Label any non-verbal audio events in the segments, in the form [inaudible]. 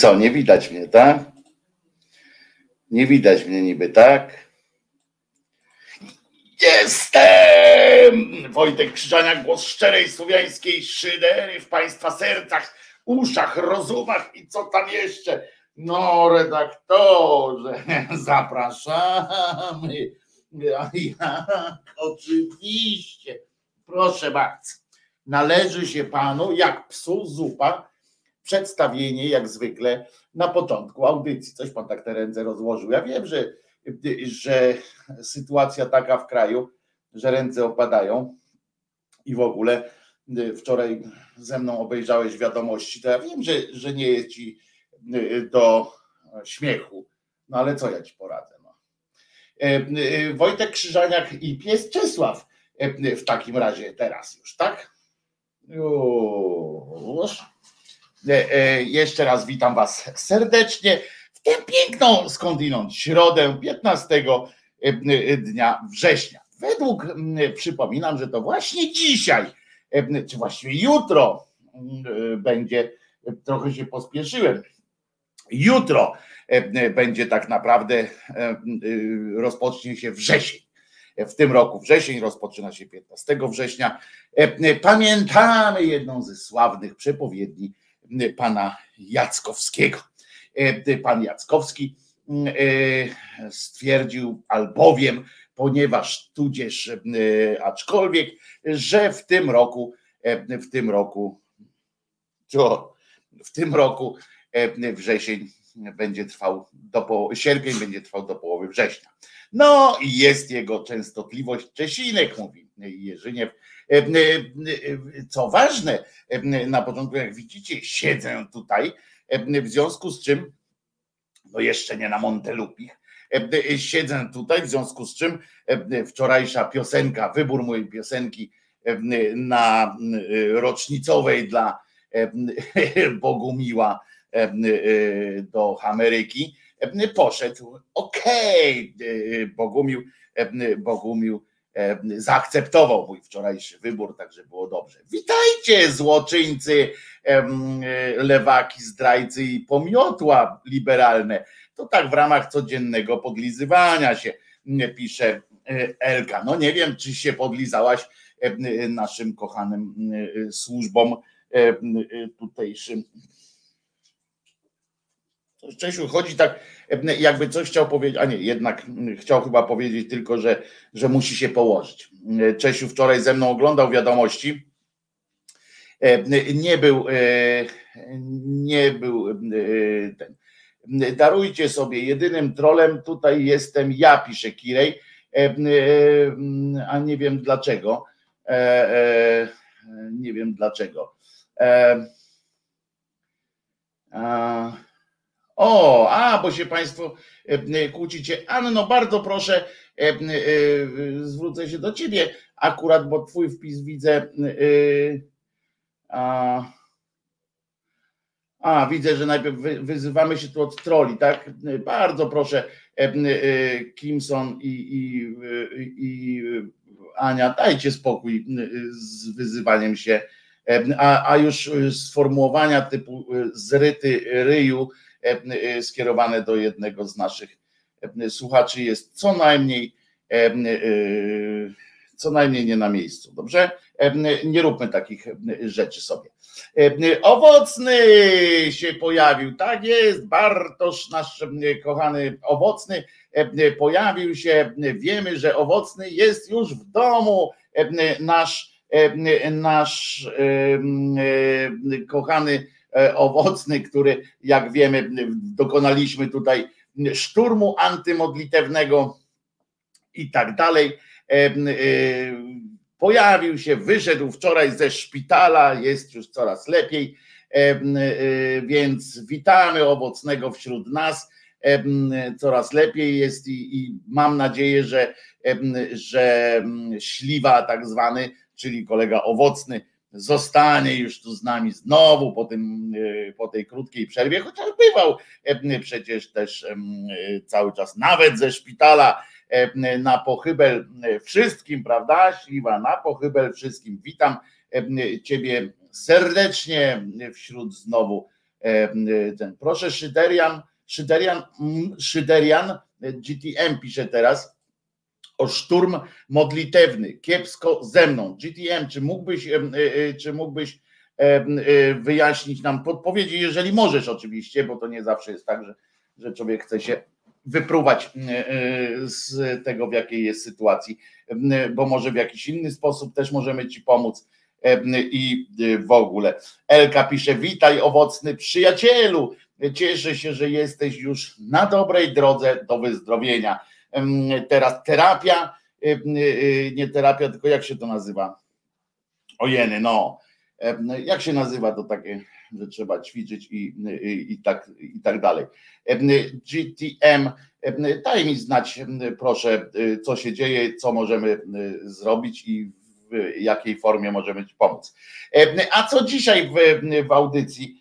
co, nie widać mnie, tak? Nie widać mnie niby, tak? Jestem! Wojtek Krzyżania, głos szczerej słowiańskiej szydery w Państwa sercach, uszach, rozumach i co tam jeszcze No, redaktorze, [laughs] zapraszamy. Ja, oczywiście. Proszę bardzo. Należy się panu, jak psu zupa, przedstawienie, jak zwykle, na początku audycji. Coś pan tak te ręce rozłożył. Ja wiem, że, że sytuacja taka w kraju, że ręce opadają i w ogóle wczoraj ze mną obejrzałeś wiadomości, to ja wiem, że, że nie jest ci do śmiechu, no ale co ja ci poradzę. No. E, e, Wojtek Krzyżaniak i pies Czesław e, w takim razie teraz już, tak? Już. Jeszcze raz witam Was serdecznie w tę piękną skądinąd środę 15 dnia września. Według, przypominam, że to właśnie dzisiaj, czy właściwie jutro będzie, trochę się pospieszyłem, jutro będzie tak naprawdę, rozpocznie się wrzesień w tym roku wrzesień, rozpoczyna się 15 września. Pamiętamy jedną ze sławnych przepowiedni pana Jackowskiego. Pan Jackowski stwierdził, albowiem, ponieważ tudzież, aczkolwiek, że w tym roku, w tym roku, co, w tym roku wrzesień będzie trwał do sierpień będzie trwał do połowy września. No i jest jego częstotliwość Czesinek, mówi Jerzyniew. E, e, co ważne, e, na początku, jak widzicie, siedzę tutaj, w związku z czym, no jeszcze nie na Montelupich, siedzę tutaj, w związku z czym wczorajsza piosenka, wybór mojej piosenki na rocznicowej dla [laughs] Bogumiła do Ameryki, poszedł. Okej, okay. Bogumił, Bogumił zaakceptował mój wczorajszy wybór, także było dobrze. Witajcie, złoczyńcy, lewaki, zdrajcy i pomiotła liberalne. To tak w ramach codziennego podlizywania się pisze e, Elka. No nie wiem, czy się podlizałaś naszym kochanym służbom tutejszym Czesiu chodzi tak, jakby coś chciał powiedzieć, a nie, jednak chciał chyba powiedzieć tylko, że, że musi się położyć. Czesiu wczoraj ze mną oglądał wiadomości. Nie był, nie był ten. Darujcie sobie, jedynym trolem tutaj jestem ja, pisze Kirej, a nie wiem dlaczego. Nie wiem dlaczego. A, o, a, bo się Państwo e, e, kłócicie. Anno, bardzo proszę, e, zwrócę się do Ciebie akurat, bo Twój wpis widzę. A, a widzę, że najpierw wyzywamy się tu od troli, tak? Bardzo proszę, Kimson i, i, i Ania, dajcie spokój z wyzywaniem się, a, a już sformułowania typu zryty ryju skierowane do jednego z naszych e, słuchaczy jest co najmniej co najmniej nie na miejscu, dobrze? Nie róbmy takich rzeczy sobie. Owocny się pojawił, tak jest, Bartosz, nasz kochany owocny, pojawił się. Wiemy, że owocny jest już w domu. Nasz, nasz kochany E, owocny, który, jak wiemy, dokonaliśmy tutaj szturmu antymodlitewnego i tak dalej. E, e, pojawił się, wyszedł wczoraj ze szpitala, jest już coraz lepiej, więc witamy owocnego wśród nas. Coraz lepiej jest i, i mam nadzieję, że, że śliwa tak zwany, czyli kolega owocny, zostanie już tu z nami znowu po, tym, e, po tej krótkiej przerwie, chociaż bywał e, przecież też e, cały czas, nawet ze szpitala na pochybel wszystkim, prawda? Śliwa na pochybel wszystkim. Witam Ciebie serdecznie wśród znowu ten. Proszę Szyderian, Szyderian, Szyderian, GTM pisze teraz, o szturm modlitewny, kiepsko ze mną. GTM, czy mógłbyś, e, e, czy mógłbyś wyjaśnić nam podpowiedzi, jeżeli możesz oczywiście, bo to nie zawsze jest tak, że, że człowiek chce się wypruwać z tego, w jakiej jest sytuacji, bo może w jakiś inny sposób też możemy Ci pomóc i w ogóle. Elka pisze, witaj owocny przyjacielu, cieszę się, że jesteś już na dobrej drodze do wyzdrowienia. Teraz terapia, nie terapia, tylko jak się to nazywa? Ojeny, no. Jak się nazywa to takie, że trzeba ćwiczyć i, i, i, tak, i tak dalej. GTM, daj mi znać, proszę, co się dzieje, co możemy zrobić i w jakiej formie możemy Ci pomóc. A co dzisiaj w, w audycji?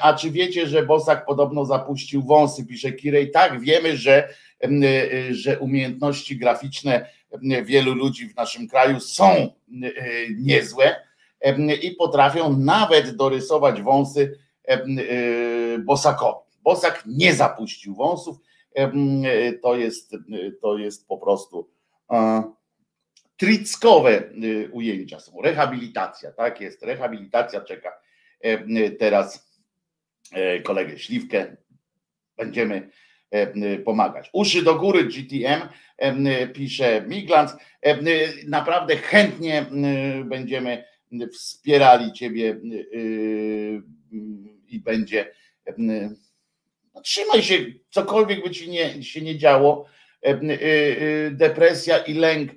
A czy wiecie, że Bosak podobno zapuścił wąsy? Pisze Kirej. Tak, wiemy, że, że umiejętności graficzne wielu ludzi w naszym kraju są niezłe i potrafią nawet dorysować wąsy Bosakowi. Bosak nie zapuścił wąsów. To jest, to jest po prostu trickowe ujęcia są. Rehabilitacja, tak jest. Rehabilitacja czeka teraz E, kolegę Śliwkę. Będziemy e, pomagać. Uszy do góry GTM, e, pisze Miglans. Naprawdę chętnie będziemy wspierali Ciebie i będzie. No, trzymaj się, cokolwiek by Ci nie, się nie działo. Depresja i lęk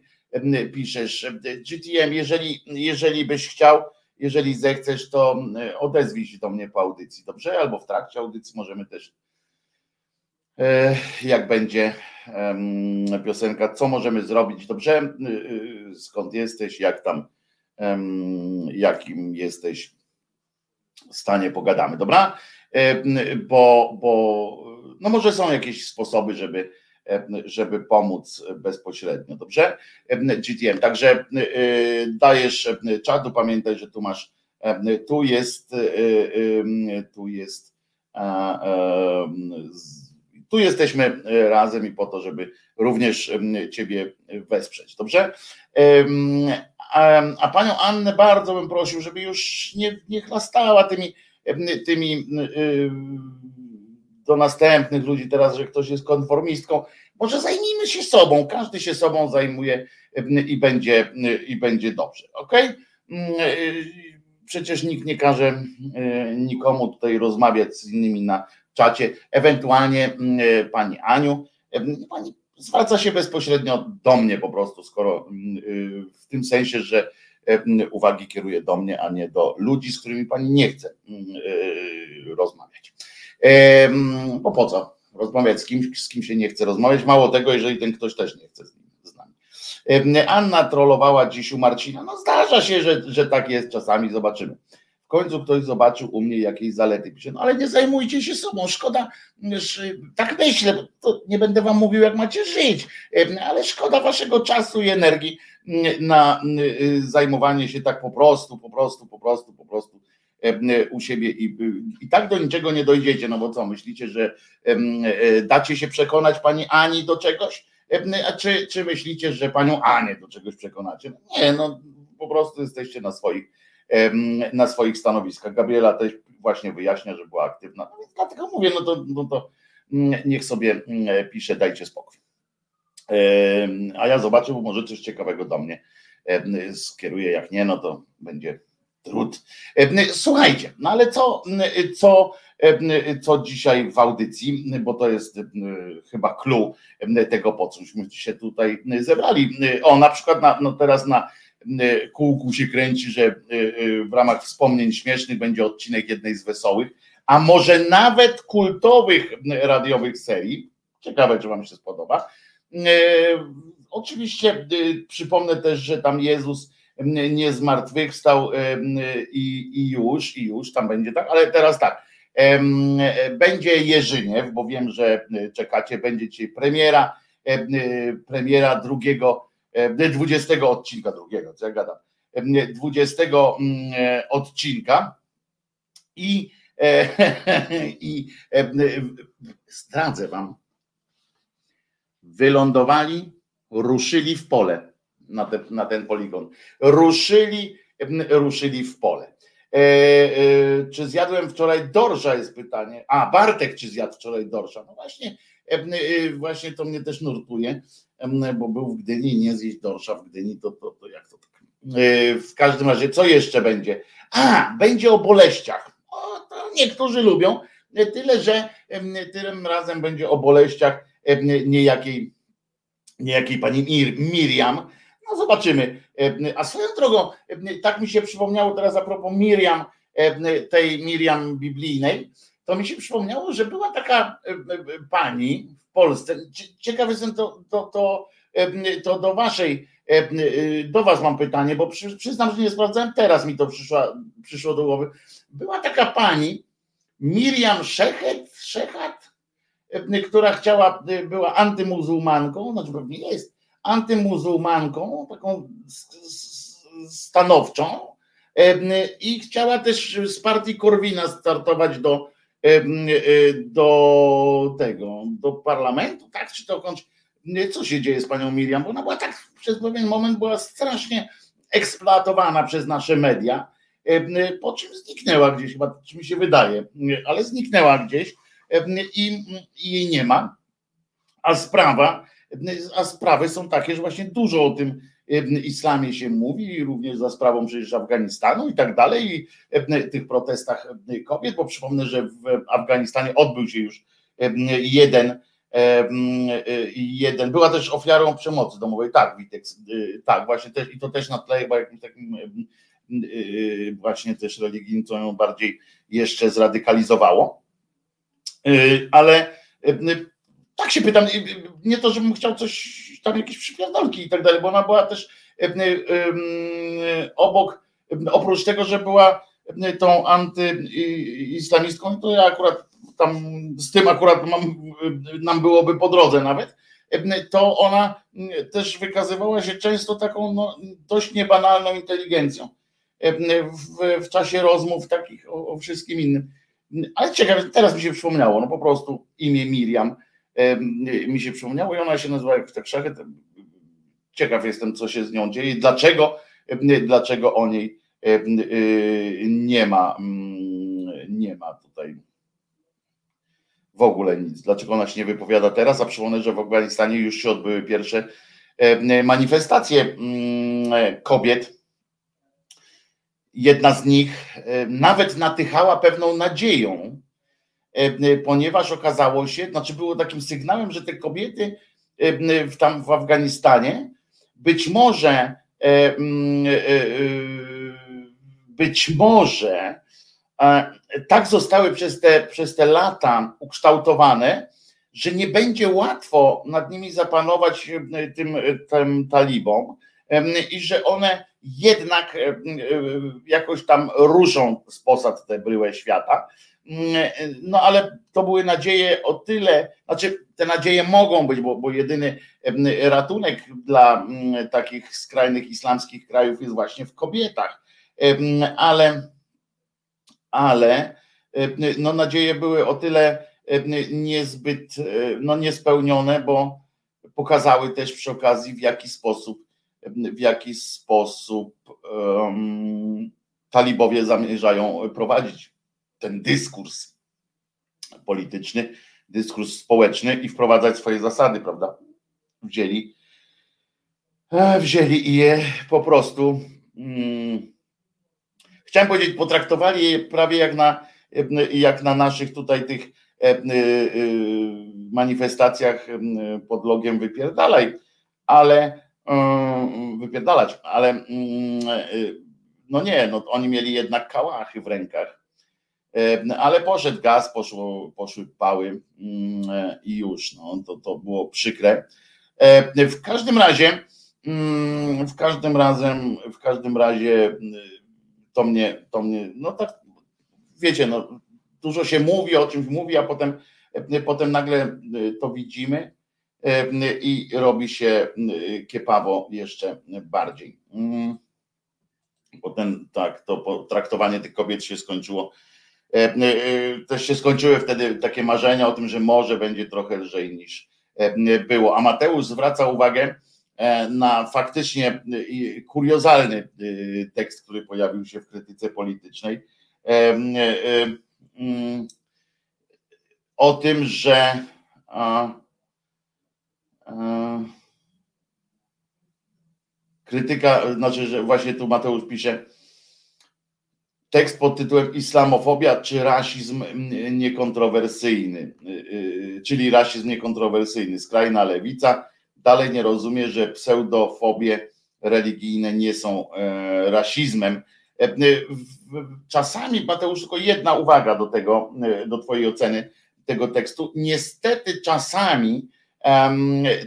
piszesz. GTM, jeżeli, jeżeli byś chciał, jeżeli zechcesz, to e, odezwij się do mnie po audycji, dobrze? Albo w trakcie audycji możemy też, e, jak będzie piosenka, co możemy zrobić, dobrze? E, skąd jesteś, jak tam, jakim jesteś stanie, pogadamy, dobra? Bo, bo no może są jakieś sposoby, żeby żeby pomóc bezpośrednio, dobrze? GTM. Także e, dajesz czatu, pamiętaj, że tu masz, tu jest, e, tu jest, tu jesteśmy razem i po to, żeby również Ciebie wesprzeć, dobrze? A panią Annę bardzo bym prosił, żeby już nie, nie chlastała tymi, tymi do następnych ludzi teraz, że ktoś jest konformistką. Może zajmijmy się sobą, każdy się sobą zajmuje i będzie, i będzie dobrze. Ok? Przecież nikt nie każe nikomu tutaj rozmawiać z innymi na czacie. Ewentualnie pani Aniu, pani zwraca się bezpośrednio do mnie po prostu, skoro w tym sensie, że uwagi kieruje do mnie, a nie do ludzi, z którymi pani nie chce rozmawiać. Bo po co rozmawiać z kimś, z kim się nie chce rozmawiać? Mało tego, jeżeli ten ktoś też nie chce z, nim, nami. Anna trollowała dziś u Marcina. No zdarza się, że, że tak jest czasami, zobaczymy. Końcu ktoś zobaczył u mnie jakieś zalety. Pisze, no ale nie zajmujcie się sobą, szkoda, tak myślę, to nie będę wam mówił, jak macie żyć, ale szkoda waszego czasu i energii na zajmowanie się tak po prostu, po prostu, po prostu, po prostu u siebie i, i tak do niczego nie dojdziecie, no bo co, myślicie, że e, dacie się przekonać pani Ani do czegoś? Czy, czy myślicie, że panią Anię do czegoś przekonacie? Nie, no po prostu jesteście na swoich, na swoich stanowiskach. Gabriela też właśnie wyjaśnia, że była aktywna. No więc dlatego mówię, no to, no to mm, niech sobie mm, pisze, dajcie spokój. A ja zobaczę, bo może coś ciekawego do mnie skieruje. Jak nie, no to będzie trud. Słuchajcie, no ale co, co, e, co dzisiaj w audycji, bo to jest chyba clue tego, po cośmy się tutaj zebrali. O, na przykład na, no teraz na kółku się kręci, że w ramach wspomnień śmiesznych będzie odcinek jednej z wesołych, a może nawet kultowych radiowych serii. Ciekawe, czy Wam się spodoba. Oczywiście przypomnę też, że tam Jezus nie zmartwychwstał i, i już, i już tam będzie tak, ale teraz tak. Będzie Jerzyniew, bo wiem, że czekacie, będzie dzisiaj premiera, premiera drugiego, dwudziestego odcinka drugiego, co ja gadam, dwudziestego odcinka i, [laughs] i zdradzę wam, wylądowali, ruszyli w pole na, te, na ten poligon. Ruszyli, ruszyli w pole. Czy zjadłem wczoraj dorsza jest pytanie. A, Bartek, czy zjadł wczoraj dorsza? No właśnie, właśnie to mnie też nurtuje, bo był w Gdyni, nie zjeść dorsza w Gdyni, to, to, to jak to tak. W każdym razie, co jeszcze będzie? A, będzie o boleściach. O, to niektórzy lubią, tyle że tym razem będzie o boleściach niejakiej, niejakiej pani Mir, Miriam. No zobaczymy. A swoją drogą, tak mi się przypomniało teraz a propos Miriam, tej Miriam biblijnej, to mi się przypomniało, że była taka pani w Polsce. Ciekawy jestem to, to, to, to do waszej, do was mam pytanie, bo przyznam, że nie sprawdzałem, teraz mi to przyszło, przyszło do głowy. Była taka pani, Miriam Szechet, Szechat, która chciała, była antymuzułmanką, znaczy pewnie jest, antymuzułmanką, taką stanowczą i chciała też z partii Korwina startować do, do tego, do parlamentu, tak, czy kończy, co się dzieje z panią Miriam, bo ona była tak przez pewien moment była strasznie eksploatowana przez nasze media, po czym zniknęła gdzieś, chyba czy mi się wydaje, ale zniknęła gdzieś i, i jej nie ma. A sprawa, a sprawy są takie, że właśnie dużo o tym islamie się mówi, również za sprawą przecież Afganistanu i tak dalej, i tych protestach kobiet, bo przypomnę, że w Afganistanie odbył się już jeden, jeden, była też ofiarą przemocy domowej, tak, Witek, tak, właśnie też, i to też na tle chyba jakimś takim właśnie też religijnym, co ją bardziej jeszcze zradykalizowało. Ale tak się pytam, nie to, żebym chciał coś, tam jakieś przypierdolki i tak dalej, bo ona była też obok, oprócz tego, że była tą antyislamistką, to ja akurat tam z tym akurat mam, nam byłoby po drodze nawet, to ona też wykazywała się często taką no, dość niebanalną inteligencją w, w czasie rozmów takich o, o wszystkim innym. Ale ciekawe, teraz mi się przypomniało, no po prostu imię Miriam mi się przypomniało i ona się nazywa jak tak szachet. Ciekaw jestem, co się z nią dzieje, dlaczego, dlaczego o niej y, nie ma, mm, nie ma tutaj w ogóle nic. Dlaczego ona się nie wypowiada teraz? A przypomnę, że w Afganistanie już się odbyły pierwsze manifestacje mm, kobiet. Jedna z nich nawet natychała pewną nadzieją, ponieważ okazało się, znaczy było takim sygnałem, że te kobiety e, tam w Afganistanie być może e, być może tak zostały przez te, przez te lata ukształtowane, że nie będzie łatwo nad nimi zapanować tym, tym talibom i że one jednak jakoś tam ruszą z posad te bryłę świata no ale to były nadzieje o tyle, znaczy te nadzieje mogą być, bo, bo jedyny ratunek dla takich skrajnych islamskich krajów jest właśnie w kobietach, ale, ale no nadzieje były o tyle niezbyt no niespełnione, bo pokazały też przy okazji w jaki sposób w jaki sposób um, talibowie zamierzają prowadzić ten dyskurs polityczny, dyskurs społeczny i wprowadzać swoje zasady, prawda? Wzięli, e, wzięli i je po prostu, hmm, chciałem powiedzieć, potraktowali je prawie jak na, jak na naszych tutaj tych e, e, manifestacjach pod logiem wypierdalaj, ale wypierdalać, ale mm, no nie, no oni mieli jednak kałachy w rękach ale poszedł gaz, poszło, poszły pały mm, i już, no, to, to było przykre. W każdym razie, mm, w każdym razem, w każdym razie mm, to mnie, to mnie, no tak, wiecie, no, dużo się mówi, o czymś mówi, a potem, potem nagle to widzimy i robi się kiepawo jeszcze bardziej. Potem tak, to traktowanie tych kobiet się skończyło E, e, też się skończyły wtedy takie marzenia o tym, że może będzie trochę lżej niż e, było. A Mateusz zwraca uwagę, na faktycznie kuriozalny tekst, który pojawił się w krytyce politycznej. Mm, o tym, że krytyka, znaczy, że właśnie tu Mateusz pisze, tekst pod tytułem Islamofobia czy rasizm niekontrowersyjny, y, y, czyli rasizm niekontrowersyjny, skrajna lewica dalej nie rozumie, że pseudofobie religijne nie są e, rasizmem. E, czasami, Mateusz, tylko jedna uwaga do tego, e, do Twojej oceny tego tekstu. Niestety czasami,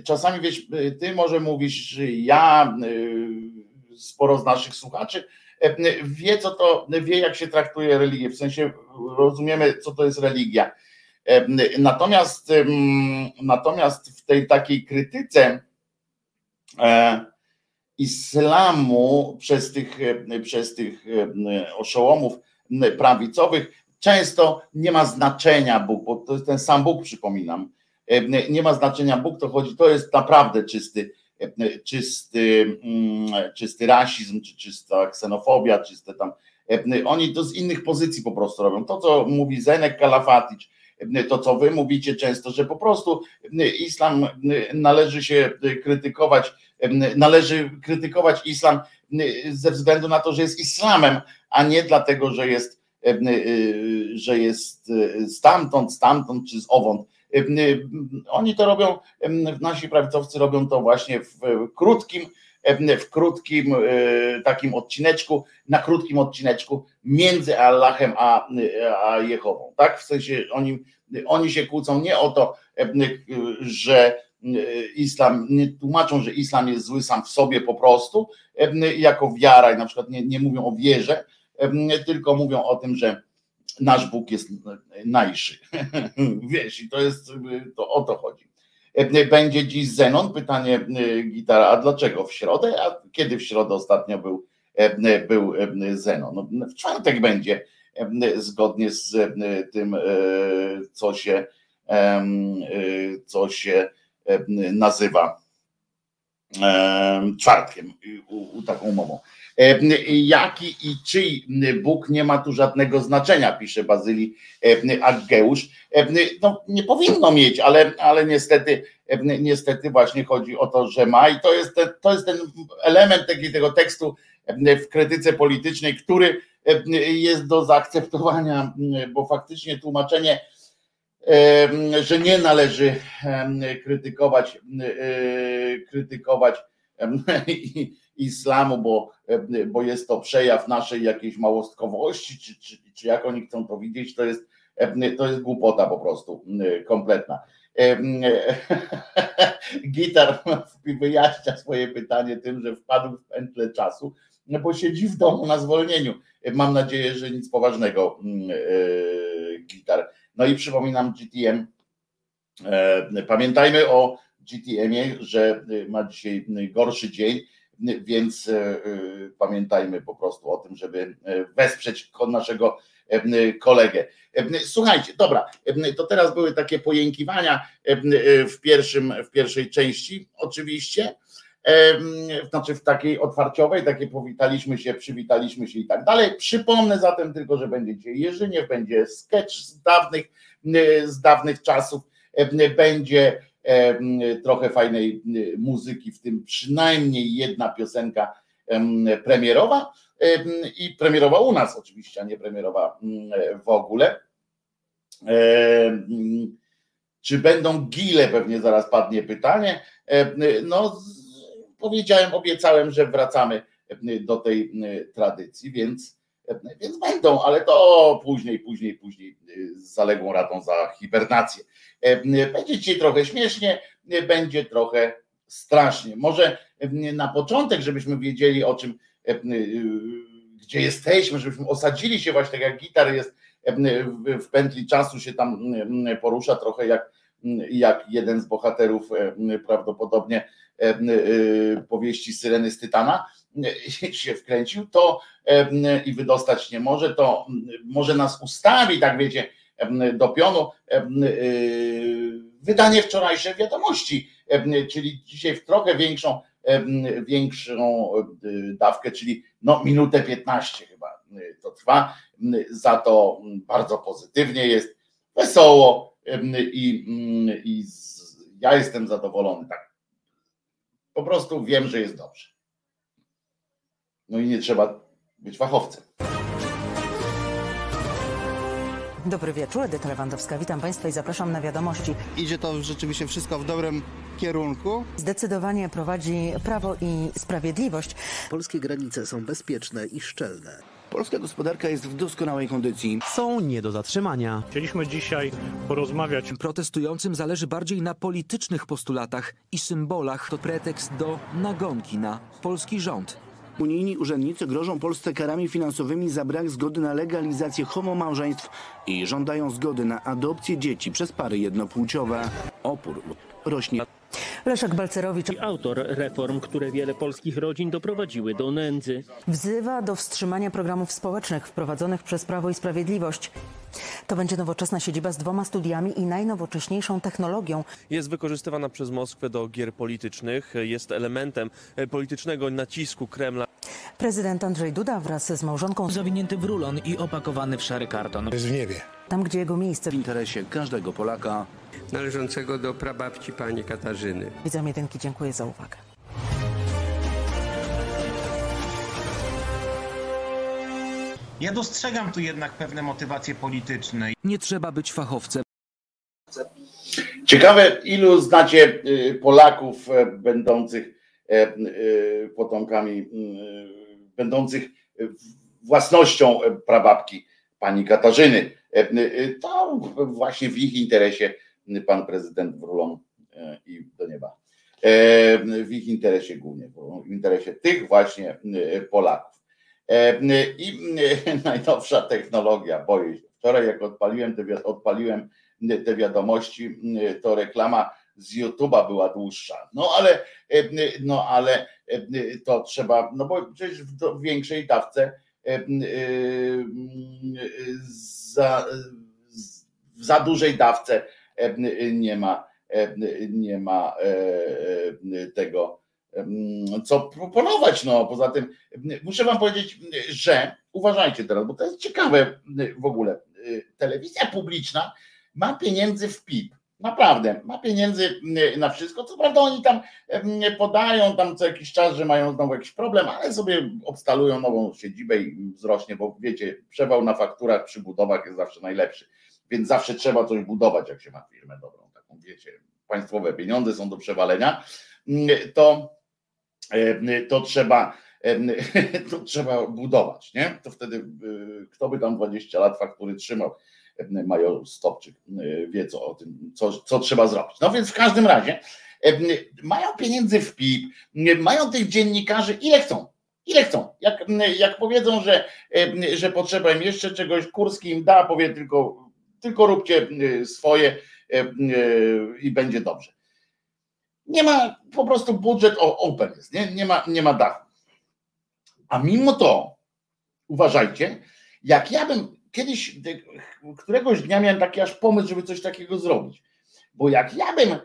czasami wiesz, ty może mówisz, że ja, sporo z naszych słuchaczy, wie, co to, wie, jak się traktuje religię, w sensie rozumiemy, co to jest religia. Natomiast, natomiast w tej takiej krytyce e, islamu przez tych, przez tych oszołomów prawicowych często nie ma znaczenia Bóg, bo to jest ten sam Bóg, przypominam. Nie ma znaczenia Bóg, to chodzi, to jest naprawdę czysty czysty, mm, czysty rasizm, czy czysta ksenofobia, czyste tam. Oni to z innych pozycji po prostu robią. To, co mówi Zenek Kalafatic, to, co wy mówicie często, że po prostu islam należy się krytykować, należy krytykować islam ze względu na to, że jest islamem, a nie dlatego, że jest, że jest stamtąd, stamtąd czy z owąd. Oni to robią, nasi prawicowcy robią to właśnie w krótkim, w krótkim e, takim odcineczku, na krótkim odcineczku między Allahem a, a Jehową. Tak? W sensie oni, oni się kłócą nie o to, że islam, nie tłumaczą, że islam jest zły sam w sobie po prostu, jako wiara i na przykład nie, nie mówią o wierze, tylko mówią o tym, że nasz Bóg jest najszy. [laughs] Wiesz, i to jest, to o to chodzi. Będzie dziś Zenon? Pytanie e, gitara, a dlaczego w środę? A kiedy w środę ostatnio był, e, był e, Zenon? No, w czwartek będzie, zgodnie z tym, co się, co się nazywa czwartkiem, taką umową. Jaki i czyj Bóg nie ma tu żadnego znaczenia, pisze Bazylii Aggeusz. No, nie powinno mieć, ale, ale niestety, niestety właśnie chodzi o to, że ma i to jest ten, to jest ten element tego tekstu w krytyce politycznej, który jest do zaakceptowania, bo faktycznie tłumaczenie, że nie należy krytykować, krytykować [laughs] islamu, bo, bo jest to przejaw naszej jakiejś małostkowości, czy, czy, czy jak oni chcą to widzieć, to jest, to jest głupota po prostu kompletna. [laughs] Gitar [laughs] wyjaśnia swoje pytanie tym, że wpadł w pętlę czasu, bo siedzi w domu na zwolnieniu. Mam nadzieję, że nic poważnego gitar. No i przypominam GTM. Pamiętajmy o GTM-ie, że ma dzisiaj gorszy dzień więc e, e, pamiętajmy po prostu o tym, żeby e, wesprzeć naszego kolegę. Słuchajcie, dobra, to teraz były takie pojękiwania w, pierwszym, w pierwszej części, oczywiście, znaczy w takiej otwarciowej, takie powitaliśmy się, przywitaliśmy się i tak dalej. Przypomnę zatem tylko, że będzie dzisiaj Jerzyniew, będzie sketch z dawnych, z dawnych czasów, będzie trochę fajnej muzyki, w tym przynajmniej jedna piosenka premierowa i premierowa u nas oczywiście, a nie premierowa w ogóle. Czy będą gile? Pewnie zaraz padnie pytanie. No, powiedziałem, obiecałem, że wracamy do tej tradycji, więc, więc będą, ale to później, później, później z zaległą ratą za hibernację. Będzie dzisiaj trochę śmiesznie, będzie trochę strasznie. Może na początek, żebyśmy wiedzieli o czym, gdzie jesteśmy, żebyśmy osadzili się właśnie tak jak gitar jest w pętli czasu się tam porusza trochę jak, jak jeden z bohaterów prawdopodobnie powieści Syreny z Tytana [laughs] się wkręcił, to i wydostać nie może, to może nas ustawi, tak wiecie, do pionu y, wydanie wczorajsze wiadomości, czyli dzisiaj w trochę większą większą dawkę, czyli no minutę 15 chyba to trwa. Za to bardzo pozytywnie jest, wesoło i, i ja jestem zadowolony. Tak. Po prostu wiem, że jest dobrze. No i nie trzeba być fachowcem. Dobry wieczór, Edyta Lewandowska. Witam Państwa i zapraszam na wiadomości. Idzie to rzeczywiście wszystko w dobrym kierunku. Zdecydowanie prowadzi Prawo i Sprawiedliwość. Polskie granice są bezpieczne i szczelne. Polska gospodarka jest w doskonałej kondycji. Są nie do zatrzymania. Chcieliśmy dzisiaj porozmawiać. Protestującym zależy bardziej na politycznych postulatach i symbolach. To pretekst do nagonki na polski rząd. Unijni urzędnicy grożą Polsce karami finansowymi za brak zgody na legalizację homomałżeństw i żądają zgody na adopcję dzieci przez pary jednopłciowe. Opór rośnie. Leszek Balcerowicz autor reform, które wiele polskich rodzin doprowadziły do nędzy. wzywa do wstrzymania programów społecznych wprowadzonych przez Prawo i Sprawiedliwość. To będzie nowoczesna siedziba z dwoma studiami i najnowocześniejszą technologią. Jest wykorzystywana przez Moskwę do gier politycznych, jest elementem politycznego nacisku Kremla. Prezydent Andrzej Duda wraz z małżonką Zawinięty w rulon i opakowany w szary karton. Jest w niebie. tam, gdzie jego miejsce. W interesie każdego Polaka. Należącego do prababci pani Katarzyny. Widzom jedynki, dziękuję za uwagę. Ja dostrzegam tu jednak pewne motywacje polityczne. Nie trzeba być fachowcem. Ciekawe, ilu znacie y, Polaków e, będących e, e, potomkami, będących własnością prababki pani Katarzyny. To właśnie w ich interesie pan prezydent Wrulon i do nieba. W ich interesie głównie, w interesie tych właśnie Polaków. I [laughs] najnowsza technologia, boję się. Wczoraj jak odpaliłem te, odpaliłem te wiadomości, to reklama z YouTube'a była dłuższa. No ale, no ale to trzeba, no bo przecież w większej dawce za, za dużej dawce nie ma, nie ma tego co proponować. No poza tym muszę wam powiedzieć, że uważajcie teraz, bo to jest ciekawe w ogóle. Telewizja publiczna ma pieniędzy w PIP. Naprawdę, ma pieniędzy na wszystko. Co prawda oni tam podają tam co jakiś czas, że mają znowu jakiś problem, ale sobie obstalują nową siedzibę i wzrośnie, bo wiecie, przewał na fakturach przy budowach jest zawsze najlepszy. Więc zawsze trzeba coś budować, jak się ma firmę dobrą, taką wiecie, państwowe pieniądze są do przewalenia, to to trzeba, [laughs] to trzeba budować, nie? To wtedy kto by tam 20 lat faktury trzymał? Major Stopczyk wie co o tym, co, co trzeba zrobić. No więc w każdym razie mają pieniędzy w PIP, mają tych dziennikarzy ile chcą. Ile chcą. Jak, jak powiedzą, że, że potrzeba im jeszcze czegoś, Kurski im da, powie tylko, tylko róbcie swoje i będzie dobrze. Nie ma po prostu budżet open jest, nie, nie, ma, nie ma dachu. A mimo to, uważajcie, jak ja bym kiedyś, któregoś dnia miałem taki aż pomysł, żeby coś takiego zrobić. Bo jak ja bym,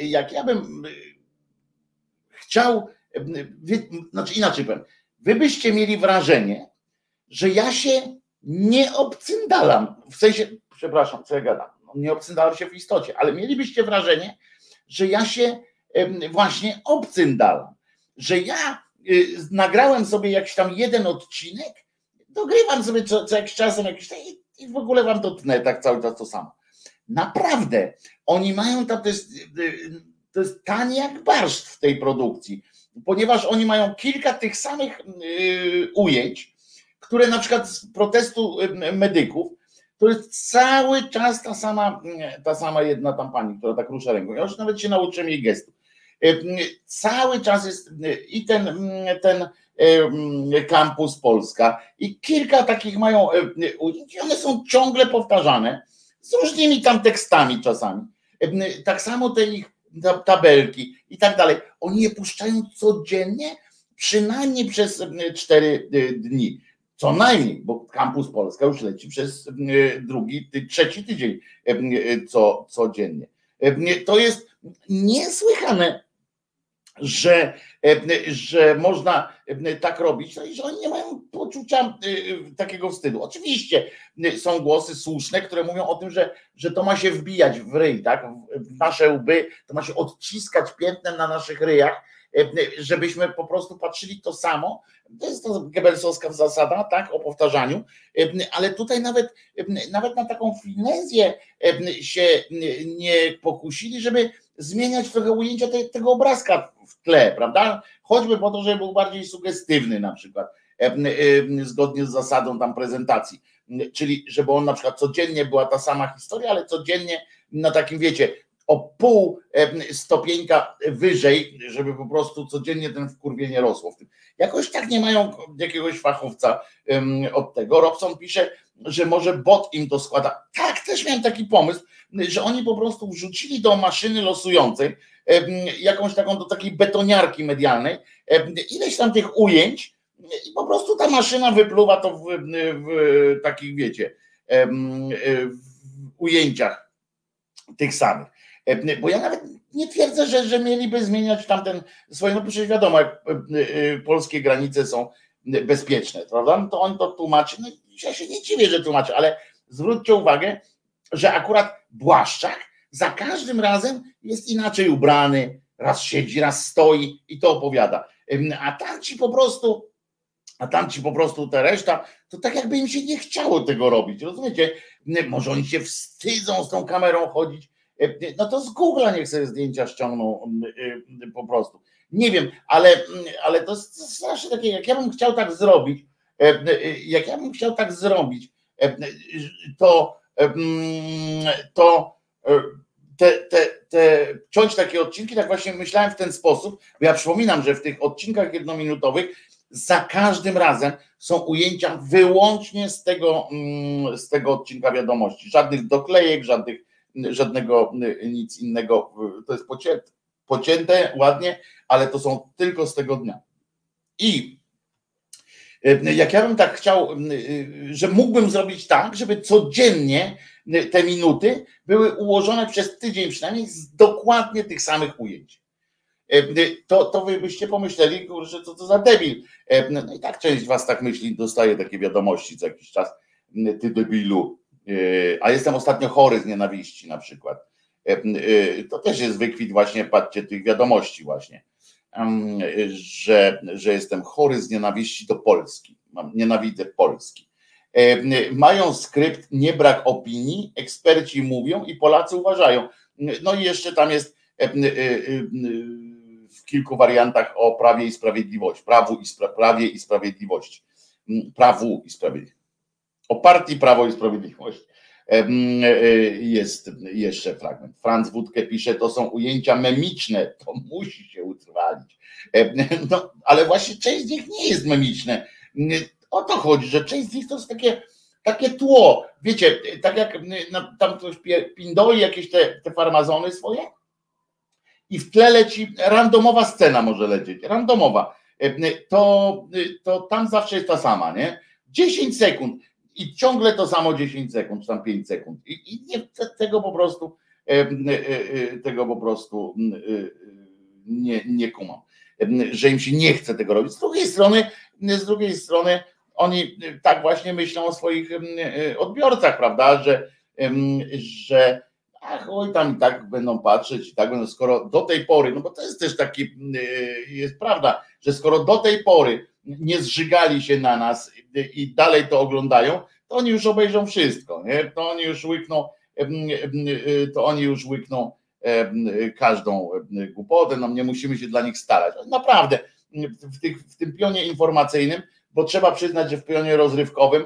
jak ja bym chciał, znaczy inaczej powiem, wy byście mieli wrażenie, że ja się nie obcyndalam, w sensie, przepraszam, co ja gadam, no, nie obcyndalam się w istocie, ale mielibyście wrażenie, że ja się właśnie obcyndalam, że ja y, nagrałem sobie jakiś tam jeden odcinek, dogrywam sobie co, co jakiś czasem jakiś i, i w ogóle wam to tnę tak cały czas to samo. Naprawdę, oni mają tam, to jest, y, to jest tanie jak barszcz w tej produkcji, ponieważ oni mają kilka tych samych y, ujęć, które na przykład z protestu medyków, to jest cały czas ta sama, ta sama jedna tam pani, która tak rusza ręką. Ja już nawet się nauczyłem jej gestu. Cały czas jest i ten, ten kampus Polska i kilka takich mają ujęć i one są ciągle powtarzane z różnymi tam tekstami czasami. Tak samo te ich tabelki i tak dalej. Oni je puszczają codziennie, przynajmniej przez cztery dni. Co najmniej, bo Kampus Polska już leci przez drugi, trzeci tydzień co, codziennie. To jest niesłychane że, że można tak robić, no i że oni nie mają poczucia takiego wstydu. Oczywiście są głosy słuszne, które mówią o tym, że, że to ma się wbijać w ryj, tak? w nasze łby, to ma się odciskać piętnem na naszych ryjach, żebyśmy po prostu patrzyli to samo. To jest to Goebbelsowska zasada, tak, o powtarzaniu, ale tutaj nawet, nawet na taką finezję się nie pokusili, żeby zmieniać trochę ujęcia te, tego obrazka w tle, prawda? Choćby po to, żeby był bardziej sugestywny na przykład, zgodnie z zasadą tam prezentacji. Czyli żeby on na przykład codziennie była ta sama historia, ale codziennie na takim, wiecie, o pół stopieńka wyżej, żeby po prostu codziennie ten wkurwienie rosło. Jakoś tak nie mają jakiegoś fachowca od tego. Robson pisze, że może bot im to składa. Tak, też miałem taki pomysł, że oni po prostu wrzucili do maszyny losującej jakąś taką do takiej betoniarki medialnej ileś tam tych ujęć i po prostu ta maszyna wypluwa to w, w takich, wiecie, w ujęciach tych samych. Bo ja nawet nie twierdzę, że, że mieliby zmieniać tamten swoje, no przecież wiadomo, jak polskie granice są bezpieczne, prawda? No to on to tłumaczy, no ja się nie dziwię, że tłumaczy, ale zwróćcie uwagę, że akurat Błaszczak za każdym razem jest inaczej ubrany, raz siedzi, raz stoi i to opowiada. A tam ci po prostu, a tam ci po prostu ta reszta, to tak jakby im się nie chciało tego robić, rozumiecie? Może oni się wstydzą z tą kamerą chodzić, no to z Google'a niech sobie zdjęcia ściągną po prostu. Nie wiem, ale, ale to jest strasznie takie, jak ja bym chciał tak zrobić, jak ja bym chciał tak zrobić, to to e, te, te, te, ciąć takie odcinki, tak właśnie myślałem w ten sposób, bo ja przypominam, że w tych odcinkach jednominutowych za każdym razem są ujęcia wyłącznie z tego, mm, z tego odcinka wiadomości. Żadnych doklejek, żadnych, żadnego nic innego. To jest pocięte, pocięte ładnie, ale to są tylko z tego dnia. I E, jak ja bym tak chciał, e, że mógłbym zrobić tak, żeby codziennie te minuty były ułożone przez tydzień przynajmniej z dokładnie tych samych ujęć. To, to wy byście pomyśleli, że co to za debil. No i tak część was tak myśli, dostaje takie wiadomości co jakiś czas, ty debilu. A jestem ostatnio chory z nienawiści na przykład. To też jest wykwit właśnie, patrzcie, tych wiadomości właśnie że, że jestem chory z nienawiści do Polski. Mam, nienawidzę Polski. Mają skrypt, nie brak opinii, eksperci mówią i Polacy uważają. No i jeszcze tam jest e, e, w kilku wariantach o prawie i sprawiedliwości, prawu i spra prawie i sprawiedliwości. Prawu i sprawiedliwości. O partii Prawo i Sprawiedliwość. Jest jeszcze fragment. Franz Wódkę pisze, to są ujęcia memiczne, to musi się utrwalić. No, ale właśnie część z nich nie jest memiczne. O to chodzi, że część z nich to jest takie, takie tło. Wiecie, tak jak tam ktoś pindoli jakieś te, te farmazony swoje i w tle leci randomowa scena może lecieć, randomowa. To, to tam zawsze jest ta sama, nie? 10 sekund i ciągle to samo 10 sekund, czy tam 5 sekund. I, i nie, tego po prostu e, e, e, tego po prostu nie, nie kumam, że im się nie chce tego robić. Z drugiej strony, z drugiej strony oni tak właśnie myślą o swoich odbiorcach, prawda, że, że ach, oj, tam i tak będą patrzeć i tak będą, skoro do tej pory, no bo to jest też taki, jest prawda, że skoro do tej pory nie zżygali się na nas i dalej to oglądają, to oni już obejrzą wszystko, nie? to oni już łykną, to oni już łykną każdą głupotę, no nie musimy się dla nich starać. Naprawdę, w, tych, w tym pionie informacyjnym, bo trzeba przyznać, że w pionie rozrywkowym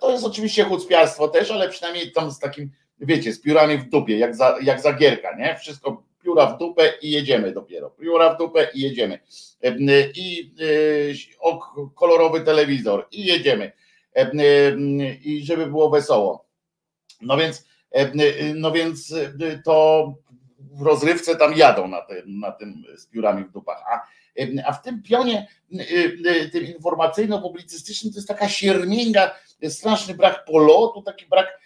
to jest oczywiście chucpiarstwo też, ale przynajmniej tam z takim, wiecie, z piórami w dupie, jak za, jak za gierka, nie? Wszystko pióra w dupę i jedziemy dopiero. Pióra w dupę i jedziemy. I y, kolorowy telewizor i jedziemy. I żeby było wesoło. No więc, no więc to w rozrywce tam jadą na, tym, na tym z piórami w dupach. A, a w tym pionie tym informacyjno-publicystycznym to jest taka siermięga, straszny brak polotu, taki brak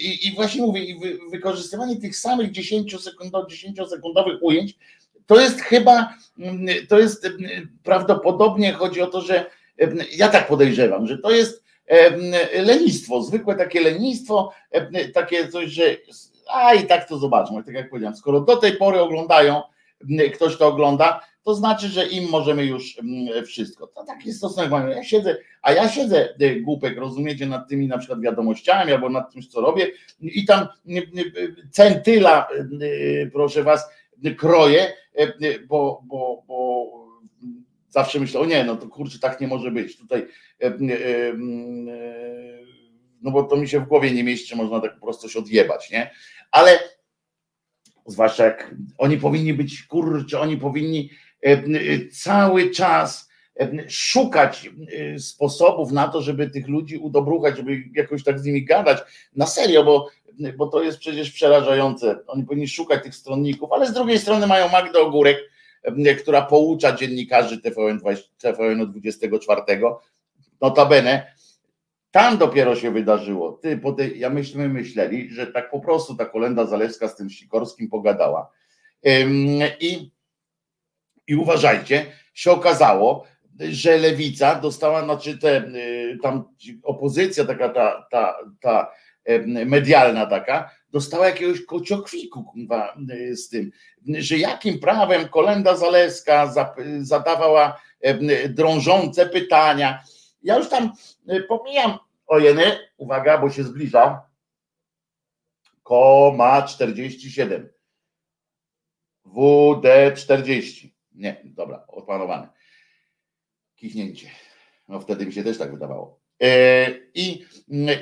i, i właśnie mówię, wy, wykorzystywanie tych samych 10 sekund, 10 sekundowych ujęć, to jest chyba to jest prawdopodobnie chodzi o to, że ja tak podejrzewam, że to jest lenistwo, zwykłe takie lenistwo, takie coś, że a i tak to zobaczmy, tak jak powiedziałem, skoro do tej pory oglądają, ktoś to ogląda, to znaczy, że im możemy już wszystko. To taki stosunek mamy. Ja siedzę, a ja siedzę e, głupek, rozumiecie, nad tymi na przykład wiadomościami albo nad tym, co robię i tam centyla, e, proszę was, kroję, bo, bo, bo zawsze myślę, o nie, no to kurczę, tak nie może być. Tutaj no bo to mi się w głowie nie mieści, można tak po prostu się odjebać, nie? Ale zwłaszcza jak oni powinni być, kurczę, oni powinni cały czas szukać sposobów na to, żeby tych ludzi udobruchać, żeby jakoś tak z nimi gadać. Na serio, bo, bo to jest przecież przerażające. Oni powinni szukać tych stronników, ale z drugiej strony mają Magdę Ogórek, która poucza dziennikarzy TVN, TVN 24. Notabene, tam dopiero się wydarzyło. Ty, po tej, ja myśmy myśleli, że tak po prostu ta kolenda Zalewska z tym Sikorskim pogadała. I, I uważajcie, się okazało, że lewica dostała, znaczy te, y, tam opozycja taka, ta, ta, ta medialna taka, dostała jakiegoś kociokwiku y, z tym, że jakim prawem kolenda Zaleska zadawała drążące pytania. Ja już tam y, pomijam ojeny, uwaga, bo się zbliża, koma 47. WD40. Nie, dobra, opanowane. Kichnięcie. No wtedy mi się też tak wydawało. E, I,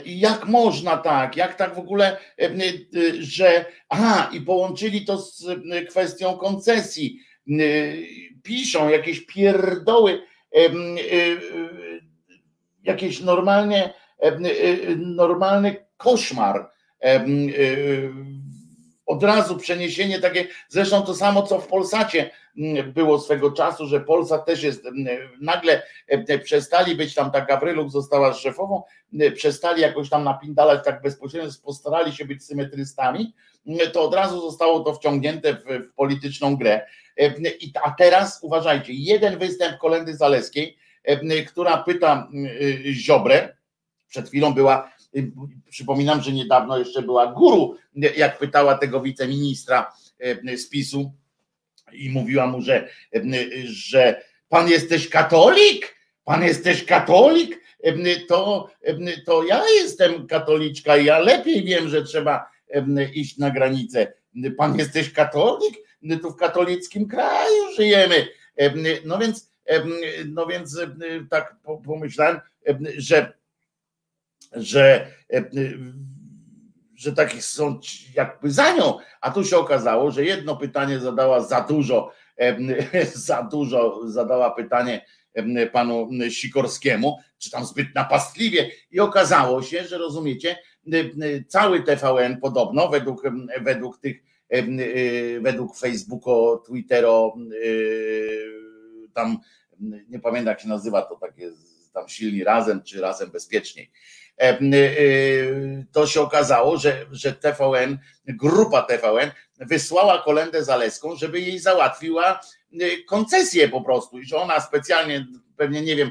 I jak można tak, jak tak w ogóle, e, e, że aha, i połączyli to z kwestią koncesji. Piszą jakieś pierdoły, jakieś normalnie, normalny koszmar od razu przeniesienie takie, zresztą to samo co w Polsacie było swego czasu, że Polsat też jest, nagle e, przestali być tam, ta Gawryluk została szefową, przestali jakoś tam napindalać tak bezpośrednio, postarali się być symetrystami, to od razu zostało to wciągnięte w, w polityczną grę. E, a teraz uważajcie, jeden występ Kolendy Zaleskiej, e, która pyta Ziobrę, przed chwilą była Przypominam, że niedawno jeszcze była guru, jak pytała tego wiceministra z PiSu i mówiła mu, że, że pan jesteś katolik? Pan jesteś katolik? To, to ja jestem katoliczka i ja lepiej wiem, że trzeba iść na granicę. Pan jesteś katolik? Tu w katolickim kraju żyjemy. No więc, no więc tak pomyślałem, że że, że takich są jakby za nią, a tu się okazało, że jedno pytanie zadała za dużo, [laughs] za dużo zadała pytanie panu Sikorskiemu, czy tam zbyt napastliwie. I okazało się, że rozumiecie, cały TVN podobno według, według tych według Facebooko, Twittero tam nie pamiętam jak się nazywa to takie tam silni razem czy razem bezpieczniej. E, e, to się okazało, że, że TVN, grupa TVN wysłała kolendę Zaleską, żeby jej załatwiła e, koncesję po prostu. I że ona specjalnie, pewnie nie wiem,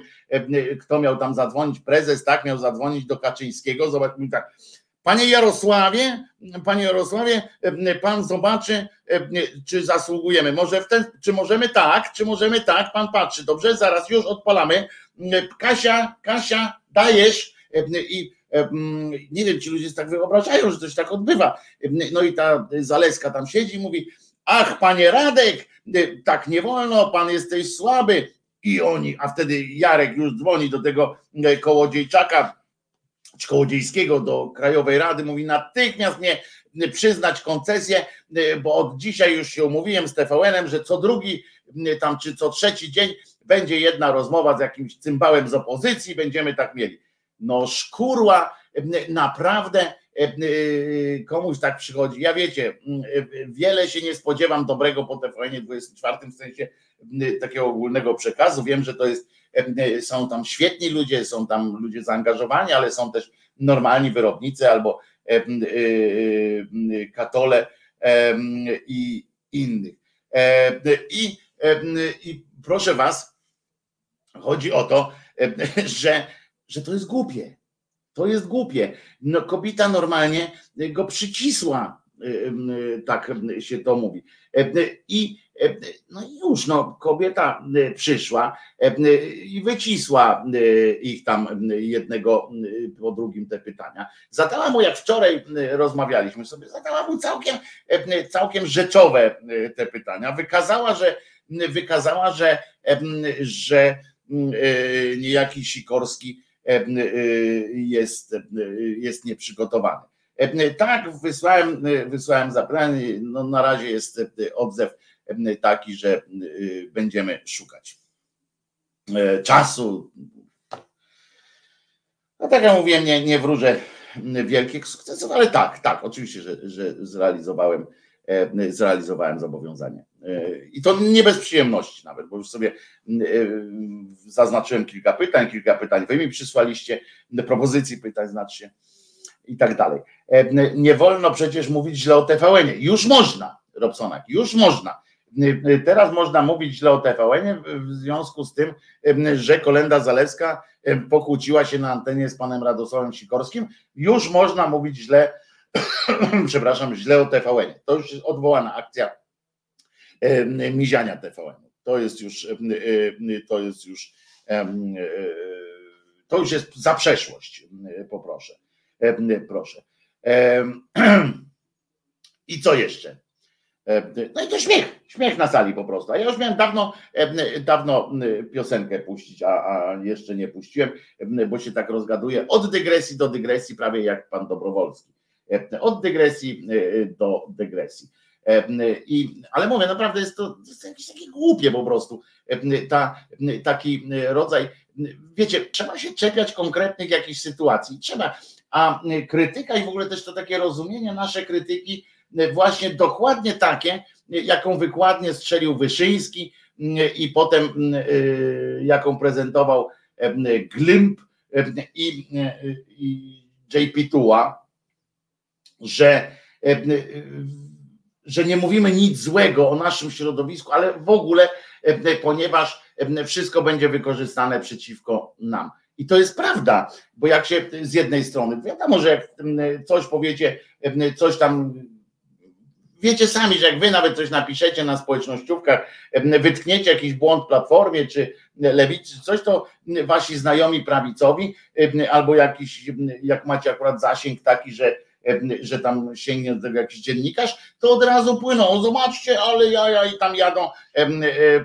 kto miał tam zadzwonić, prezes, tak, miał zadzwonić do Kaczyńskiego, zobacz mi tak, Panie Jarosławie, panie Jarosławie, pan zobaczy, czy zasługujemy. Może w ten, czy możemy tak, czy możemy tak, pan patrzy. Dobrze, zaraz już odpalamy. Kasia, Kasia, dajesz i nie wiem, ci ludzie tak wyobrażają, że coś tak odbywa. No i ta Zaleska tam siedzi i mówi, ach panie Radek, tak nie wolno, pan jesteś słaby. I oni, a wtedy Jarek już dzwoni do tego kołodziejczaka, czy kołodziejskiego do Krajowej Rady, mówi natychmiast mnie przyznać koncesję, e, bo od dzisiaj już się umówiłem z TVN-em, że co drugi tam, czy co trzeci dzień będzie jedna rozmowa z jakimś cymbałem z opozycji, będziemy tak mieli no szkurła, naprawdę komuś tak przychodzi. Ja wiecie, wiele się nie spodziewam dobrego po TVN 24 w sensie takiego ogólnego przekazu. Wiem, że to jest, są tam świetni ludzie, są tam ludzie zaangażowani, ale są też normalni wyrobnicy albo katole i innych. I I proszę was, chodzi o to, [laughs] że, że to jest głupie. To jest głupie. No, kobieta normalnie go przycisła, tak się to mówi. I no już, no, kobieta przyszła i wycisła ich tam jednego po drugim te pytania. Zadała mu, jak wczoraj rozmawialiśmy sobie, zadała mu całkiem, całkiem rzeczowe te pytania. Wykazała, że wykazała, że, że niejaki Sikorski jest, jest nieprzygotowany. Tak, wysłałem, wysłałem zapytanie, no na razie jest odzew taki, że będziemy szukać czasu. No tak jak mówiłem, nie, nie wróżę wielkich sukcesów, ale tak, tak, oczywiście, że, że zrealizowałem, zrealizowałem zobowiązanie. I to nie bez przyjemności nawet, bo już sobie zaznaczyłem kilka pytań, kilka pytań wy mi przysłaliście, propozycji pytań znaczy i tak dalej. Nie wolno przecież mówić źle o TVN-ie. Już można, Robsonak, już można. Teraz można mówić źle o TVN w związku z tym, że Kolenda Zalewska pokłóciła się na antenie z panem Radosławem Sikorskim. Już można mówić źle, [coughs] przepraszam, źle o TVN. To już jest odwołana akcja miziania TVN. To jest już, to jest już, to już jest za przeszłość, poproszę. Proszę. [clears throat] I co jeszcze? No i to śmiech, śmiech na sali po prostu. A ja już miałem dawno, dawno piosenkę puścić, a, a jeszcze nie puściłem, bo się tak rozgaduję. Od dygresji do dygresji, prawie jak pan Dobrowolski. Od dygresji do dygresji. I, ale mówię, naprawdę jest to, jest jakieś takie głupie po prostu. Ta, taki rodzaj, wiecie, trzeba się czepiać konkretnych jakichś sytuacji. Trzeba, a krytyka i w ogóle też to takie rozumienie nasze krytyki, właśnie dokładnie takie, jaką wykładnie strzelił Wyszyński i potem jaką prezentował Glimp i, i JP Tuła, że że nie mówimy nic złego o naszym środowisku, ale w ogóle, ponieważ wszystko będzie wykorzystane przeciwko nam. I to jest prawda, bo jak się z jednej strony, wiadomo, że jak coś powiecie, coś tam, wiecie sami, że jak wy nawet coś napiszecie na społecznościówkach, wytkniecie jakiś błąd platformie czy lewicy, czy coś, to wasi znajomi prawicowi, albo jakiś, jak macie akurat zasięg taki, że że tam sięgnie do tego jakiś dziennikarz, to od razu płyną, zobaczcie, ale jaja i tam jadą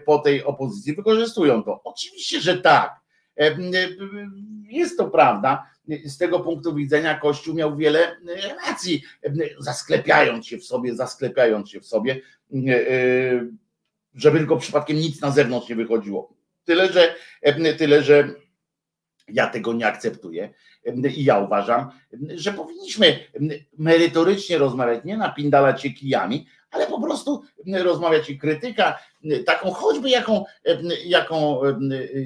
po tej opozycji, wykorzystują to. Oczywiście, że tak. Jest to prawda. Z tego punktu widzenia Kościół miał wiele racji, zasklepiając się w sobie, zasklepiając się w sobie, żeby tylko przypadkiem nic na zewnątrz nie wychodziło. Tyle, że, tyle, że ja tego nie akceptuję i ja uważam, że powinniśmy merytorycznie rozmawiać, nie napindalać się kijami, ale po prostu rozmawiać i krytyka, taką choćby jaką, jaką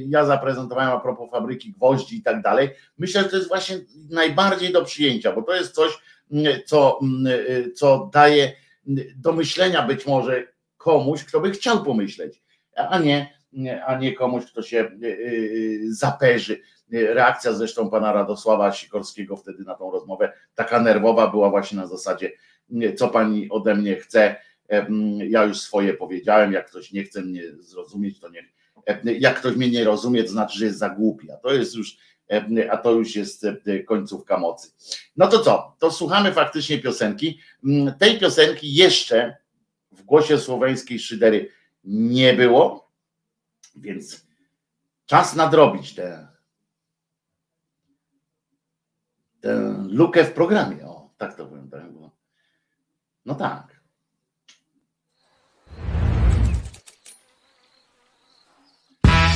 ja zaprezentowałem a propos fabryki gwoździ i tak dalej. Myślę, że to jest właśnie najbardziej do przyjęcia, bo to jest coś, co, co daje do myślenia być może komuś, kto by chciał pomyśleć, a nie, a nie komuś, kto się zaperzy Reakcja zresztą pana Radosława Sikorskiego wtedy na tą rozmowę, taka nerwowa była właśnie na zasadzie, co pani ode mnie chce, ja już swoje powiedziałem, jak ktoś nie chce mnie zrozumieć, to niech, jak ktoś mnie nie rozumie, to znaczy, że jest za głupi, a to jest już, a to już jest końcówka mocy. No to co, to słuchamy faktycznie piosenki. Tej piosenki jeszcze w głosie słoweńskiej szydery nie było, więc czas nadrobić te tę lukę w programie. O, tak to powiem. Tak. No tak.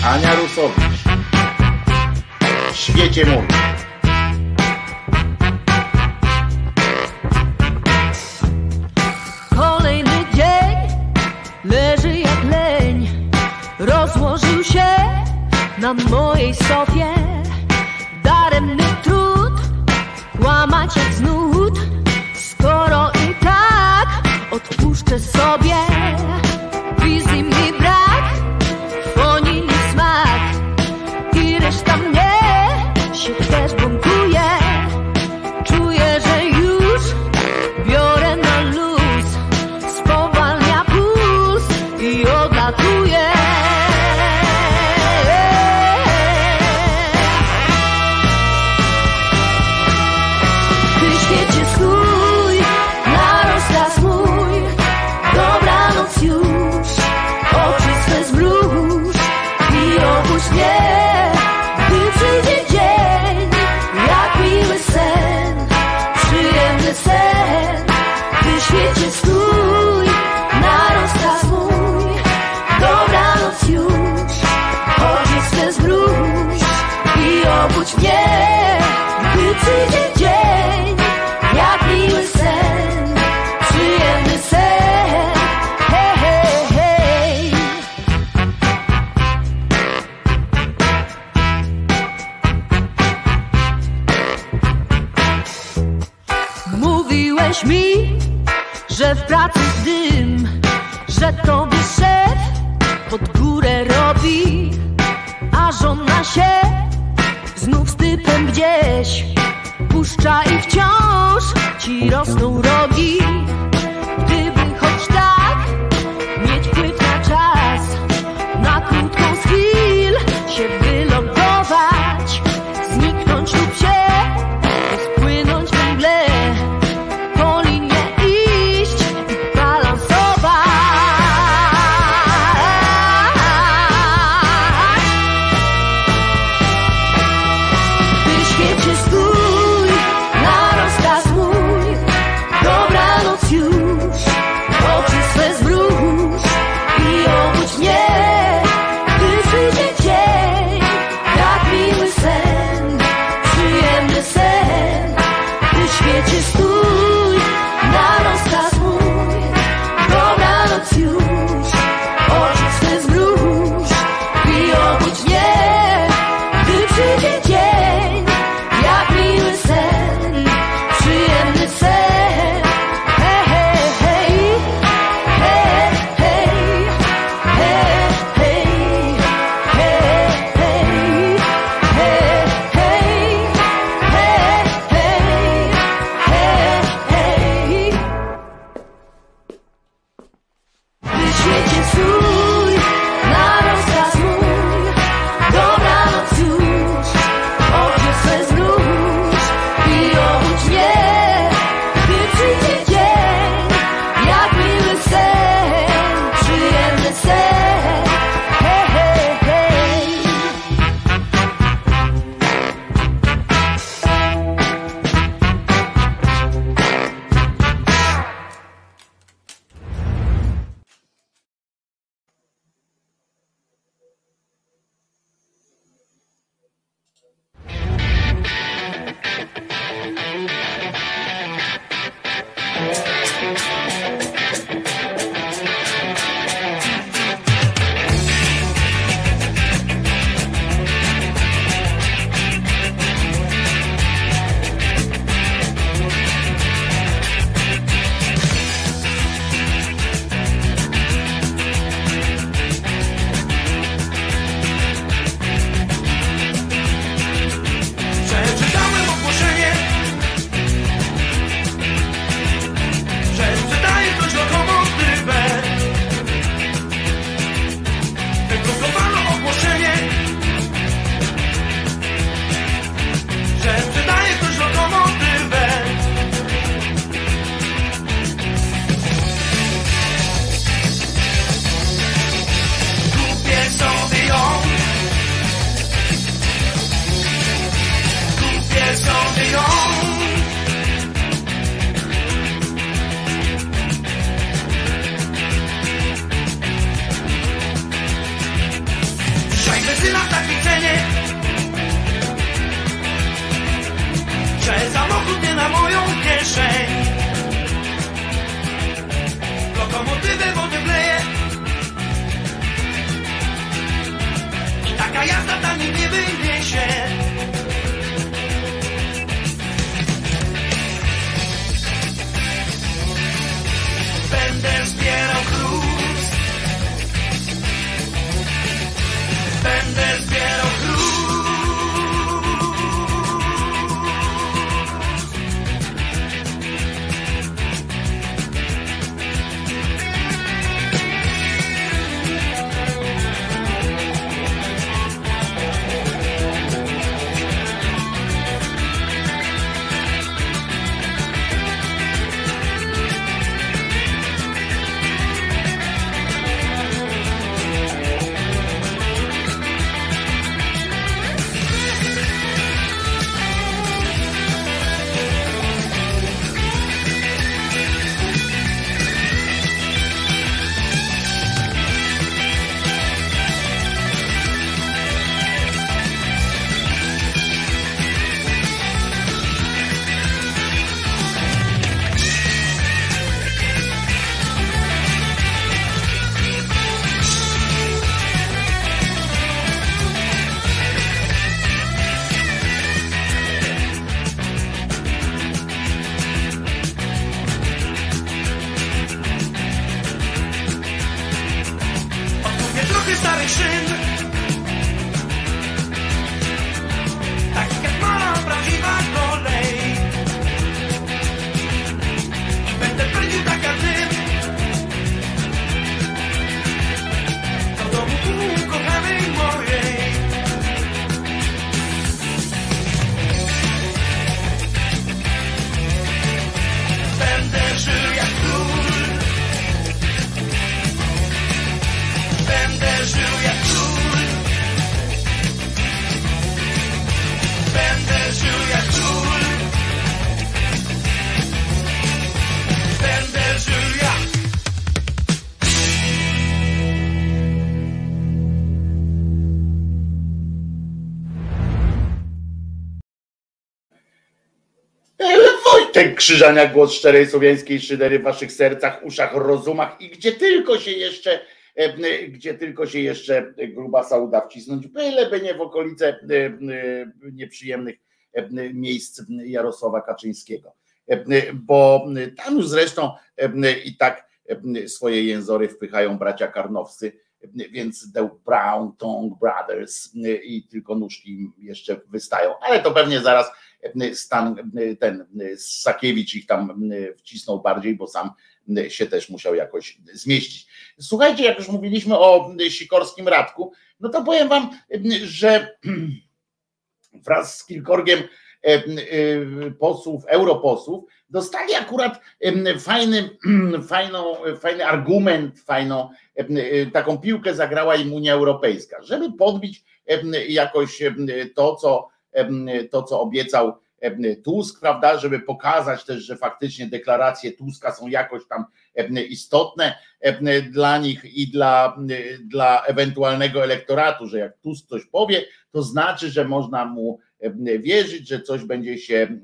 Ania Rusowicz. Świecie mój. Kolejny dzień leży jak leń. Rozłożył się na mojej sofie. Daremny trud kłamać jak znud odpuszczę sobie pod górę robi, a żona się znów z typem gdzieś puszcza i wciąż ci rosną rogi. Wojtek Krzyżania, głos szczerej słowiańskiej szydery w waszych sercach, uszach, rozumach i gdzie tylko się jeszcze e, gdzie tylko się jeszcze grubasa uda wcisnąć, byleby nie w okolice e, e, nieprzyjemnych e, miejsc Jarosława Kaczyńskiego. E, Bo tam już zresztą e, i tak e, swoje jęzory wpychają bracia Karnowscy, e, więc The Brown Tongue Brothers e, i tylko nóżki im jeszcze wystają, ale to pewnie zaraz stan ten Sakiewicz ich tam wcisnął bardziej, bo sam się też musiał jakoś zmieścić. Słuchajcie, jak już mówiliśmy o Sikorskim Radku, no to powiem wam, że [clears throat] wraz z kilkorgiem posłów, europosłów, dostali akurat fajny, [clears throat] fajną, fajny argument, fajną taką piłkę zagrała im Unia Europejska, żeby podbić jakoś to, co to, co obiecał Tusk, prawda, żeby pokazać też, że faktycznie deklaracje Tuska są jakoś tam istotne dla nich i dla, dla ewentualnego elektoratu, że jak Tusk coś powie, to znaczy, że można mu wierzyć, że coś będzie się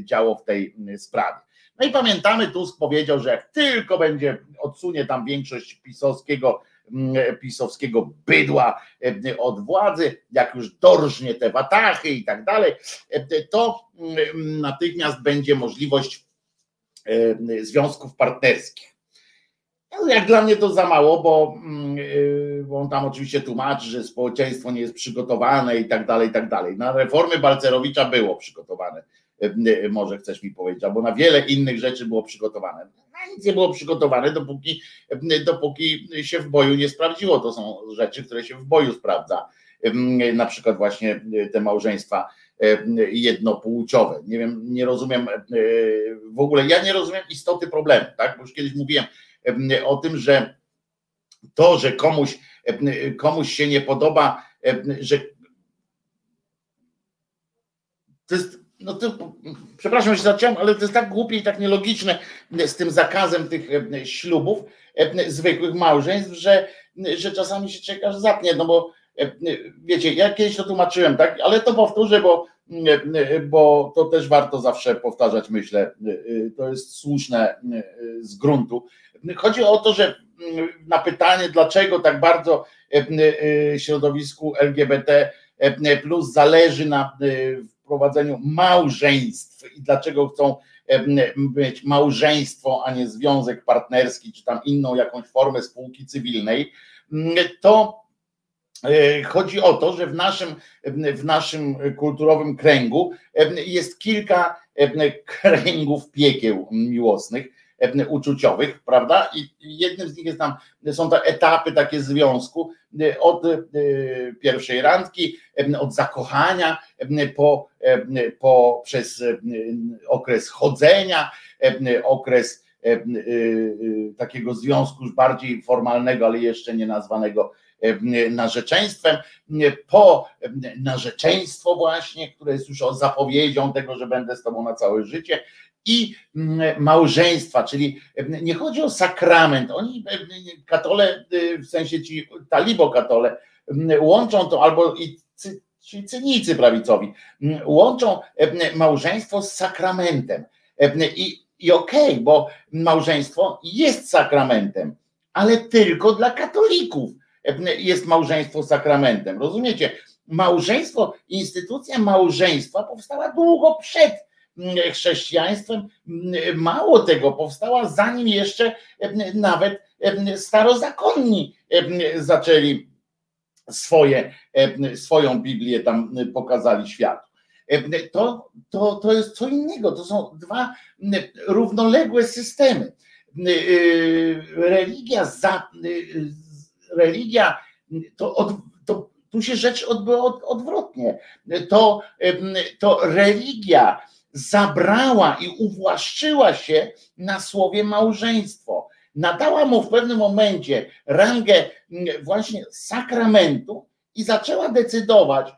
działo w tej sprawie. No i pamiętamy, Tusk powiedział, że jak tylko będzie odsunie tam większość pisowskiego pisowskiego bydła od władzy, jak już dorżnie te watachy i tak dalej, to natychmiast będzie możliwość związków partnerskich. Jak dla mnie to za mało, bo, bo on tam oczywiście tłumaczy, że społeczeństwo nie jest przygotowane i tak dalej, i tak dalej. Na reformy Balcerowicza było przygotowane, może chcesz mi powiedzieć, albo na wiele innych rzeczy było przygotowane. Nic nie było przygotowane, dopóki, dopóki się w boju nie sprawdziło. To są rzeczy, które się w boju sprawdza. Na przykład właśnie te małżeństwa jednopłciowe. Nie wiem, nie rozumiem w ogóle, ja nie rozumiem istoty problemu, tak? Bo już kiedyś mówiłem o tym, że to, że komuś, komuś się nie podoba, że to jest no to, przepraszam, że zacząłem, ale to jest tak głupie i tak nielogiczne z tym zakazem tych ślubów, zwykłych małżeństw, że, że czasami się czeka, że zapnie, no bo wiecie, ja kiedyś to tłumaczyłem, tak, ale to powtórzę, bo, bo to też warto zawsze powtarzać, myślę, to jest słuszne z gruntu. Chodzi o to, że na pytanie, dlaczego tak bardzo środowisku LGBT plus zależy na wprowadzeniu małżeństw i dlaczego chcą mieć małżeństwo, a nie związek partnerski, czy tam inną jakąś formę spółki cywilnej, to chodzi o to, że w naszym, w naszym kulturowym kręgu jest kilka kręgów piekieł miłosnych, uczuciowych, prawda? I jednym z nich jest tam, są te etapy takie związku od pierwszej randki, od zakochania, po, po przez okres chodzenia, okres takiego związku już bardziej formalnego, ale jeszcze nie nazwanego narzeczeństwem, po narzeczeństwo właśnie, które jest już zapowiedzią tego, że będę z tobą na całe życie i małżeństwa, czyli nie chodzi o sakrament, oni katole, w sensie ci talibokatole łączą to albo i ci cynicy prawicowi, łączą małżeństwo z sakramentem i, i okej, okay, bo małżeństwo jest sakramentem, ale tylko dla katolików jest małżeństwo sakramentem. Rozumiecie? Małżeństwo, instytucja małżeństwa powstała długo przed chrześcijaństwem. Mało tego, powstała zanim jeszcze nawet starozakonni zaczęli swoje, e, swoją Biblię tam pokazali światu. E, To, to, to jest co innego, to są dwa równoległe systemy. Religia, za, religia to, od, to tu się rzecz odbyła od, odwrotnie. To, to religia zabrała i uwłaszczyła się na słowie małżeństwo. Nadała mu w pewnym momencie rangę właśnie sakramentu i zaczęła decydować,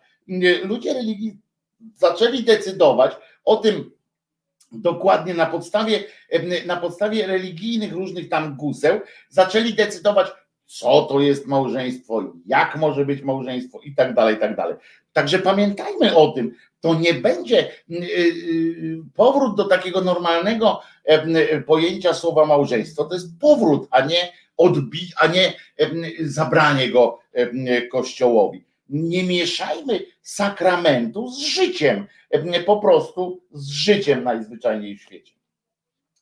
ludzie religii zaczęli decydować o tym dokładnie na podstawie, na podstawie religijnych różnych tam guseł, zaczęli decydować, co to jest małżeństwo, jak może być małżeństwo i tak dalej, i tak dalej. Także pamiętajmy o tym, to nie będzie y, y, powrót do takiego normalnego pojęcia słowa małżeństwo, to jest powrót, a nie odbi, a nie zabranie go kościołowi. Nie mieszajmy sakramentu z życiem, po prostu z życiem najzwyczajniej w świecie.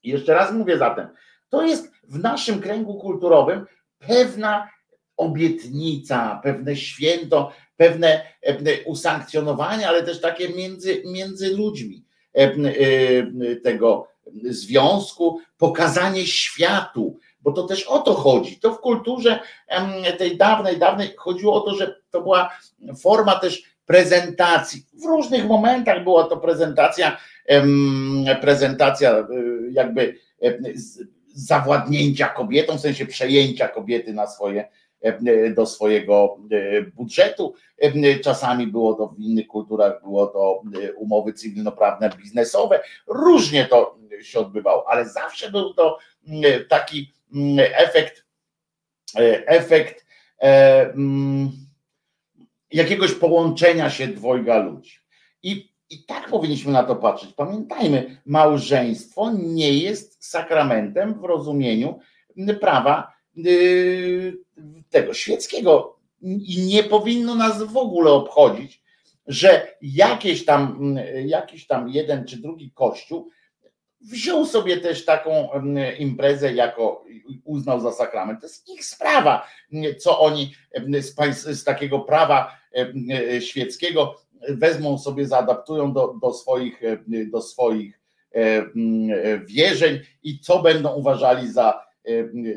Jeszcze raz mówię zatem, to jest w naszym kręgu kulturowym pewna obietnica, pewne święto, pewne usankcjonowanie, ale też takie między, między ludźmi tego związku, pokazanie światu, bo to też o to chodzi. To w kulturze tej dawnej, dawnej chodziło o to, że to była forma też prezentacji. W różnych momentach była to prezentacja, prezentacja jakby zawładnięcia kobietą, w sensie przejęcia kobiety na swoje, do swojego budżetu. Czasami było to w innych kulturach, było to umowy cywilnoprawne, biznesowe. Różnie to się odbywało, ale zawsze był to taki efekt, efekt jakiegoś połączenia się dwojga ludzi. I i tak powinniśmy na to patrzeć. Pamiętajmy, małżeństwo nie jest sakramentem w rozumieniu prawa tego świeckiego i nie powinno nas w ogóle obchodzić, że jakieś tam, jakiś tam jeden czy drugi kościół wziął sobie też taką imprezę jako uznał za sakrament. To jest ich sprawa, co oni z, z takiego prawa świeckiego wezmą sobie, zaadaptują do, do swoich, e, do swoich e, e, wierzeń i co będą uważali za,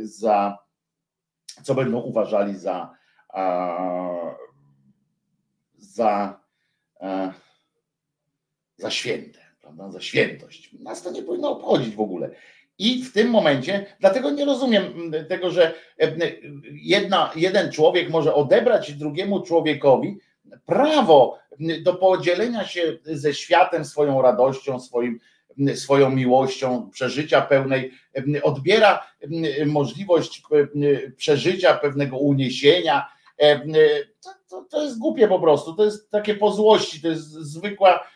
za co będą uważali za za, za święte, prawda? za świętość. Nas to nie powinno obchodzić w ogóle. I w tym momencie, dlatego nie rozumiem tego, że jedna, jeden człowiek może odebrać drugiemu człowiekowi prawo do podzielenia się ze światem swoją radością, swoim, swoją miłością, przeżycia pełnej, odbiera możliwość przeżycia pewnego uniesienia. To, to, to jest głupie po prostu, to jest takie po złości, to jest zwykła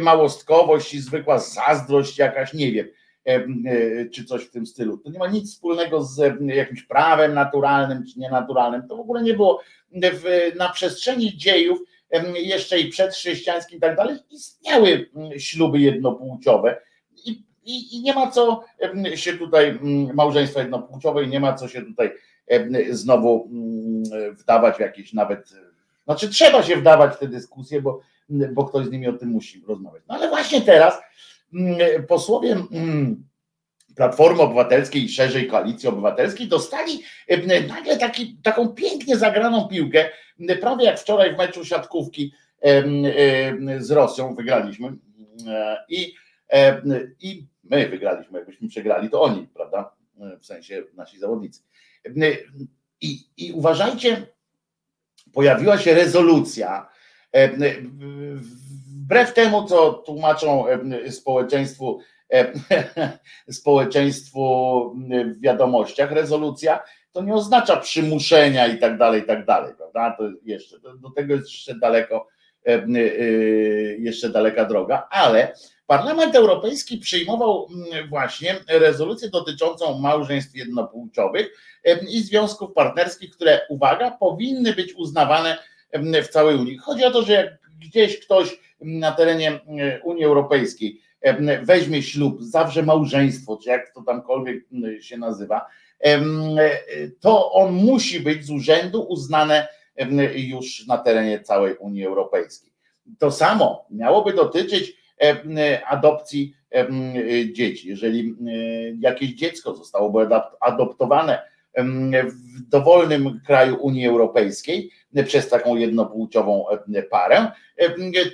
małostkowość i zwykła zazdrość jakaś, nie wiem, czy coś w tym stylu. To nie ma nic wspólnego z jakimś prawem naturalnym czy nienaturalnym. To w ogóle nie było na przestrzeni dziejów jeszcze i przedchrześcijańskim i tak dalej, istniały śluby jednopłciowe i, i, i nie ma co się tutaj, małżeństwa jednopłciowe i nie ma co się tutaj znowu wdawać w jakieś nawet, znaczy trzeba się wdawać w te dyskusje, bo, bo ktoś z nimi o tym musi rozmawiać. No ale właśnie teraz posłowie Platformy Obywatelskiej i szerzej Koalicji Obywatelskiej dostali nagle taki, taką pięknie zagraną piłkę, prawie jak wczoraj w meczu siatkówki z Rosją wygraliśmy i, i my wygraliśmy, jakbyśmy przegrali, to oni, prawda, w sensie nasi zawodnicy. I, i uważajcie, pojawiła się rezolucja, wbrew temu, co tłumaczą społeczeństwu [laughs] społeczeństwu w wiadomościach, rezolucja to nie oznacza przymuszenia i tak dalej, i tak dalej, prawda? To jeszcze, do tego jest jeszcze daleko, e, e, jeszcze daleka droga, ale Parlament Europejski przyjmował mm, właśnie rezolucję dotyczącą małżeństw jednopłciowych i związków partnerskich, które, uwaga, powinny być uznawane w całej Unii. Chodzi o to, że jak gdzieś ktoś na terenie Unii Europejskiej weźmie ślub, zawrze małżeństwo, czy jak to tamkolwiek się nazywa, to on musi być z urzędu uznane już na terenie całej Unii Europejskiej. To samo miałoby dotyczyć adopcji dzieci. Jeżeli jakieś dziecko zostałoby adoptowane w dowolnym kraju Unii Europejskiej przez taką jednopłciową parę,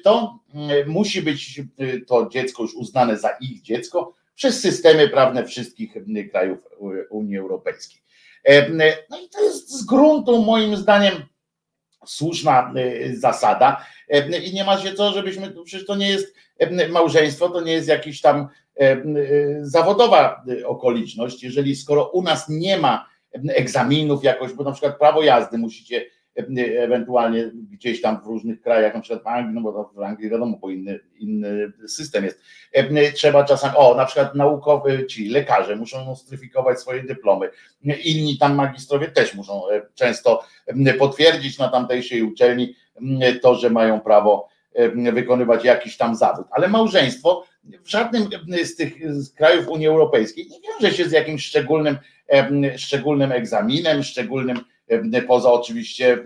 to musi być to dziecko już uznane za ich dziecko przez systemy prawne wszystkich krajów Unii Europejskiej. No i to jest z gruntu moim zdaniem słuszna zasada i nie ma się co, żebyśmy, przecież to nie jest małżeństwo, to nie jest jakiś tam zawodowa okoliczność, jeżeli skoro u nas nie ma egzaminów jakoś, bo na przykład prawo jazdy musicie ewentualnie gdzieś tam w różnych krajach, na przykład w Anglii, no bo w Anglii wiadomo, bo inny, inny system jest. Trzeba czasami, o na przykład naukowy, ci lekarze muszą nostryfikować swoje dyplomy, inni tam magistrowie też muszą często potwierdzić na tamtejszej uczelni to, że mają prawo wykonywać jakiś tam zawód. Ale małżeństwo w żadnym z tych krajów Unii Europejskiej nie wiąże się z jakimś szczególnym, szczególnym egzaminem, szczególnym poza oczywiście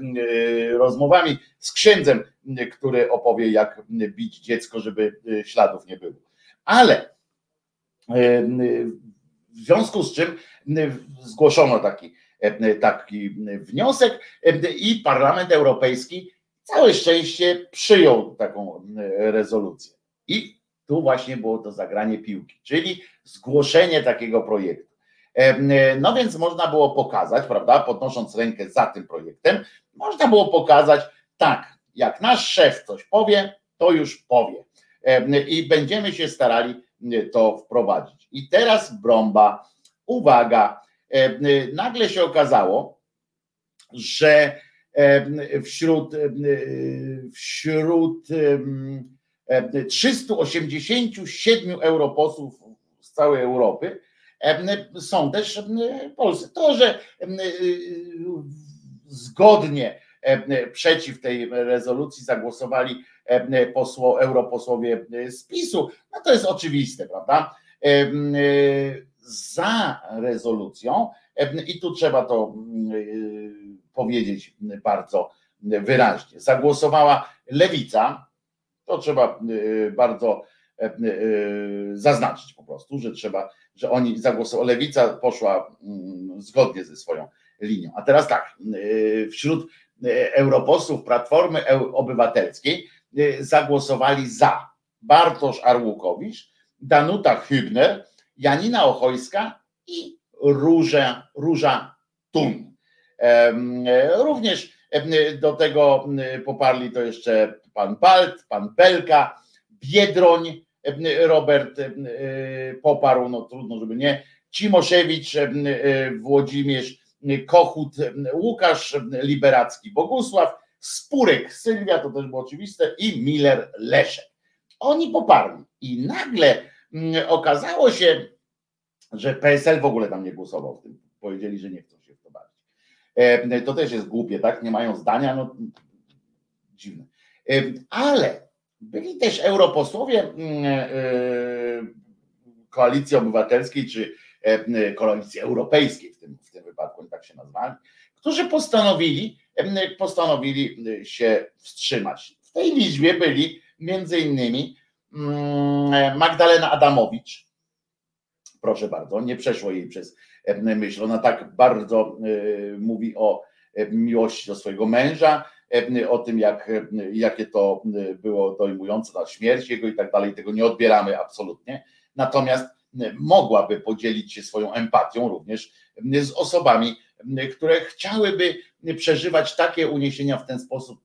rozmowami z księdzem, który opowie, jak bić dziecko, żeby śladów nie było. Ale w związku z czym zgłoszono taki, taki wniosek i Parlament Europejski całe szczęście przyjął taką rezolucję. I tu właśnie było to zagranie piłki, czyli zgłoszenie takiego projektu. No więc można było pokazać, prawda, podnosząc rękę za tym projektem, można było pokazać, tak, jak nasz szef coś powie, to już powie. I będziemy się starali to wprowadzić. I teraz brąba, uwaga, nagle się okazało, że wśród, wśród 387 europosłów z całej Europy są też Polscy. To, że zgodnie przeciw tej rezolucji zagłosowali posło, europosłowie z PiSu, no to jest oczywiste, prawda? Za rezolucją, i tu trzeba to powiedzieć bardzo wyraźnie, zagłosowała lewica, to trzeba bardzo zaznaczyć po prostu, że trzeba że oni zagłosowali, lewica poszła mm, zgodnie ze swoją linią. A teraz tak, wśród europosłów Platformy Obywatelskiej zagłosowali za Bartosz Arłukowicz, Danuta Hübner, Janina Ochojska i Róża, Róża Tun. Również do tego poparli to jeszcze pan Balt, pan Pelka, Biedroń, Robert poparł, no trudno, żeby nie, Cimoszewicz, Włodzimierz Kochut, Łukasz Liberacki, Bogusław, Spurek, Sylwia, to też było oczywiste, i Miller Leszek. Oni poparli i nagle okazało się, że PSL w ogóle tam nie głosował w tym. Powiedzieli, że nie chcą się w to bawić. To też jest głupie, tak? Nie mają zdania, no dziwne. Ale byli też europosłowie mm, e, Koalicji Obywatelskiej czy e, Koalicji Europejskiej w tym, w tym wypadku, tak się nazwali, którzy postanowili, postanowili się wstrzymać. W tej liczbie byli między innymi mm, Magdalena Adamowicz, proszę bardzo, nie przeszło jej przez myśl, ona tak bardzo e, mówi o miłości do swojego męża, E, o tym, jak, e, jakie to e, było dojmujące na śmierć jego i tak dalej, tego nie odbieramy absolutnie. Natomiast mogłaby podzielić się swoją empatią również z osobami, które chciałyby przeżywać takie uniesienia w ten sposób,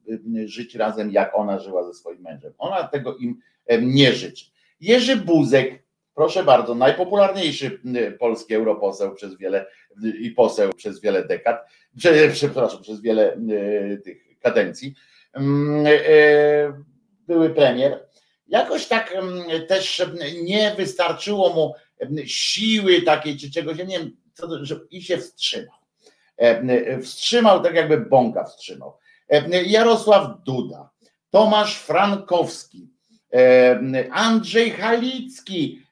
żyć razem, jak ona żyła ze swoim mężem. Ona tego im nie życzy. Jerzy Buzek, proszę bardzo, najpopularniejszy polski europoseł przez wiele i poseł przez wiele dekad, [laughs] przepraszam, przez wiele tych kadencji, mm, e, były premier, jakoś tak też nie wystarczyło mu siły takiej czy czegoś, ja nie wiem, i się wstrzymał. E, wstrzymał tak jakby Bąka wstrzymał. E, Jarosław Duda, Tomasz Frankowski, Andrzej Halicki,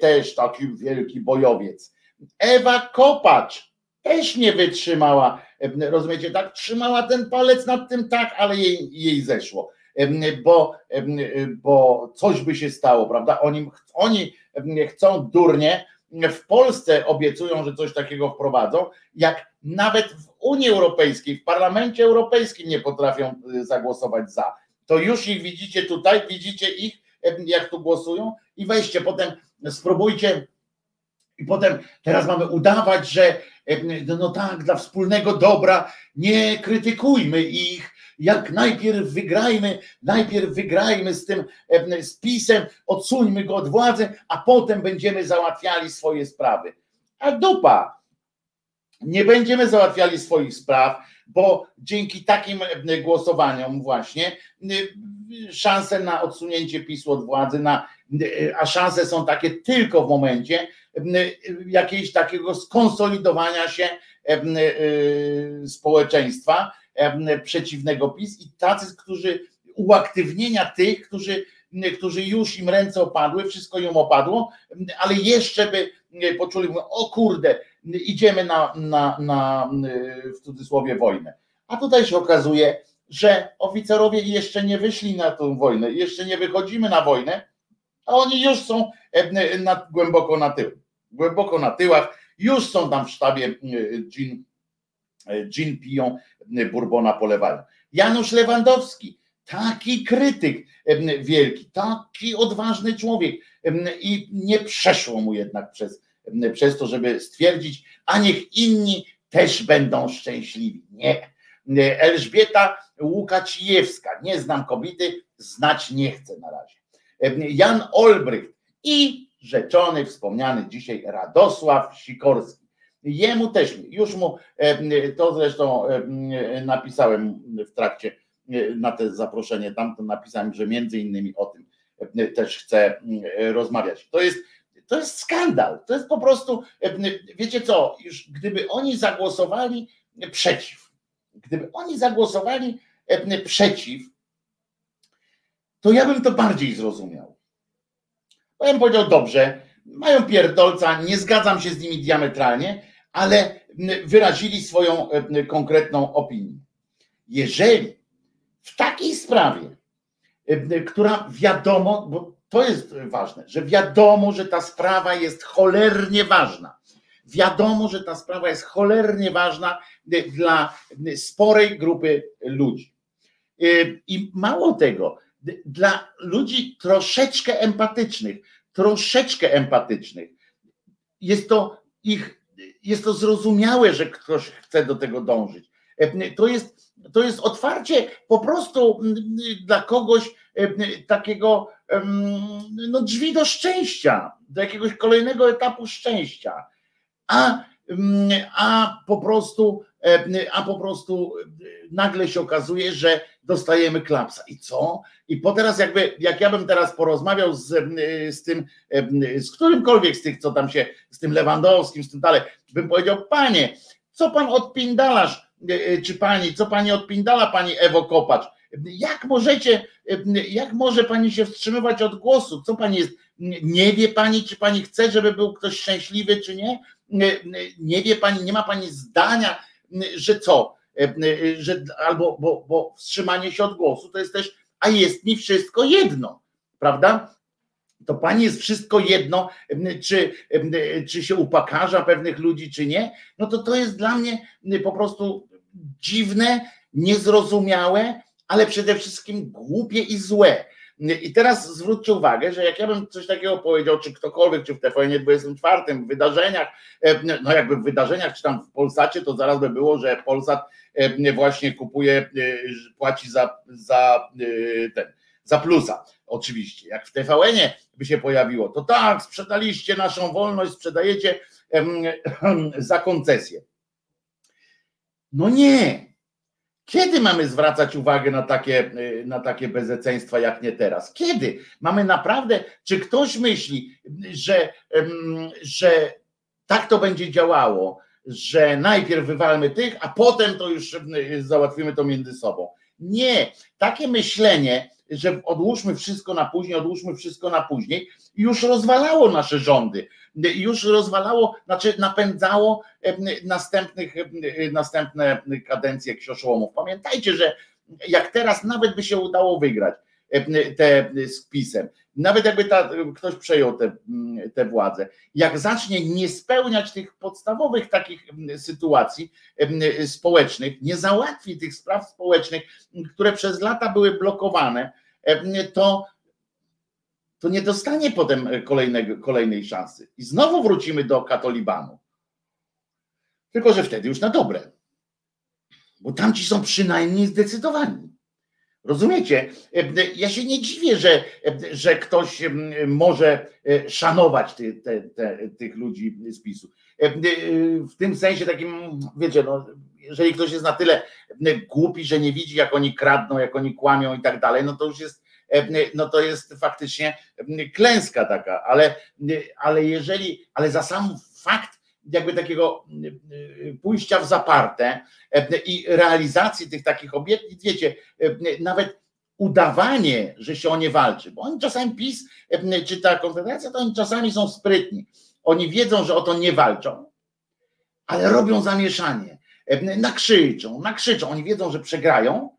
też taki wielki bojowiec, Ewa Kopacz, też nie wytrzymała, rozumiecie, tak? Trzymała ten palec nad tym tak, ale jej, jej zeszło, bo, bo coś by się stało, prawda? Oni, oni chcą durnie, w Polsce obiecują, że coś takiego wprowadzą, jak nawet w Unii Europejskiej, w Parlamencie Europejskim nie potrafią zagłosować za. To już ich widzicie tutaj, widzicie ich, jak tu głosują i weźcie potem, spróbujcie. I potem teraz mamy udawać, że no, tak, dla wspólnego dobra nie krytykujmy ich, jak najpierw wygrajmy, najpierw wygrajmy z tym spisem, odsuńmy go od władzy, a potem będziemy załatwiali swoje sprawy. A dupa, nie będziemy załatwiali swoich spraw, bo dzięki takim głosowaniom właśnie szanse na odsunięcie PiSu od władzy, na, a szanse są takie tylko w momencie jakiegoś takiego skonsolidowania się społeczeństwa przeciwnego PiS i tacy, którzy uaktywnienia tych, którzy, którzy już im ręce opadły, wszystko im opadło, ale jeszcze by poczuli, o kurde, idziemy na, na, na w cudzysłowie wojnę. A tutaj się okazuje, że oficerowie jeszcze nie wyszli na tę wojnę, jeszcze nie wychodzimy na wojnę, a oni już są na, głęboko na tył, głęboko na tyłach, już są tam w sztabie gin, gin piją, Bourbona polewają. Janusz Lewandowski, taki krytyk wielki, taki odważny człowiek i nie przeszło mu jednak przez, przez to, żeby stwierdzić, a niech inni też będą szczęśliwi. Nie. Elżbieta Łukacijewska, nie znam kobiety, znać nie chcę na razie. Jan Olbrycht i rzeczony, wspomniany dzisiaj Radosław Sikorski. Jemu też. Już mu to zresztą napisałem w trakcie na to zaproszenie tam, to napisałem, że między innymi o tym też chcę rozmawiać. To jest, to jest skandal. To jest po prostu, wiecie co, już gdyby oni zagłosowali przeciw, gdyby oni zagłosowali przeciw, to ja bym to bardziej zrozumiał. Bo ja bym powiedział, dobrze, mają pierdolca, nie zgadzam się z nimi diametralnie, ale wyrazili swoją konkretną opinię. Jeżeli w takiej sprawie, która wiadomo, bo to jest ważne, że wiadomo, że ta sprawa jest cholernie ważna. Wiadomo, że ta sprawa jest cholernie ważna dla sporej grupy ludzi. I mało tego, dla ludzi troszeczkę empatycznych, troszeczkę empatycznych, jest to ich, jest to zrozumiałe, że ktoś chce do tego dążyć. To jest, to jest otwarcie po prostu dla kogoś takiego no, drzwi do szczęścia, do jakiegoś kolejnego etapu szczęścia. A, a po prostu a po prostu nagle się okazuje, że dostajemy klapsa. I co? I po teraz jakby, jak ja bym teraz porozmawiał z, z tym, z którymkolwiek z tych, co tam się, z tym Lewandowskim, z tym dalej, bym powiedział, panie, co pan odpindalasz, czy pani, co pani odpindala, pani Ewo Kopacz? Jak możecie, jak może pani się wstrzymywać od głosu? Co pani jest? Nie wie pani, czy pani chce, żeby był ktoś szczęśliwy, czy nie? Nie wie pani, nie ma pani zdania, że co? Że albo bo, bo wstrzymanie się od głosu to jest też, a jest mi wszystko jedno, prawda? To pani jest wszystko jedno, czy, czy się upakarza pewnych ludzi, czy nie, no to to jest dla mnie po prostu dziwne, niezrozumiałe, ale przede wszystkim głupie i złe. I teraz zwróćcie uwagę, że jak ja bym coś takiego powiedział, czy ktokolwiek, czy w TVN 24, w wydarzeniach, no jakby w wydarzeniach, czy tam w Polsacie, to zaraz by było, że Polsat właśnie kupuje, płaci za, za ten, za plusa. Oczywiście, jak w TVN-ie by się pojawiło, to tak, sprzedaliście naszą wolność, sprzedajecie [clears throat] za koncesję. No nie, kiedy mamy zwracać uwagę na takie, na takie bezeceństwa, jak nie teraz? Kiedy? Mamy naprawdę, czy ktoś myśli, że, że tak to będzie działało, że najpierw wywalmy tych, a potem to już załatwimy to między sobą? Nie, takie myślenie że odłóżmy wszystko na później, odłóżmy wszystko na później, już rozwalało nasze rządy, już rozwalało, znaczy napędzało następnych, następne kadencje ksioszołomów. Pamiętajcie, że jak teraz nawet by się udało wygrać te z PiSem, nawet jakby ta, ktoś przejął tę te, te władzę, jak zacznie nie spełniać tych podstawowych takich sytuacji społecznych, nie załatwi tych spraw społecznych, które przez lata były blokowane, to, to nie dostanie potem kolejnego, kolejnej szansy. I znowu wrócimy do katolibanu. Tylko, że wtedy już na dobre. Bo tamci są przynajmniej zdecydowani. Rozumiecie? Ja się nie dziwię, że, że ktoś może szanować ty, te, te, tych ludzi z PiSu. W tym sensie takim, wiecie, no, jeżeli ktoś jest na tyle głupi, że nie widzi, jak oni kradną, jak oni kłamią i tak dalej, no to już jest, no to jest faktycznie klęska taka, ale, ale jeżeli, ale za sam fakt jakby takiego pójścia w zaparte i realizacji tych takich obietnic, wiecie, nawet udawanie, że się o nie walczy, bo oni czasami PiS czy ta Konfederacja, to oni czasami są sprytni. Oni wiedzą, że o to nie walczą, ale robią zamieszanie. Nakrzyczą, nakrzyczą. Oni wiedzą, że przegrają,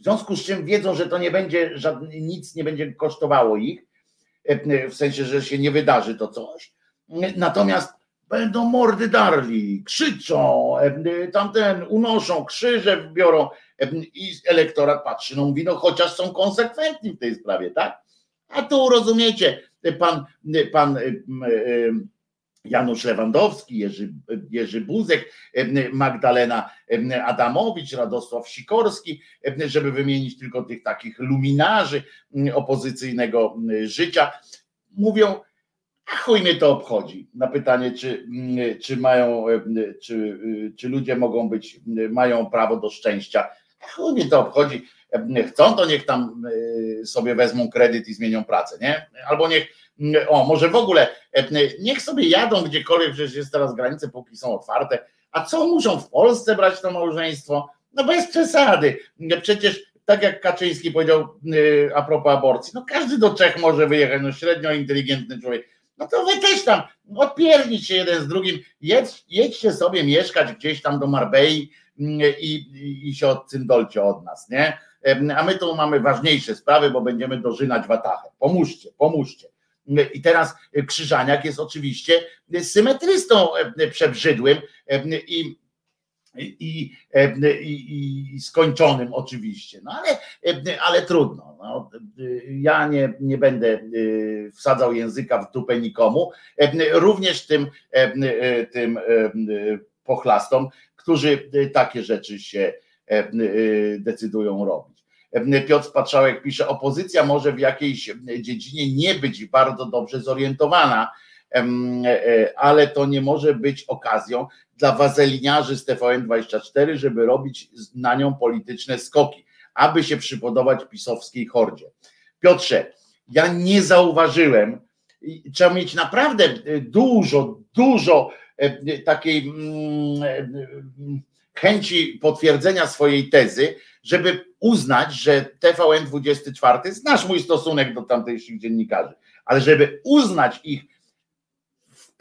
w związku z czym wiedzą, że to nie będzie, żadne, nic nie będzie kosztowało ich, w sensie, że się nie wydarzy to coś. Natomiast będą mordy darli, krzyczą, tamten unoszą, krzyże biorą i elektorat patrzy, no mówi, no chociaż są konsekwentni w tej sprawie, tak? A tu rozumiecie, pan, pan Janusz Lewandowski, Jerzy, Jerzy Buzek, Magdalena Adamowicz, Radosław Sikorski, żeby wymienić tylko tych takich luminarzy opozycyjnego życia, mówią, chuj mnie to obchodzi. Na pytanie, czy, czy mają, czy, czy ludzie mogą być, mają prawo do szczęścia. Chuj mnie to obchodzi. Chcą, to niech tam sobie wezmą kredyt i zmienią pracę, nie? Albo niech, o, może w ogóle, niech sobie jadą gdziekolwiek, przecież jest teraz granice, póki są otwarte. A co muszą w Polsce brać to małżeństwo? No bez przesady. Przecież tak jak Kaczyński powiedział a propos aborcji, no każdy do Czech może wyjechać, no średnio inteligentny człowiek no to wy też tam odpiernić się jeden z drugim, jedź, jedźcie sobie mieszkać gdzieś tam do Marbei mm, i, i, i się odcyndolcie od nas, nie? A my tu mamy ważniejsze sprawy, bo będziemy dożynać watachę. Pomóżcie, pomóżcie. I teraz Krzyżaniak jest oczywiście symetrystą przebrzydłym i i, i, i, skończonym oczywiście, no ale, ale trudno. No, ja nie, nie będę y, wsadzał języka w dupę nikomu, również tym, tym pochlastom, którzy takie rzeczy się decydują robić. Piotr Patrzałek pisze, opozycja może w jakiejś dziedzinie nie być bardzo dobrze zorientowana, e, ale to nie może być okazją dla wazeliniarzy z TVN24, żeby robić na nią polityczne skoki, aby się przypodobać pisowskiej hordzie. Piotrze, ja nie zauważyłem, trzeba mieć naprawdę e, dużo, dużo e, takiej mm, e, chęci potwierdzenia swojej tezy, żeby uznać, że TVN24, znasz mój stosunek do tamtejszych dziennikarzy, ale żeby uznać ich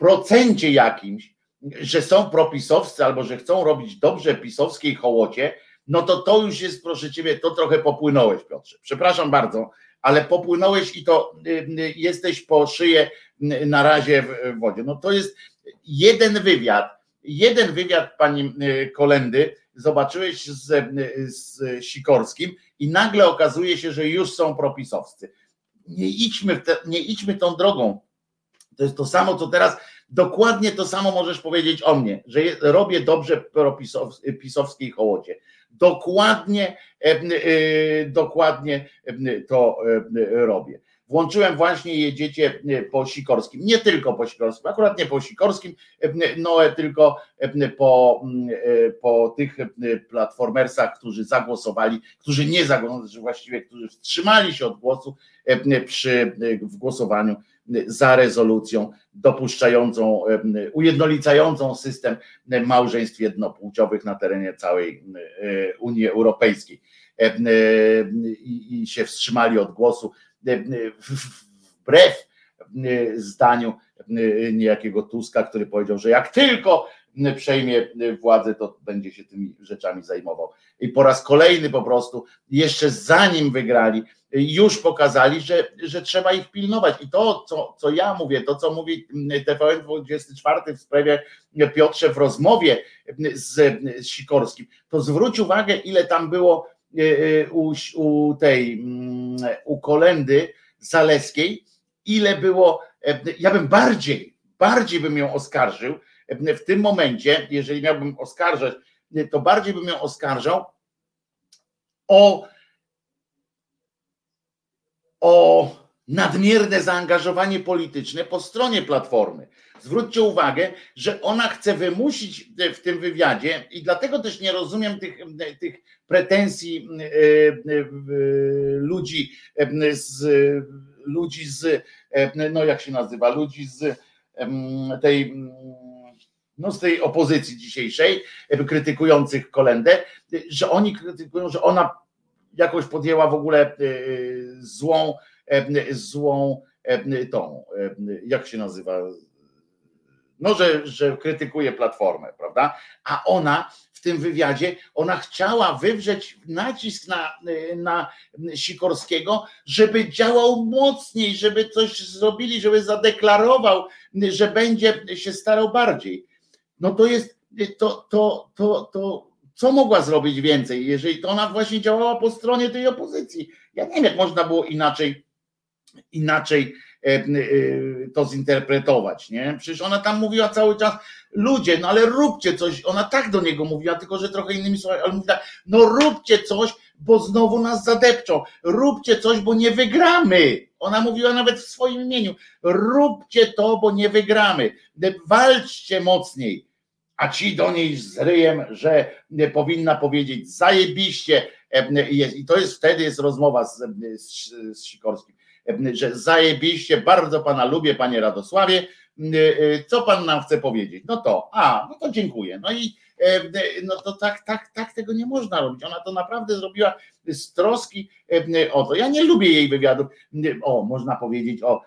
procencie jakimś, że są propisowcy albo że chcą robić dobrze pisowskiej hołocie, no to to już jest, proszę ciebie, to trochę popłynąłeś, Piotrze. Przepraszam bardzo, ale popłynąłeś i to y, y, jesteś po szyję y, na razie w wodzie. No to jest jeden wywiad, jeden wywiad pani Kolendy zobaczyłeś z, z Sikorskim i nagle okazuje się, że już są propisowcy. Nie idźmy, te, nie idźmy tą drogą. To jest to samo, co teraz Dokładnie to samo możesz powiedzieć o mnie, że robię dobrze pisowskiej hołocie. Dokładnie, e, e, dokładnie e, to robię. Włączyłem właśnie jedziecie po Sikorskim, nie tylko po Sikorskim, akurat nie po Sikorskim, Noe, tylko po, po tych platformersach, którzy zagłosowali, którzy nie zagłosowali, właściwie którzy wstrzymali się od głosu przy, w głosowaniu za rezolucją dopuszczającą, ujednolicającą system małżeństw jednopłciowych na terenie całej Unii Europejskiej. i, i się wstrzymali od głosu wbrew zdaniu niejakiego Tuska, który powiedział, że jak tylko przejmie władzę, to będzie się tymi rzeczami zajmował. I po raz kolejny po prostu, jeszcze zanim wygrali, już pokazali, że, że trzeba ich pilnować. I to, co, co ja mówię, to, co mówi TVN 24 w sprawie Piotrze w rozmowie z, z Sikorskim, to zwróć uwagę, ile tam było e, e, u, u tej, mm, u kolendy Zaleskiej, ile było, e, ja bym bardziej, bardziej bym ją oskarżył w tym momencie, jeżeli miałbym oskarżać, to bardziej bym ją oskarżał o o nadmierne zaangażowanie polityczne po stronie Platformy. Zwróćcie uwagę, że ona chce wymusić w tym wywiadzie i dlatego też nie rozumiem tych, tych pretensji e, e, ludzi z ludzi z no jak się nazywa, ludzi z tej no z tej opozycji dzisiejszej, krytykujących kolendę, że oni krytykują, że ona jakoś podjęła w ogóle e, złą, e, złą e, tą, jak się nazywa, no, że, że krytykuje platformę, prawda? A ona w tym wywiadzie, ona chciała wywrzeć nacisk na, na Sikorskiego, żeby działał mocniej, żeby coś zrobili, żeby zadeklarował, że będzie się starał bardziej. No to jest, to, to, to, to co mogła zrobić więcej, jeżeli to ona właśnie działała po stronie tej opozycji? Ja nie wiem, jak można było inaczej, inaczej e, e, to zinterpretować, nie? Przecież ona tam mówiła cały czas, ludzie, no ale róbcie coś, ona tak do niego mówiła, tylko że trochę innymi słowami, ale mówi tak, no róbcie coś, bo znowu nas zadepczą, róbcie coś, bo nie wygramy. Ona mówiła nawet w swoim imieniu, róbcie to, bo nie wygramy, walczcie mocniej. A ci do niej z ryjem, że powinna powiedzieć zajebiście jest, i to jest wtedy jest rozmowa z, z, z Sikorskim, że zajebiście, bardzo pana lubię, panie Radosławie, co pan nam chce powiedzieć? No to, a, no to dziękuję. No i no to tak, tak, tak tego nie można robić. Ona to naprawdę zrobiła z troski o to. Ja nie lubię jej wywiadów. O, można powiedzieć o,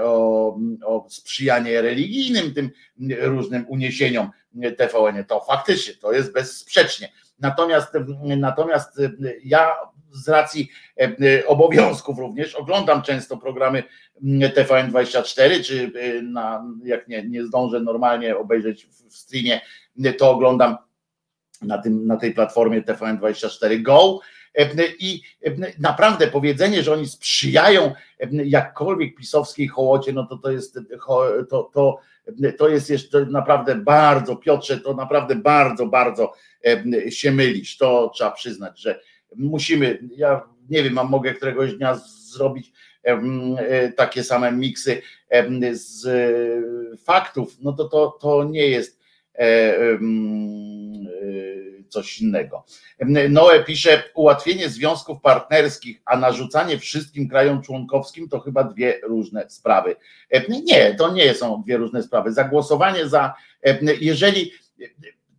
o, o sprzyjanie religijnym, tym różnym uniesieniom TVN. To faktycznie, to jest bezsprzecznie. Natomiast, natomiast ja z racji obowiązków również oglądam często programy TVN24, czy na, jak nie, nie zdążę normalnie obejrzeć w streamie, to oglądam na, tym, na tej platformie TVN24 Go. I naprawdę powiedzenie, że oni sprzyjają jakkolwiek pisowskiej hołocie, no to to jest to, to, to jest jeszcze naprawdę bardzo, Piotrze, to naprawdę bardzo, bardzo się mylisz. To trzeba przyznać, że musimy, ja nie wiem, a mogę któregoś dnia zrobić e, takie same miksy z faktów, no to to, to nie jest e, e, coś innego. Noe pisze, ułatwienie związków partnerskich, a narzucanie wszystkim krajom członkowskim to chyba dwie różne sprawy. Nie, to nie są dwie różne sprawy. Zagłosowanie za, jeżeli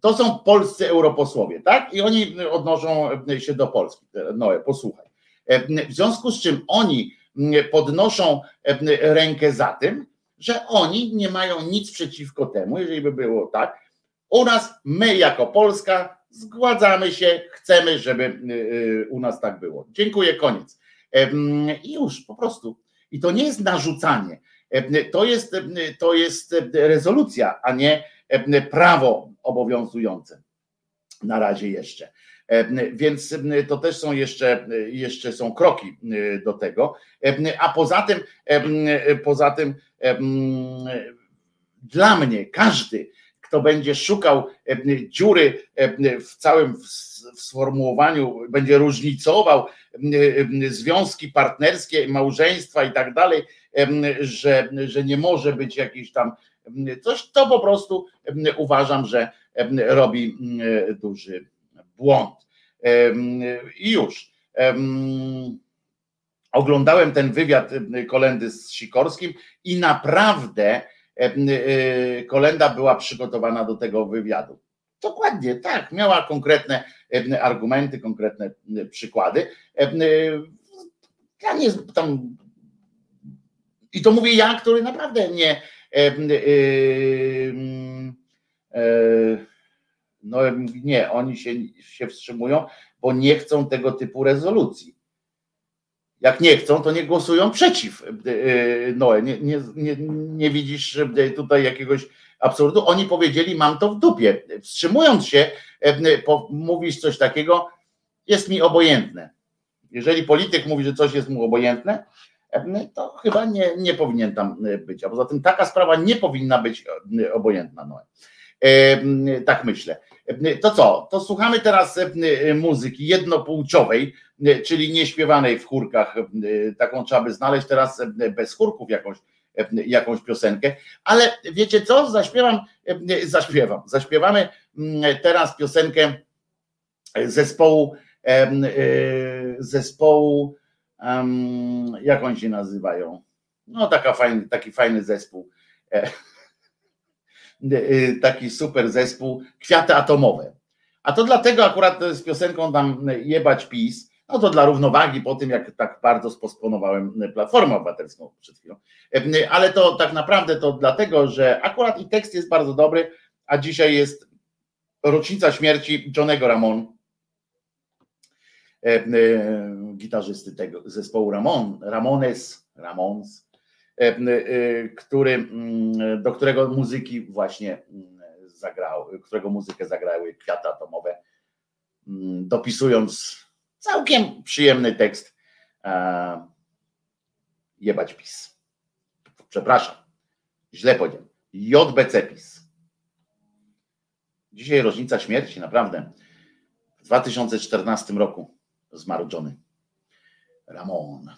to są polscy europosłowie, tak? I oni odnoszą się do Polski. Noe, posłuchaj. W związku z czym oni podnoszą rękę za tym, że oni nie mają nic przeciwko temu, jeżeli by było tak. U nas, my jako Polska, zgładzamy się, chcemy, żeby y, y, u nas tak było. Dziękuję, koniec. I już po prostu. I to nie jest narzucanie, to jest, to jest rezolucja, a nie prawo obowiązujące. Na razie jeszcze. Więc to też są jeszcze, jeszcze są kroki do tego. A poza tym, poza tym dla mnie każdy, kto będzie szukał dziury w całym w sformułowaniu, będzie różnicował związki partnerskie, małżeństwa i tak dalej, że, że nie może być jakiś tam coś, to po prostu uważam, że robi duży błąd. I już. Oglądałem ten wywiad Kolendy z Sikorskim i naprawdę Kolenda była przygotowana do tego wywiadu. Dokładnie, tak. Miała konkretne argumenty, konkretne przykłady. E, Ja nie tam. I to mówię ja, który naprawdę nie. E, e, e, No nie, oni się, się wstrzymują, bo nie chcą tego typu rezolucji. Jak nie chcą, to nie głosują przeciw. No, nie, nie, nie, nie widzisz e, tutaj jakiegoś absurdu. Oni powiedzieli, mam to w dupie. Wstrzymując się, e, mówisz coś takiego, jest mi obojętne. Jeżeli polityk mówi, że coś jest mu obojętne, e, to chyba nie, nie powinien tam być. A poza tym taka sprawa nie powinna być e, obojętna. No. E, Tak myślę. E, To co? To słuchamy teraz e, muzyki jednopłciowej, e, czyli nieśpiewanej w chórkach. E, Taką trzeba by znaleźć teraz e, bez chórków jakąś, e, jakąś piosenkę. Ale wiecie co? Zaśpiewam, e, zaśpiewam. Zaśpiewamy teraz piosenkę zespołu e, zespołu jak oni się nazywają? No taka fajny, taki fajny zespół. E, e, Taki super zespół Kwiaty Atomowe. A to dlatego akurat z piosenką tam jebać PiS, no to dla równowagi po tym, jak tak bardzo sposponowałem Platformę Obywatelską przed chwilą. E, Ale to tak naprawdę to dlatego, że akurat i tekst jest bardzo dobry, a dzisiaj jest rocznica śmierci Johnego Ramon, gitarzysty tego zespołu Ramon, Ramones, Ramons, e, e, który, mm, do którego muzyki właśnie mm, zagrały, którego muzykę zagrały Kwiaty Atomowe, mm, dopisując całkiem przyjemny tekst e, jebać PiS. Przepraszam, źle powiedziałem. JBC PiS. Dzisiaj rocznica śmierci, naprawdę. W 2014 roku zmarł Johnny Ramon.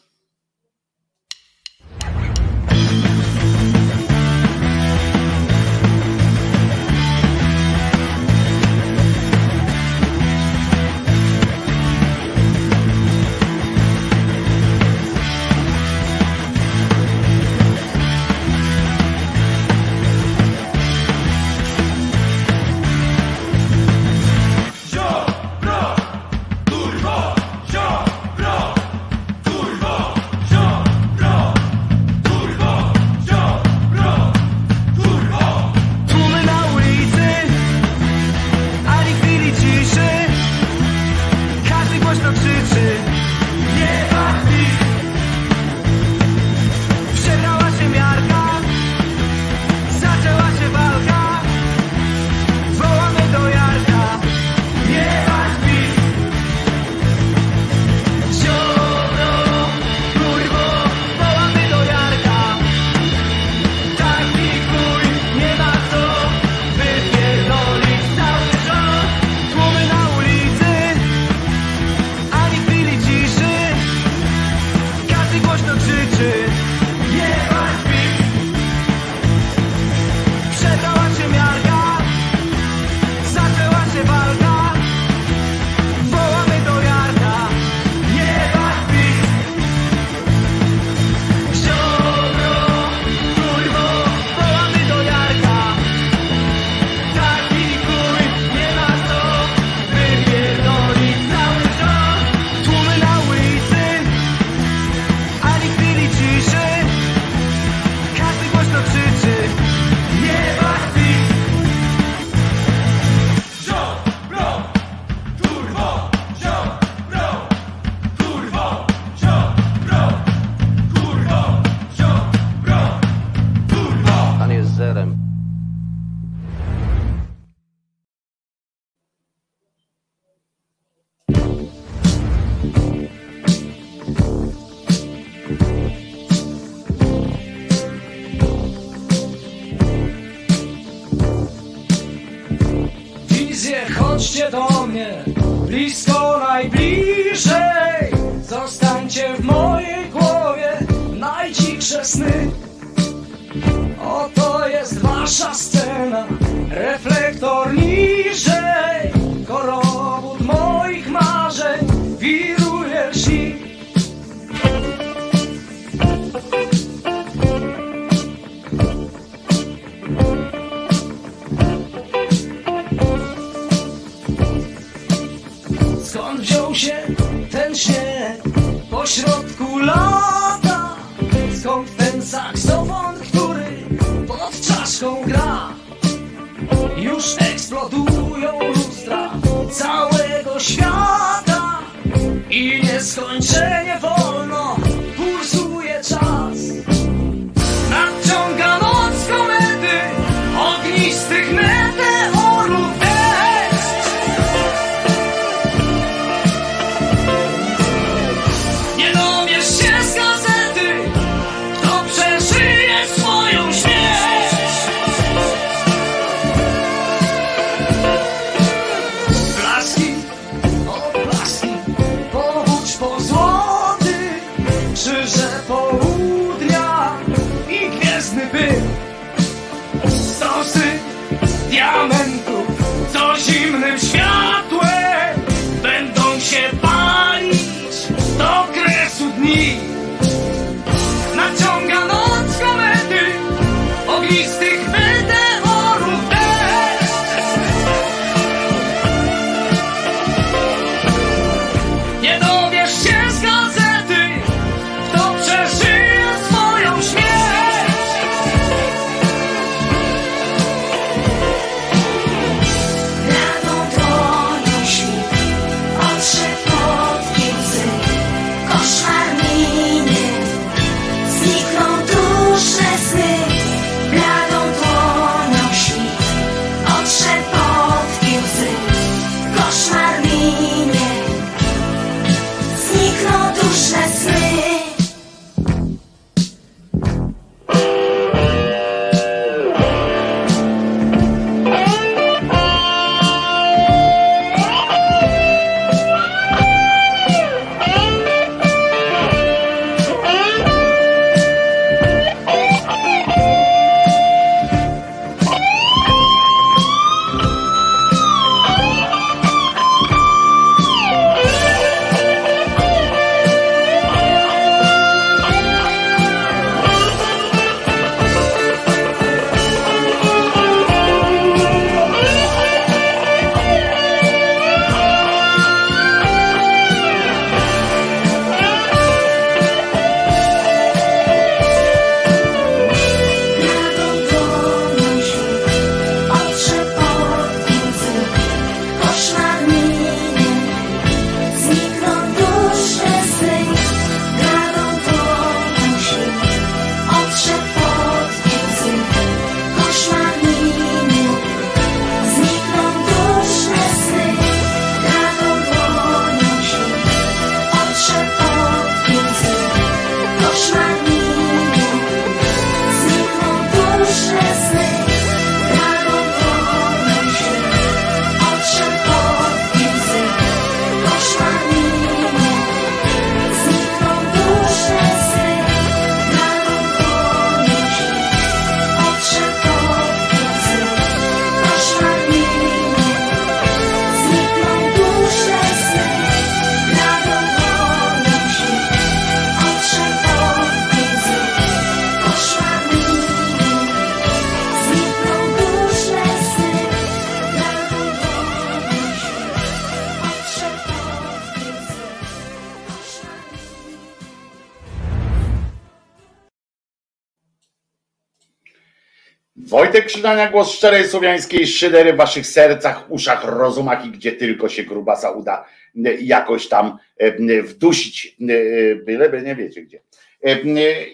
Wojtek Krzyżania, głos szczerej słowiańskiej szydery w waszych sercach, uszach, rozumach i gdzie tylko się grubasa uda e, jakoś tam e, wdusić, e, byleby nie wiecie gdzie.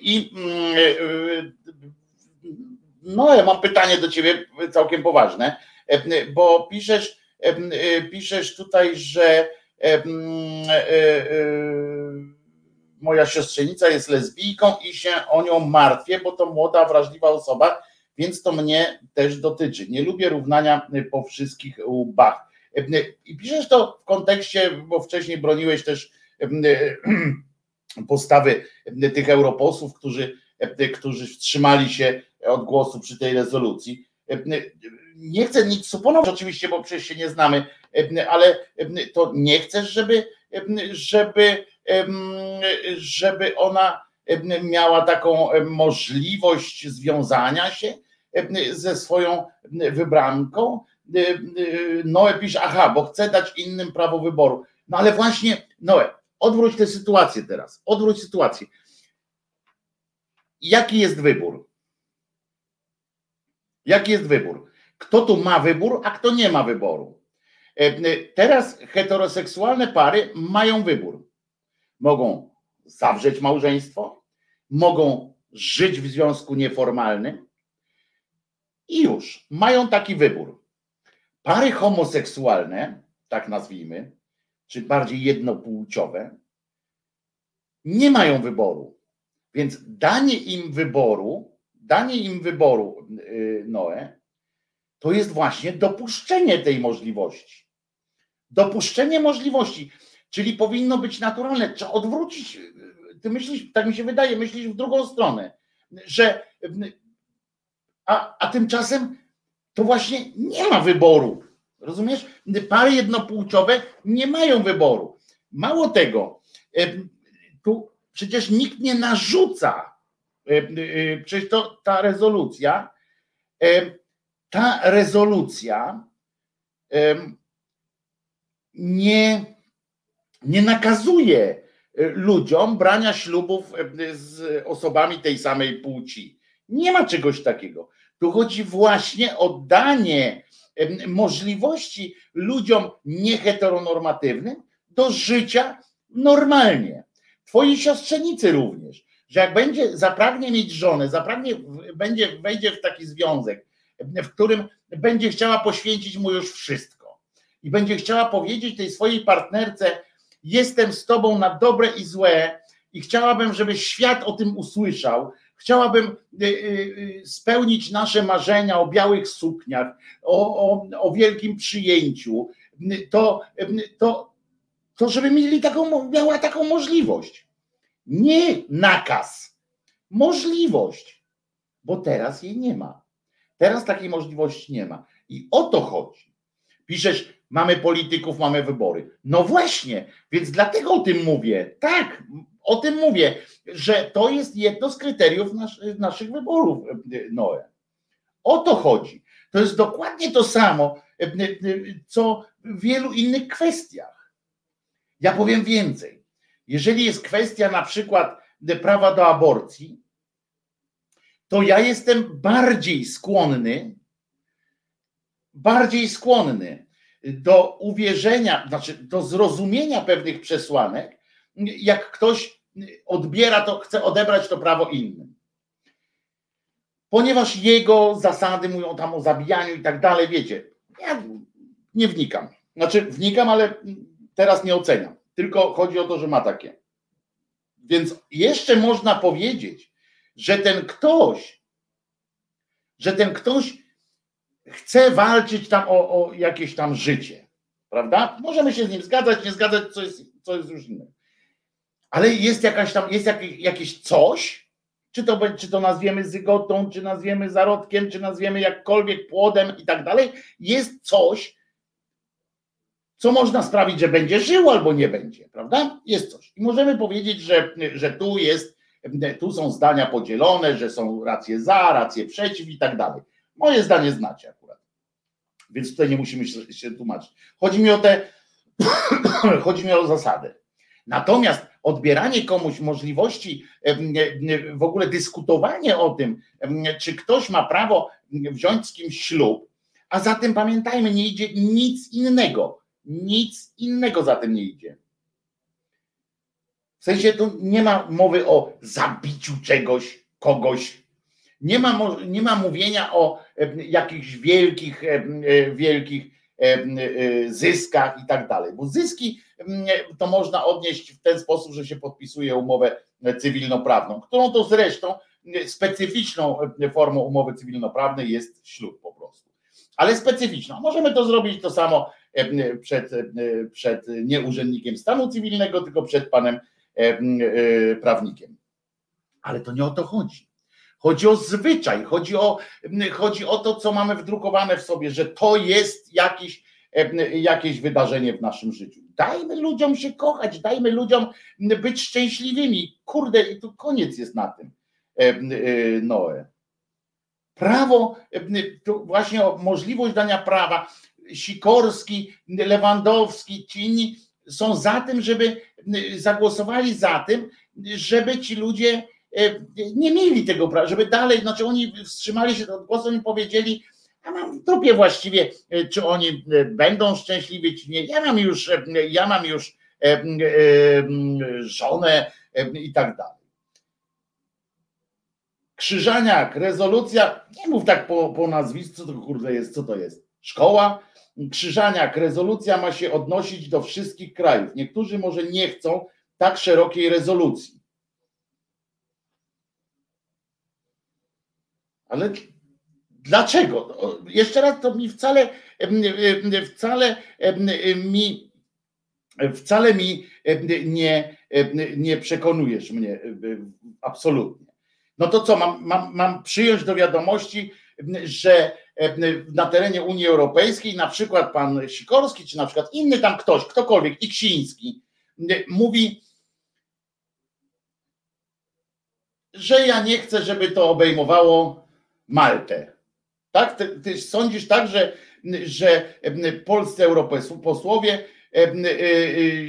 I no, ja mam pytanie do ciebie całkiem poważne, bo piszesz, piszesz tutaj, że moja siostrzenica jest lesbijką i się o nią martwię, bo to młoda, wrażliwa osoba, więc to mnie też dotyczy. Nie lubię równania po wszystkich łbach. I piszesz to w kontekście, bo wcześniej broniłeś też [clears throat] postawy tych europosłów, którzy, którzy wstrzymali się od głosu przy tej rezolucji. Nie chcę nic suponować oczywiście, bo przecież się nie znamy, ale to nie chcesz, żeby, żeby, żeby ona miała taką możliwość związania się ze swoją wybranką. Noe pisze, aha, bo chce dać innym prawo wyboru. No ale właśnie, Noe, odwróć tę sytuację teraz. Odwróć sytuację. Jaki jest wybór? Jaki jest wybór? Kto tu ma wybór, a kto nie ma wyboru? Teraz heteroseksualne pary mają wybór. Mogą zawrzeć małżeństwo, mogą żyć w związku nieformalnym i już mają taki wybór. Pary homoseksualne, tak nazwijmy, czy bardziej jednopłciowe, nie mają wyboru. Więc danie im wyboru, danie im wyboru, y, Noe, to jest właśnie dopuszczenie tej możliwości. Dopuszczenie możliwości, czyli powinno być naturalne. Trzeba odwrócić. Ty myślisz, tak mi się wydaje, myślisz w drugą stronę, że a, a tymczasem to właśnie nie ma wyboru. Rozumiesz? Pary jednopłciowe nie mają wyboru. Mało tego, tu przecież nikt nie narzuca. Przecież to ta rezolucja, ta rezolucja nie, nie nakazuje ludziom brania ślubów z osobami tej samej płci. Nie ma czegoś takiego. Tu chodzi właśnie o danie możliwości ludziom nieheteronormatywnym do życia normalnie. Twoi siostrzenicy również, że jak będzie zapragnie mieć żonę, zapragnie, będzie, wejdzie w taki związek, w którym będzie chciała poświęcić mu już wszystko i będzie chciała powiedzieć tej swojej partnerce, jestem z tobą na dobre i złe i chciałabym, żeby świat o tym usłyszał, Chciałabym y, y, y, spełnić nasze marzenia o białych sukniach, o, o, o wielkim przyjęciu. To, to, to, żeby mieli taką, miała taką możliwość. Nie nakaz, możliwość, bo teraz jej nie ma. Teraz takiej możliwości nie ma. I o to chodzi. Piszesz, mamy polityków, mamy wybory. No właśnie, więc dlatego o tym mówię. Tak, o tym mówię, że to jest jedno z kryteriów nas, naszych wyborów, Noe. O to chodzi. To jest dokładnie to samo, co w wielu innych kwestiach. Ja powiem więcej. Jeżeli jest kwestia na przykład prawa do aborcji, to ja jestem bardziej skłonny, bardziej skłonny do uwierzenia, znaczy do zrozumienia pewnych przesłanek, jak ktoś odbiera to, chce odebrać to prawo innym. Ponieważ jego zasady mówią tam o zabijaniu i tak dalej, wiecie, ja nie wnikam. Znaczy wnikam, ale teraz nie oceniam. Tylko chodzi o to, że ma takie. Więc jeszcze można powiedzieć, że ten ktoś, że ten ktoś chce walczyć tam o, o jakieś tam życie. Prawda? Możemy się z nim zgadzać, nie zgadzać, co jest, co jest już inne ale jest jakaś tam, jest jakieś, jakieś coś, czy to, czy to nazwiemy zygotą, czy nazwiemy zarodkiem, czy nazwiemy jakkolwiek płodem i tak dalej, jest coś, co można sprawić, że będzie żył albo nie będzie, prawda? Jest coś. I możemy powiedzieć, że, że tu jest, tu są zdania podzielone, że są racje za, racje przeciw i tak dalej. Moje zdanie znacie akurat. Więc tutaj nie musimy się, się tłumaczyć. Chodzi mi o te, [clears throat] chodzi mi o zasadę. Natomiast odbieranie komuś możliwości, w ogóle dyskutowanie o tym, czy ktoś ma prawo wziąć z kimś ślub, a za tym pamiętajmy, nie idzie nic innego. Nic innego za tym nie idzie. W sensie tu nie ma mowy o zabiciu czegoś, kogoś. Nie ma, nie ma mówienia o jakichś wielkich, wielkich zyskach i tak dalej. Bo zyski to można odnieść w ten sposób, że się podpisuje umowę cywilnoprawną, którą to zresztą specyficzną formą umowy cywilnoprawnej jest ślub po prostu. Ale specyficzną. Możemy to zrobić to samo przed, przed nie urzędnikiem stanu cywilnego, tylko przed panem prawnikiem. Ale to nie o to chodzi. Chodzi o zwyczaj, chodzi o, chodzi o to, co mamy wdrukowane w sobie, że to jest jakiś, jakieś wydarzenie w naszym życiu. Dajmy ludziom się kochać, dajmy ludziom być szczęśliwymi. Kurde, i tu koniec jest na tym, Noe. Prawo, tu właśnie możliwość dania prawa, Sikorski, Lewandowski, ci są za tym, żeby zagłosowali za tym, żeby ci ludzie nie mieli tego prawa, żeby dalej, znaczy oni wstrzymali się od głosu i powiedzieli, ja mam w dupie właściwie, czy oni będą szczęśliwi, czy nie. Ja mam już, ja mam już żonę i tak dalej. Krzyżaniak, rezolucja, nie mów tak po, po nazwisku, co to kurde jest, co to jest? Szkoła? Krzyżaniak, rezolucja ma się odnosić do wszystkich krajów. Niektórzy może nie chcą tak szerokiej rezolucji. Ale dlaczego? Jeszcze raz to mi wcale, wcale mi wcale mi nie, nie przekonujesz mnie absolutnie. No to co, mam, mam, mam przyjąć do wiadomości, że na terenie Unii Europejskiej na przykład pan Sikorski, czy na przykład inny tam ktoś, ktokolwiek, Iksiński, mówi, że ja nie chcę, żeby to obejmowało Maltę. Tak? Ty, ty sądzisz tak, że, że polscy europosłowie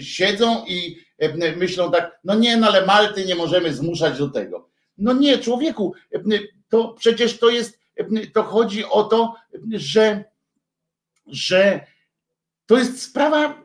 siedzą i myślą tak, no nie, no ale Malty nie możemy zmuszać do tego. No nie, człowieku, to przecież to jest, to chodzi o to, że, że to jest sprawa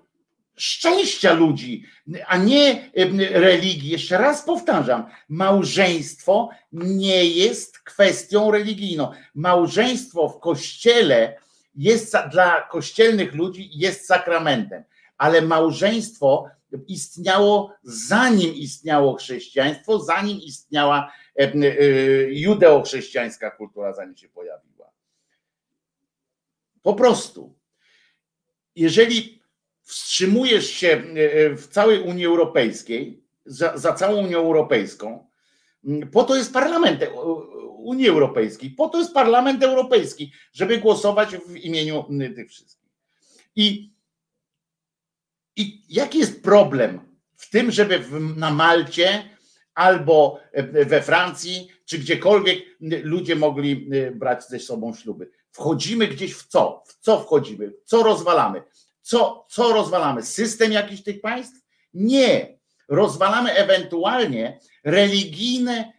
szczęścia ludzi, a nie religii. Jeszcze raz powtarzam, małżeństwo nie jest kwestią religijną. Małżeństwo w kościele jest dla kościelnych ludzi jest sakramentem, ale małżeństwo istniało zanim istniało chrześcijaństwo, zanim istniała e, e, judeochrześcijańska kultura, zanim się pojawiła. Po prostu. Jeżeli wstrzymujesz się e, w całej Unii Europejskiej, za, za całą Unią Europejską, po to jest Parlament Unii Europejskiej, po to jest Parlament Europejski, żeby głosować w imieniu tych wszystkich. I i jaki jest problem w tym, żeby na Malcie albo we Francji, czy gdziekolwiek ludzie mogli e, brać ze sobą śluby? Wchodzimy gdzieś w co? W co wchodzimy? Co rozwalamy? Co, co rozwalamy? System jakiś tych państw? Nie. Rozwalamy ewentualnie religijne,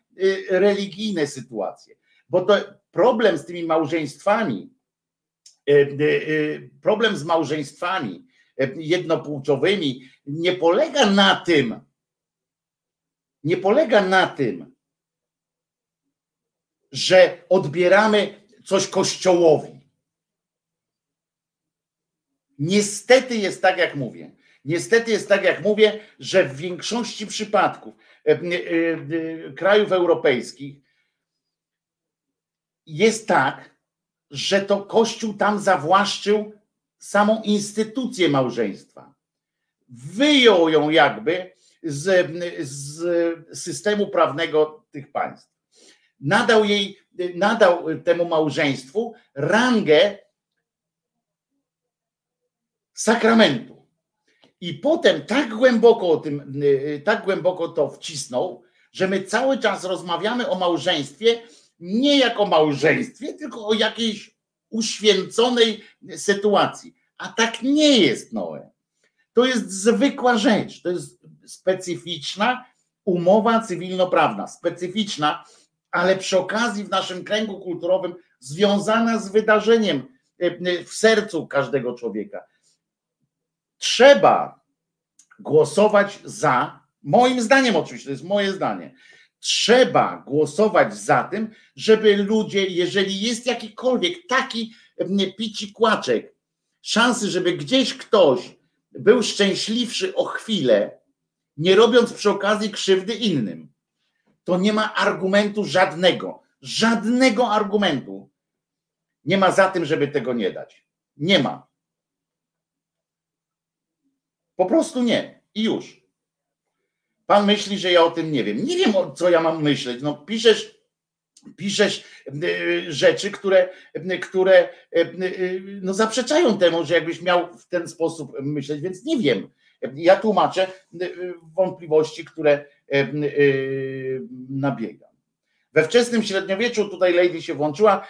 e, religijne sytuacje. Bo to problem z tymi małżeństwami, e, problem z małżeństwami jednopłciowymi nie polega na tym, nie polega na tym, że odbieramy coś kościołowi. Niestety jest tak, jak mówię. Niestety jest tak, jak mówię, że w większości przypadków e, e, e, krajów europejskich jest tak, że to Kościół tam zawłaszczył samą instytucję małżeństwa. Wyjął ją jakby z, z systemu prawnego tych państw. Nadał jej, nadał temu małżeństwu rangę sakramentu. I potem tak głęboko o tym, tak głęboko to wcisnął, że my cały czas rozmawiamy o małżeństwie nie jako małżeństwie, tylko o jakiejś uświęconej sytuacji. A tak nie jest Noe. To jest zwykła rzecz, to jest specyficzna umowa cywilnoprawna, specyficzna, ale przy okazji w naszym kręgu kulturowym związana z wydarzeniem e, w sercu każdego człowieka. Trzeba głosować za, moim zdaniem oczywiście, to jest moje zdanie, trzeba głosować za tym, żeby ludzie, jeżeli jest jakikolwiek taki pici kłaczek, szansy, żeby gdzieś ktoś był szczęśliwszy o chwilę, nie robiąc przy okazji krzywdy innym, to nie ma argumentu żadnego, żadnego argumentu nie ma za tym, żeby tego nie dać. Nie ma. Po prostu nie. I już. Pan myśli, że ja o tym nie wiem. Nie wiem, co ja mam myśleć. No, piszesz, piszesz y, rzeczy, które, które y, no, zaprzeczają temu, że jakbyś miał w ten sposób myśleć, więc nie wiem. Ja tłumaczę y, wątpliwości, które nabiegam. We wczesnym średniowieczu, tutaj Lady się włączyła,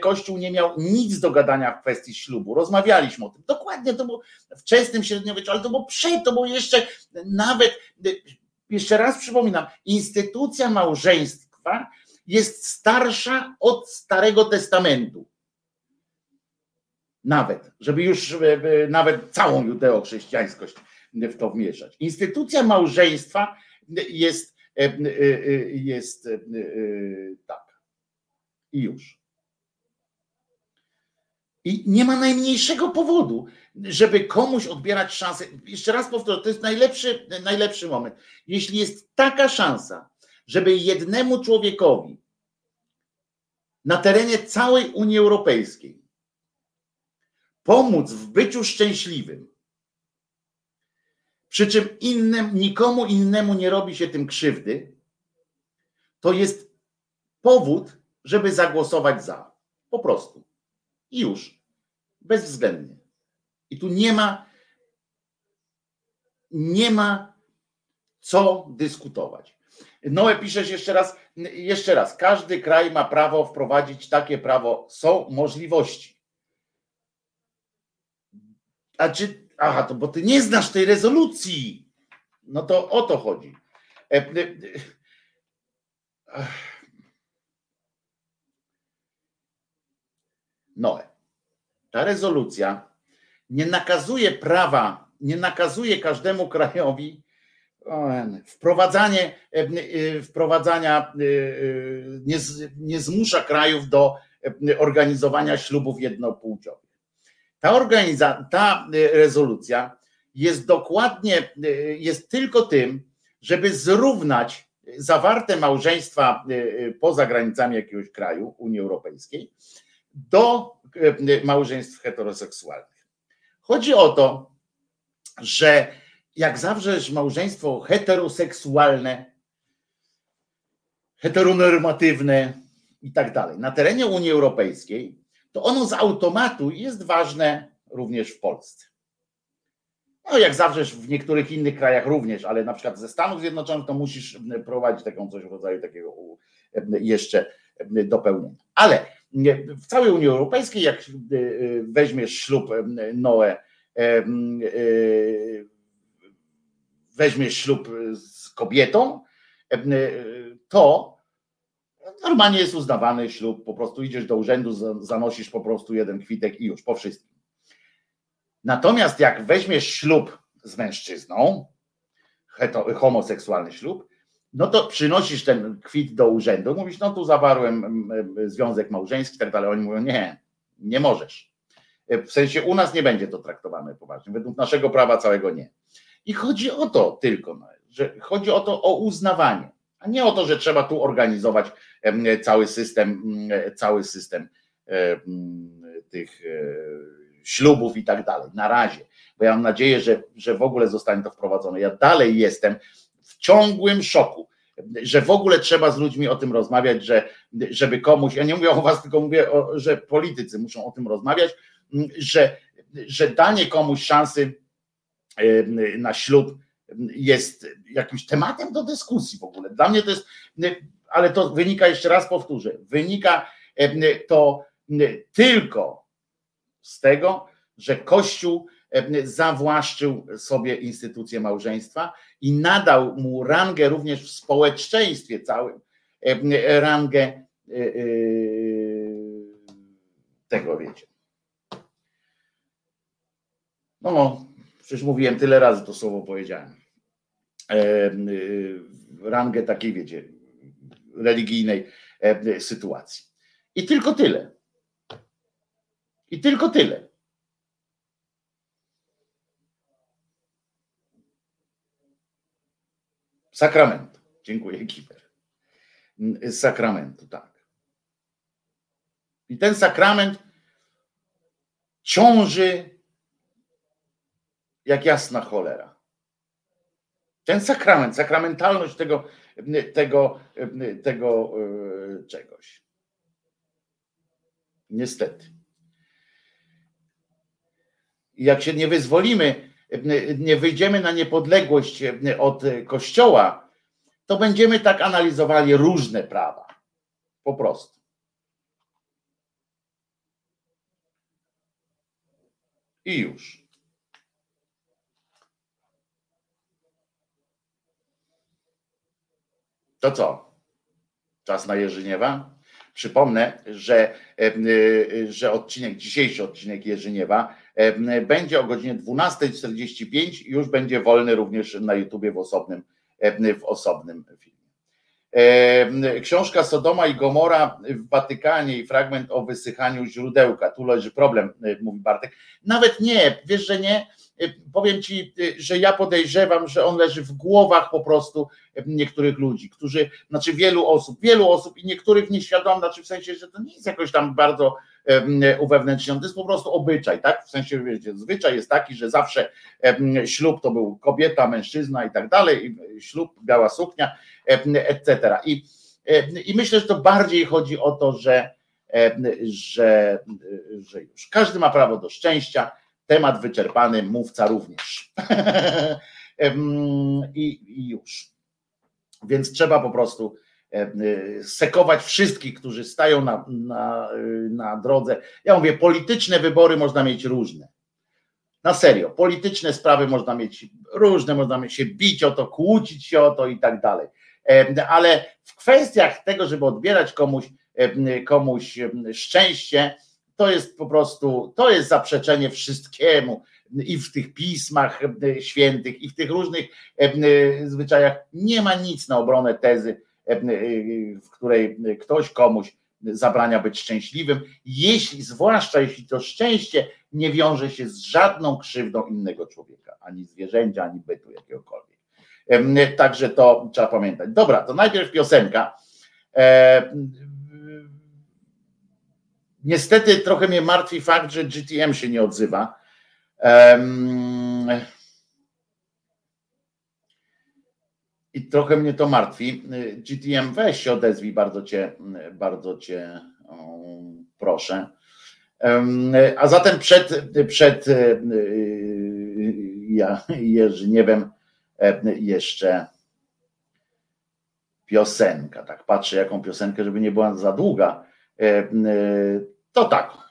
Kościół nie miał nic do gadania w kwestii ślubu. Rozmawialiśmy o tym. Dokładnie to było wczesnym średniowieczu, ale to było przed, to było jeszcze nawet, jeszcze raz przypominam, instytucja małżeństwa jest starsza od Starego Testamentu. Nawet, żeby już nawet całą judeochrześcijańskość w to wmieszać. Instytucja małżeństwa jest, jest tak. I już. I nie ma najmniejszego powodu, żeby komuś odbierać szansę. Jeszcze raz powtórzę, to jest najlepszy, najlepszy moment. Jeśli jest taka szansa, żeby jednemu człowiekowi na terenie całej Unii Europejskiej pomóc w byciu szczęśliwym, przy czym innym, nikomu innemu nie robi się tym krzywdy, to jest powód, żeby zagłosować za. Po prostu. I już. Bezwzględnie. I tu nie ma, nie ma co dyskutować. Noe piszesz jeszcze raz, jeszcze raz, każdy kraj ma prawo wprowadzić takie prawo, są możliwości. A czy, aha, to bo ty nie znasz tej rezolucji. No to o to chodzi. Noe. Ta rezolucja nie nakazuje prawa, nie nakazuje każdemu krajowi wprowadzanie, wprowadzania, nie, nie zmusza krajów do organizowania ślubów jednopłciowych. Ta, organiza- ta rezolucja jest dokładnie, jest tylko tym, żeby zrównać zawarte małżeństwa poza granicami jakiegoś kraju Unii Europejskiej do małżeństw heteroseksualnych. Chodzi o to, że jak zawrzesz małżeństwo heteroseksualne, heteronormatywne i tak dalej na terenie Unii Europejskiej, to ono z automatu jest ważne również w Polsce. No jak zawrzesz w niektórych innych krajach również, ale na przykład ze Stanów Zjednoczonych to musisz prowadzić taką coś w rodzaju takiego jeszcze dopełnienia. Ale w całej Unii Europejskiej, jak weźmiesz ślub Noe, weźmiesz ślub z kobietą, to normalnie jest uznawany ślub, po prostu idziesz do urzędu, zanosisz po prostu jeden kwitek i już, po wszystkim. Natomiast jak weźmiesz ślub z mężczyzną, homoseksualny ślub, no to przynosisz ten kwit do urzędu, mówisz, no tu zawarłem związek małżeński tak dalej. Oni mówią, nie, nie możesz. W sensie u nas nie będzie to traktowane poważnie, według naszego prawa całego nie. I chodzi o to tylko, że chodzi o to o uznawanie, a nie o to, że trzeba tu organizować cały system, cały system tych ślubów i tak dalej. Na razie, bo ja mam nadzieję, że, że w ogóle zostanie to wprowadzone. Ja dalej jestem w ciągłym szoku, że w ogóle trzeba z ludźmi o tym rozmawiać, że żeby komuś, ja nie mówię o was, tylko mówię, o, że politycy muszą o tym rozmawiać, że, że danie komuś szansy na ślub jest jakimś tematem do dyskusji w ogóle. Dla mnie to jest, ale to wynika, jeszcze raz powtórzę, wynika to tylko z tego, że Kościół zawłaszczył sobie instytucję małżeństwa i nadał mu rangę również w społeczeństwie całym, rangę tego wiecie. No, przecież mówiłem tyle razy to słowo powiedziałem. Rangę takiej, wiecie, religijnej sytuacji. I tylko tyle. I tylko tyle. Sakramentu. Dziękuję, Kiper. Z sakramentu, tak. I ten sakrament ciąży jak jasna cholera. Ten sakrament, sakramentalność tego, tego, tego czegoś. Niestety. Jak się nie wyzwolimy, nie wyjdziemy na niepodległość od Kościoła, to będziemy tak analizowali różne prawa. Po prostu. I już. To co? Czas na Jerzyniewa? Przypomnę, że, e, że odcinek, dzisiejszy odcinek Jerzyniewa e, będzie o godzinie 12.45 i już będzie wolny również na YouTubie w osobnym, e, w osobnym filmie. Książka Sodoma i Gomora w Watykanie i fragment o wysychaniu źródełka. Tu leży problem, mówi Bartek. Nawet nie, wiesz, że nie. Powiem ci, że ja podejrzewam, że on leży w głowach po prostu niektórych ludzi, którzy, znaczy wielu osób, wielu osób i niektórych nieświadomych, znaczy w sensie, że to nie jest jakoś tam bardzo uwewnętrznione, to jest po prostu obyczaj, tak? W sensie, wiecie, zwyczaj jest taki, że zawsze ślub to był kobieta, mężczyzna i tak dalej, ślub, biała suknia, etc. I, i myślę, że to bardziej chodzi o to, że, że, że już każdy ma prawo do szczęścia, temat wyczerpany, mówca również. [laughs] I, I już. Więc trzeba po prostu sekować wszystkich, którzy stają na, na, na drodze. Ja mówię, polityczne wybory można mieć różne. Na serio, polityczne sprawy można mieć różne, można się bić o to, kłócić się o to i tak dalej. Ale w kwestiach tego, żeby odbierać komuś, komuś szczęście, to jest po prostu, to jest zaprzeczenie wszystkiemu i w tych pismach świętych, i w tych różnych zwyczajach. Nie ma nic na obronę tezy, w której ktoś komuś zabrania być szczęśliwym, jeśli, zwłaszcza jeśli to szczęście nie wiąże się z żadną krzywdą innego człowieka, ani zwierzęcia, ani bytu jakiegokolwiek. Także to trzeba pamiętać. Dobra, to najpierw piosenka. Niestety trochę mnie martwi fakt, że GTM się nie odzywa. I trochę mnie to martwi. GTM, weź się odezwij, bardzo cię, bardzo cię proszę. A zatem przed, przed ja, Jerzyniewem jeszcze piosenka. Tak patrzę, jaką piosenkę, żeby nie była za długa. To tak.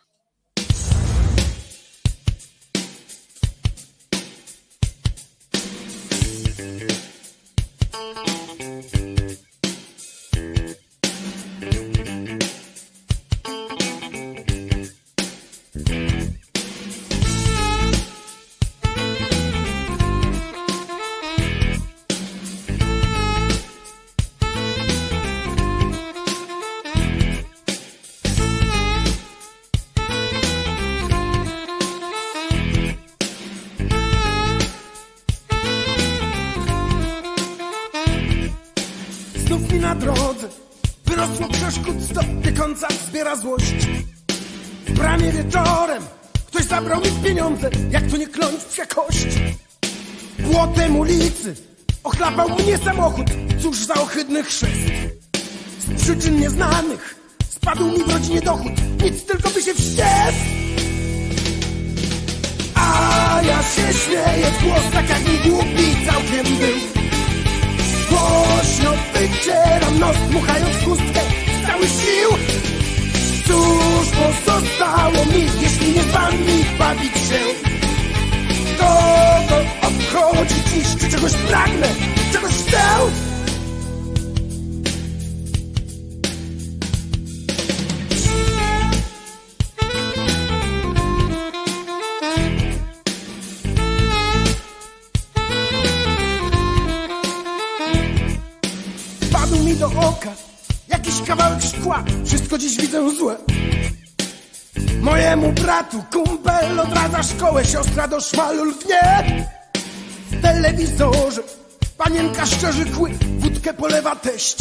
Teść.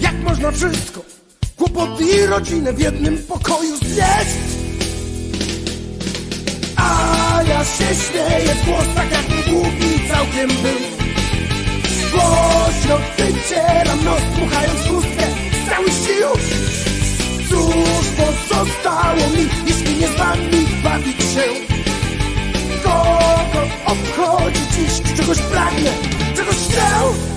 Jak można wszystko, kłopoty i rodzinę w jednym pokoju znieść? A ja się śmieję głos, tak jak głupi całkiem był. Głośno wycieram nos, dmuchając chustkę z całych sił. Cóż pozostało mi, jeśli nie z wami bawić się? Kogo obchodzi dziś, czegoś pragnę, czegoś chcę?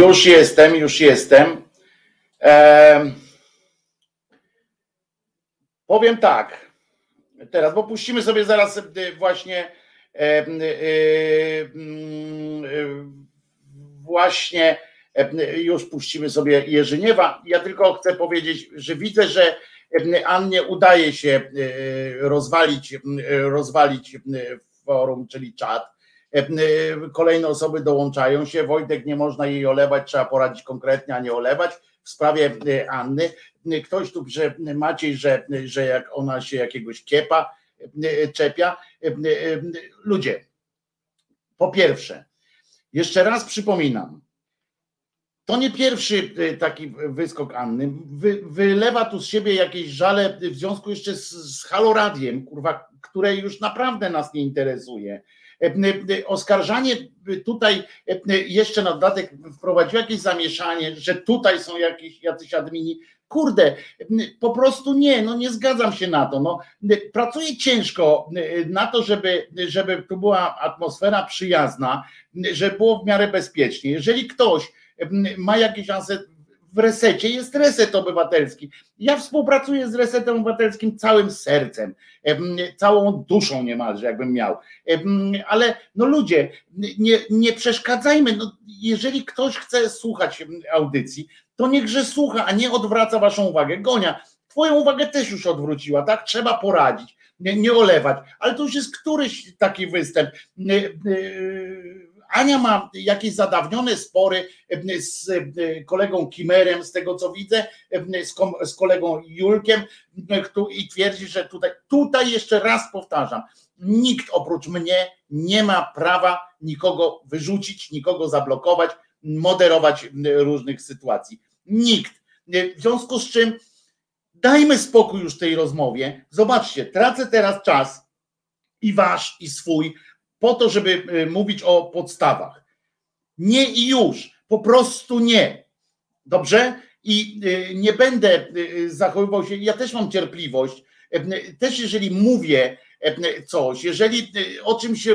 Już jestem, już jestem. Powiem tak. Teraz, bo puścimy sobie zaraz e, właśnie e, e, e, właśnie e, już puścimy sobie Jerzyniewa. Ja tylko chcę powiedzieć, że widzę, że Annie udaje się rozwalić, rozwalić forum, czyli czat. Kolejne osoby dołączają się. Wojtek nie można jej olewać, trzeba poradzić konkretnie, a nie olewać. W sprawie Anny. Ktoś tu, że Maciej, że, że jak ona się jakiegoś kiepa czepia. Ludzie, po pierwsze, jeszcze raz przypominam, to nie pierwszy e, taki wyskok Anny. Wy, wylewa tu z siebie jakieś żale w związku jeszcze z, z haloradiem, kurwa, które już naprawdę nas nie interesuje. E, e, oskarżanie tutaj jeszcze na dodatek wprowadziło jakieś zamieszanie, że tutaj są jakieś jacyś admini. Kurde, po prostu nie, no nie zgadzam się na to. No, pracuję ciężko na to, żeby, żeby tu była atmosfera przyjazna, żeby było w miarę bezpiecznie. Jeżeli ktoś ma jakieś w resecie, jest reset obywatelski. Ja współpracuję z resetem obywatelskim całym sercem, całą duszą niemalże, jakbym miał. Ale no ludzie, nie, nie przeszkadzajmy. No, jeżeli ktoś chce słuchać audycji, to niechże słucha, a nie odwraca waszą uwagę. Gonia, twoją uwagę też już odwróciła, tak? Trzeba poradzić, nie, nie olewać. Ale to już jest któryś taki występ Ania ma jakieś zadawnione spory z kolegą Kimerem, z tego co widzę, z kolegą Julkiem i twierdzi, że tutaj, tutaj jeszcze raz powtarzam, nikt oprócz mnie nie ma prawa nikogo wyrzucić, nikogo zablokować, moderować różnych sytuacji. Nikt. W związku z czym dajmy spokój już tej rozmowie. Zobaczcie, tracę teraz czas i wasz, i swój po to, żeby y, mówić o podstawach. Nie i już, po prostu nie. Dobrze? I y, nie będę y, zachowywał się, ja też mam cierpliwość, też jeżeli mówię coś, jeżeli o czymś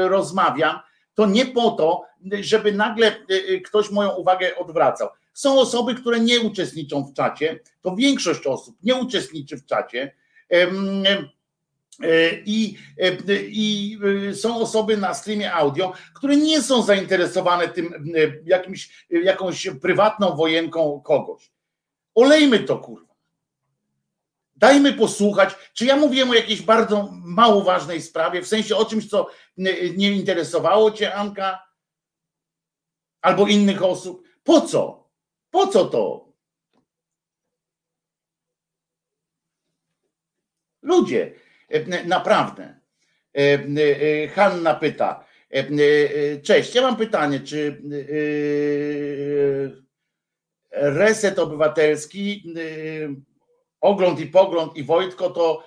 rozmawiam, to nie po to, żeby nagle ktoś moją uwagę odwracał. Są osoby, które nie uczestniczą w czacie, to większość osób nie uczestniczy w czacie E, I, e, I e, są osoby na streamie audio, które nie są zainteresowane tym jakimś, jakąś prywatną wojenką kogoś. Olejmy to, kurwa. Dajmy posłuchać, czy ja mówiłem o jakiejś bardzo mało ważnej sprawie, w sensie o czymś, co nie interesowało cię, Anka, albo innych osób. Po co? Po co to? Ludzie, E, naprawdę. E, e, Hanna pyta. Cześć, ja mam pytanie, czy reset obywatelski, ogląd i pogląd i Wojtko to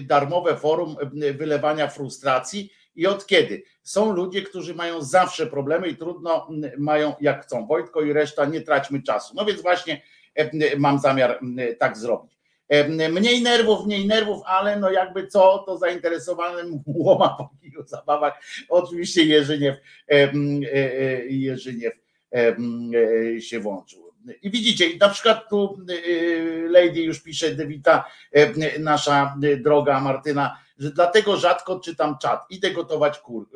darmowe forum wylewania frustracji i od kiedy? Są ludzie, którzy mają zawsze problemy i trudno mają jak chcą. Wojtko i reszta, nie traćmy czasu. No więc właśnie mam zamiar tak zrobić. Mniej nerwów, mniej nerwów, ale no jakby co, to zainteresowanym łoma po kilku zabawach. Oczywiście Jerzyniew, e, e, Jerzyniew e, się włączył. I widzicie, na przykład tu Lady już pisze, Dewita, nasza droga Martyna, że dlatego rzadko czytam czat. Idę gotować kur,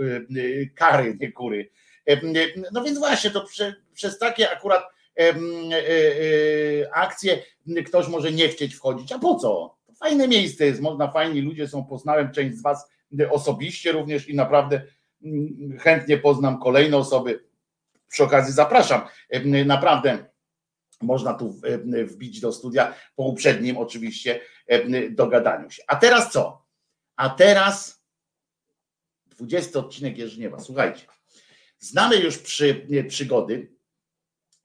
kary, nie kury. No więc właśnie, to prze, przez takie akurat akcje, ktoś może nie chcieć wchodzić. A po co? Fajne miejsce jest, można, fajni ludzie są, poznałem część z Was osobiście również i naprawdę mm, chętnie poznam kolejne osoby. Przy okazji zapraszam, naprawdę można tu wbić do studia po uprzednim oczywiście dogadaniu się. A teraz co? A teraz 20 odcinek Jerzyniewa. Słuchajcie, znamy już przy, przygody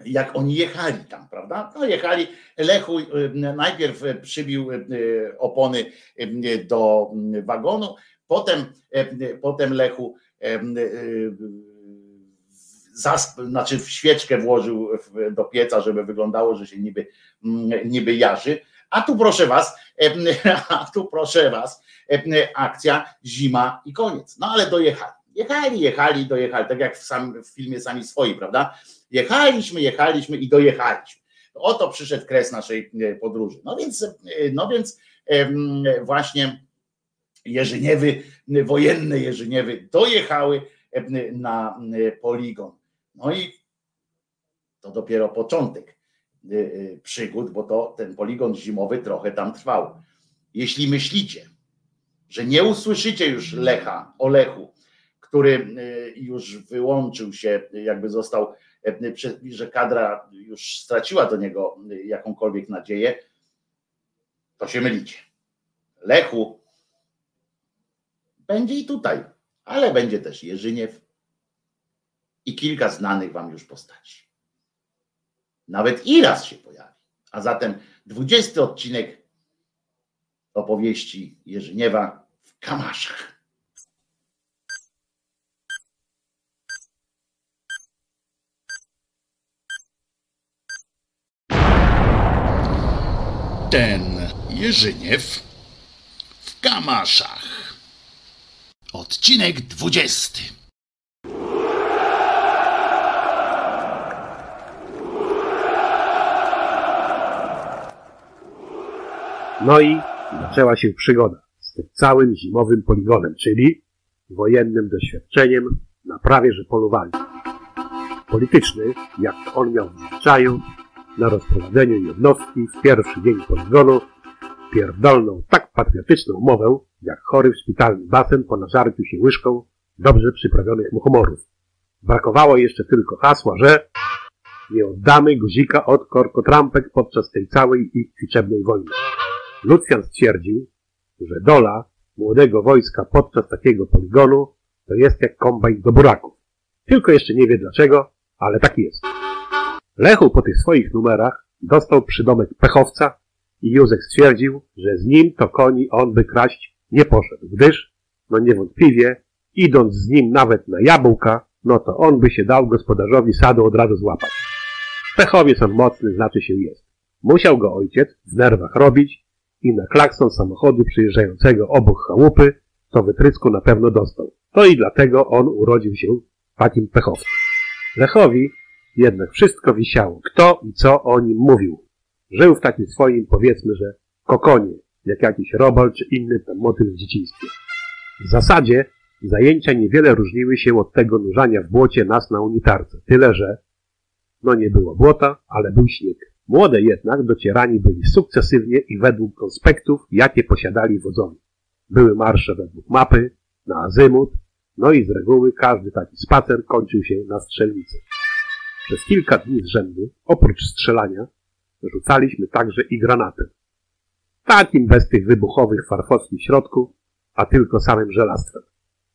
jak oni jechali tam, prawda? No jechali, Lechu y, najpierw przybił y, opony y, do wagonu, potem, potem Lechu zasp, znaczy w świeczkę włożył do pieca, żeby wyglądało, że się niby, niby jarzy. A tu proszę was, [laughs] a tu proszę was, akcja zima i koniec. No ale dojechali. Jechali, jechali, dojechali, tak jak w, sam, w filmie sami swoi, prawda? Jechaliśmy, jechaliśmy i dojechaliśmy. Oto przyszedł kres naszej e, podróży. No więc, e, no więc właśnie Jerzyniewy, wojenne Jerzyniewy dojechały na poligon. No i to dopiero początek przygód, bo to ten poligon zimowy trochę tam trwał. Jeśli myślicie, że nie usłyszycie już Lecha, o Lechu, który y, już wyłączył się, jakby został, że kadra już straciła do niego jakąkolwiek nadzieję, to się mylicie. Lechu będzie i tutaj, ale będzie też Jerzyniew i kilka znanych wam już postaci. Nawet Iras się pojawi. A zatem dwudziesty odcinek opowieści Jerzyniewa w Kamaszach. Ten Jerzyniew w Kamaszach. Odcinek dwudziesty. No i zaczęła się przygoda z tym całym zimowym poligonem, czyli wojennym doświadczeniem na prawie że polowaniu. Polityczny, jak to on miał w zwyczaju, na rozprowadzeniu jednostki w pierwszy dzień poligonu pierdolną tak patriotyczną mowę, jak chory w szpitalny basen po nażarciu się łyżką dobrze przyprawionych muchomorów. Brakowało jeszcze tylko hasła, że nie oddamy guzika od korkotrampek podczas tej całej ich liczebnej wojny. Lucjan stwierdził, że dola młodego wojska podczas takiego poligonu to jest jak kombajn do buraków. Tylko jeszcze nie wie dlaczego, ale tak jest. Lechu po tych swoich numerach dostał przydomek pechowca i Józek stwierdził, że z nim to koni on by kraść nie poszedł, gdyż, no niewątpliwie, idąc z nim nawet na jabłka, no to on by się dał gospodarzowi sadu od razu złapać. Pechowiec on mocny, znaczy się jest. Musiał go ojciec w nerwach robić i na klakson samochodu przyjeżdżającego obok chałupy to wytrysku na pewno dostał. To i dlatego on urodził się takim pechowcem. Lechowi jednak wszystko wisiało, kto i co o nim mówił. Żył w takim swoim, powiedzmy, że kokonie, jak jakiś robal czy inny motyw w dzieciństwie. W zasadzie zajęcia niewiele różniły się od tego nurzania w błocie nas na unitarce, tyle że no nie było błota, ale był śnieg. Młode jednak docierani byli sukcesywnie i według konspektów, jakie posiadali wodzowie. Były marsze według mapy, na azymut, no i z reguły każdy taki spacer kończył się na strzelnicy. Przez kilka dni z rzędu, oprócz strzelania, rzucaliśmy także i granatem. Takim bez tych wybuchowych farfowskich środków, a tylko samym żelastwem.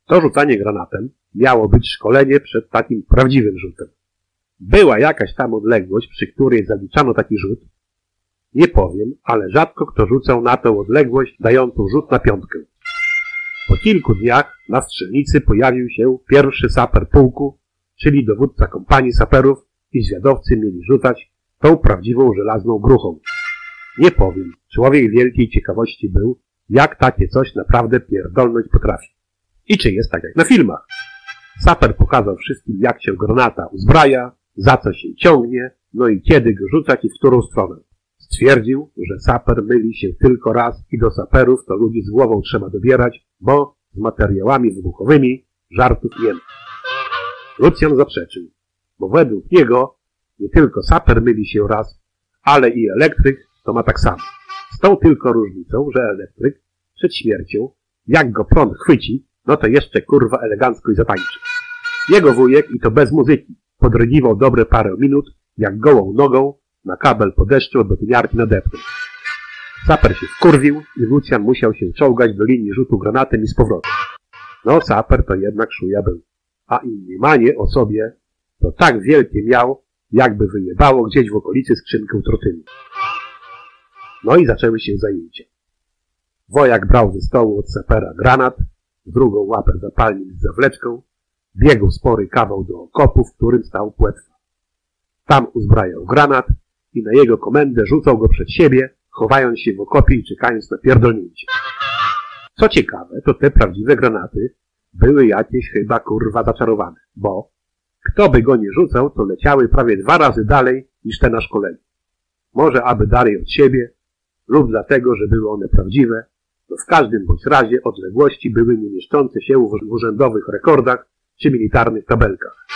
To rzucanie granatem miało być szkolenie przed takim prawdziwym rzutem. Była jakaś tam odległość, przy której zaliczano taki rzut. Nie powiem, ale rzadko kto rzucał na tę odległość dającą rzut na piątkę. Po kilku dniach na strzelnicy pojawił się pierwszy saper pułku, czyli dowódca kompanii saperów i zwiadowcy mieli rzucać tą prawdziwą żelazną gruchą. Nie powiem, człowiek wielkiej ciekawości był, jak takie coś naprawdę pierdolnąć potrafi. I czy jest tak jak na filmach. Saper pokazał wszystkim, jak się granata uzbraja, za co się ciągnie, no i kiedy go rzucać i w którą stronę. Stwierdził, że saper myli się tylko raz i do saperów to ludzi z głową trzeba dobierać, bo z materiałami wybuchowymi żartów nie ma. Lucjan zaprzeczył, bo według niego nie tylko saper myli się raz, ale i elektryk to ma tak samo. Z tą tylko różnicą, że elektryk przed śmiercią, jak go prąd chwyci, no to jeszcze kurwa elegancko i zatańczy. Jego wujek, i to bez muzyki, podrygiwał dobre parę minut, jak gołą nogą na kabel po deszczu od betoniarki nadepnął. Saper się wkurwił i Lucjan musiał się czołgać do linii rzutu granatem i z powrotem. No, saper to jednak szuja był. A i mniemanie o sobie to tak wielkie miał, jakby wyjebało gdzieś w okolicy skrzynkę trotylu. No i zaczęły się zajęcia. Wojak brał ze stołu od sapera granat, drugą łapę zapalnik z zawleczką, biegł spory kawał do okopu, w którym stał płetwa. Tam uzbrajał granat i na jego komendę rzucał go przed siebie, chowając się w okopie i czekając na pierdolnięcie. Co ciekawe, to te prawdziwe granaty były jakieś chyba kurwa zaczarowane, bo kto by go nie rzucał, to leciały prawie dwa razy dalej niż te na szkoleniu. Może aby dalej od siebie, lub dlatego, że były one prawdziwe, to w każdym bądź razie odległości były nie mieszczące się w urzędowych rekordach czy militarnych tabelkach.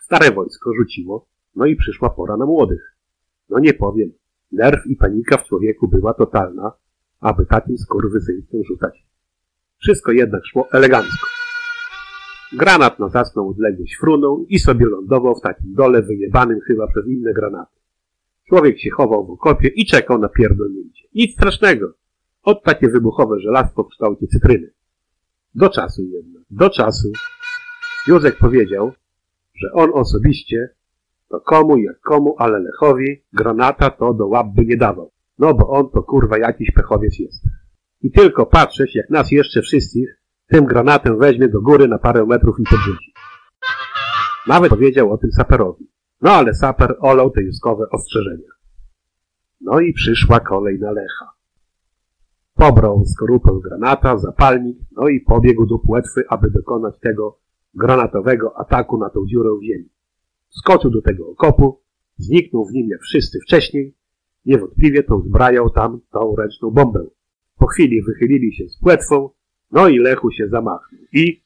Stare wojsko rzuciło No i przyszła pora na młodych. No nie powiem, nerw i panika w człowieku była totalna, aby takim skurwysyńcem rzucać. Wszystko jednak szło elegancko. Granat na zasną odległość frunął i sobie lądował w takim dole wyjebanym chyba przez inne granaty. Człowiek się chował w okopie i czekał na pierdolnięcie. Nic strasznego. Od takie wybuchowe żelastwo w kształcie cytryny. Do czasu jednak. Do czasu. Józek powiedział, że on osobiście to komu jak komu, ale Lechowi granata to do łap by nie dawał. No bo on to kurwa jakiś pechowiec jest. I tylko patrzeć, jak nas jeszcze wszystkich tym granatem weźmie do góry na parę metrów i podrzuci. Nawet powiedział o tym saperowi. No ale saper olał te juskowe ostrzeżenia. No i przyszła kolej na Lecha. Pobrał skorupę granata, zapalnik, no i pobiegł do płetwy, aby dokonać tego granatowego ataku na tą dziurę w ziemi. Skoczył do tego okopu, zniknął w nim jak wszyscy wcześniej, niewątpliwie to zbrajał tam tą ręczną bombę. Po chwili wychylili się z płetwą, no i Lechu się zamachnął. I,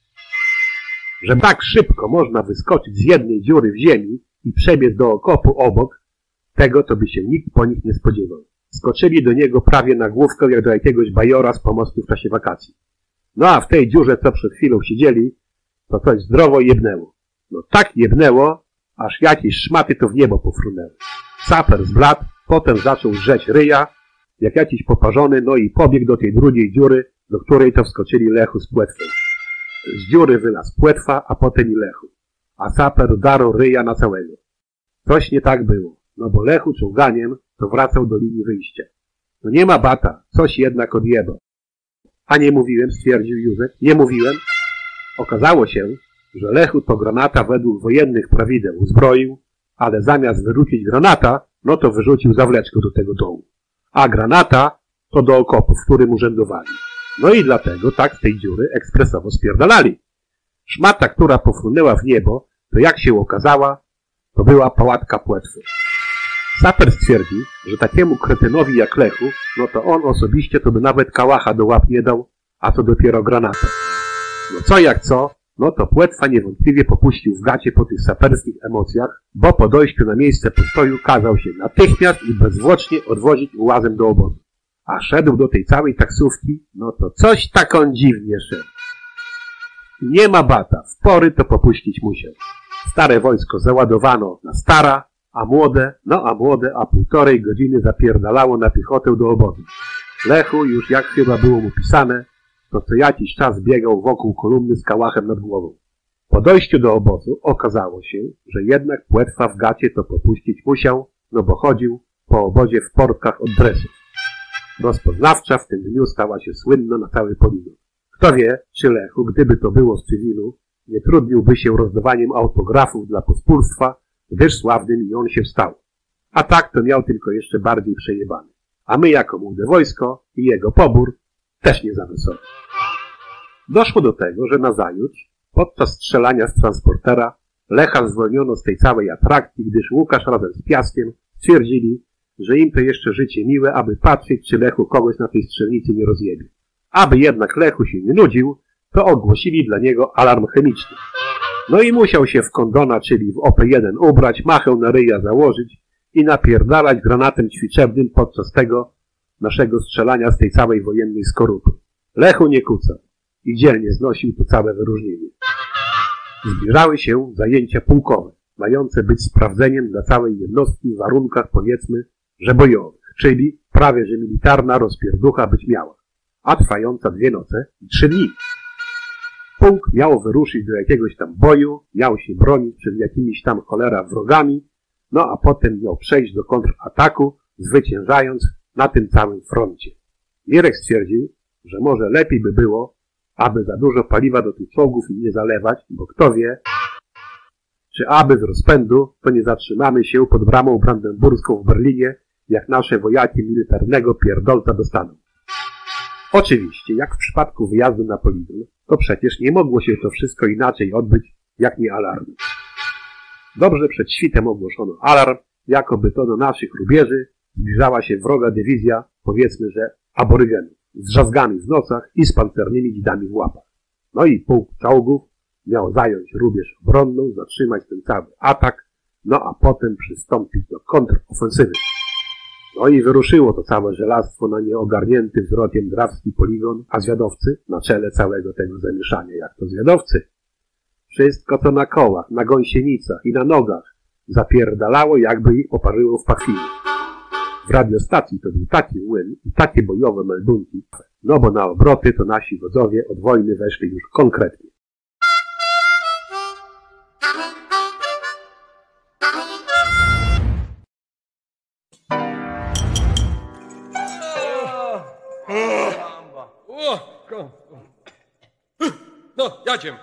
że tak szybko można wyskoczyć z jednej dziury w ziemi i przebiec do okopu obok, tego to by się nikt po nich nie spodziewał. Skoczyli do niego prawie na główkę jak do jakiegoś bajora z pomostu w czasie wakacji. No a w tej dziurze, co przed chwilą siedzieli, to coś zdrowo jebnęło. No tak jebnęło, aż jakieś szmaty to w niebo pofrunęły. Saper zbladł, potem zaczął żreć ryja, jak jakiś poparzony, no i pobiegł do tej drugiej dziury, do której to wskoczyli Lechu z płetwą. Z dziury wylazł płetwa, a potem i Lechu. A saper darł ryja na całego. Coś nie tak było, no bo Lechu czołganiem to wracał do linii wyjścia. No nie ma bata, coś jednak odjebał. A nie mówiłem, stwierdził Józek, nie mówiłem. Okazało się, że Lechu to granata według wojennych prawideł uzbroił, ale zamiast wyrzucić granata, no to wyrzucił zawleczkę do tego dołu. A granata to do okopu, w którym urzędowali. No i dlatego tak z tej dziury ekspresowo spierdalali. Szmata, która pofrunęła w niebo, to jak się okazała, to była pałatka płetwy. Saper stwierdzi, że takiemu kretynowi jak Lechu, no to on osobiście to by nawet kałacha do łap nie dał, a to dopiero granatę. No co jak co, no to płetwa niewątpliwie popuścił w gacie po tych saperskich emocjach, bo po dojściu na miejsce postoju kazał się natychmiast i bezwłocznie odwozić ułazem do obozu. A szedł do tej całej taksówki, no to coś tak on dziwnie szedł. Nie ma bata, w pory to popuścić musiał. Stare wojsko załadowano na stara, a młode, no a młode, a półtorej godziny zapierdalało na piechotę do obozu. Lechu już jak chyba było mu pisane, to co jakiś czas biegał wokół kolumny z kałachem nad głową. Po dojściu do obozu okazało się, że jednak płetwa w gacie to popuścić musiał, no bo chodził po obozie w portkach od dresów. Rozpoznawcza w tym dniu stała się słynna na cały poligon. Kto wie, czy Lechu, gdyby to było z cywilu, nie trudniłby się rozdawaniem autografów dla pospólstwa, gdyż sławnym i on się wstał. A tak to miał tylko jeszcze bardziej przejebany. A my jako młode wojsko i jego pobór też nie za wysoko. Doszło do tego, że nazajutrz, podczas strzelania z transportera, Lecha zwolniono z tej całej atrakcji, gdyż Łukasz razem z Piaskiem stwierdzili, że im to jeszcze życie miłe, aby patrzeć, czy Lechu kogoś na tej strzelnicy nie rozjebie. Aby jednak Lechu się nie nudził, to ogłosili dla niego alarm chemiczny. No i musiał się w kondona, czyli w OP1 ubrać, machę na ryja założyć i napierdalać granatem ćwiczebnym podczas tego naszego strzelania z tej całej wojennej skorupy. Lechu nie kucał i dzielnie znosił to całe wyróżnienie. Zbliżały się zajęcia pułkowe, mające być sprawdzeniem dla całej jednostki w warunkach powiedzmy, że bojowych, czyli prawie że militarna rozpierducha być miała, a trwająca dwie noce i trzy dni. Pułk miał wyruszyć do jakiegoś tam boju, miał się bronić przed jakimiś tam cholera wrogami, no a potem miał przejść do kontrataku, zwyciężając na tym całym froncie. Mirek stwierdził, że może lepiej by było, aby za dużo paliwa do tych czołgów nie zalewać, bo kto wie, czy aby z rozpędu to nie zatrzymamy się pod bramą brandenburską w Berlinie, jak nasze wojaki militarnego pierdolca dostaną. Oczywiście, jak w przypadku wyjazdu na poligon, to przecież nie mogło się to wszystko inaczej odbyć, jak nie alarm. Dobrze przed świtem ogłoszono alarm, jakoby to do naszych rubieży zbliżała się wroga dywizja, powiedzmy, że aborygenów, z drzazgami w nocach i z pancernymi dzidami w łapach. No i pułk czołgów miał zająć rubież obronną, zatrzymać ten cały atak, no a potem przystąpić do kontrofensywy. No i wyruszyło to całe żelastwo na nieogarnięty wzrokiem drawski poligon, a zwiadowcy, na czele całego tego zamieszania, jak to zwiadowcy, wszystko to na kołach, na gąsienicach i na nogach zapierdalało, jakby ich poparzyło w pachwinie. W radiostacji to był taki młyn i takie bojowe meldunki, no bo na obroty to nasi wodzowie od wojny weszli już konkretnie. No, jadziem.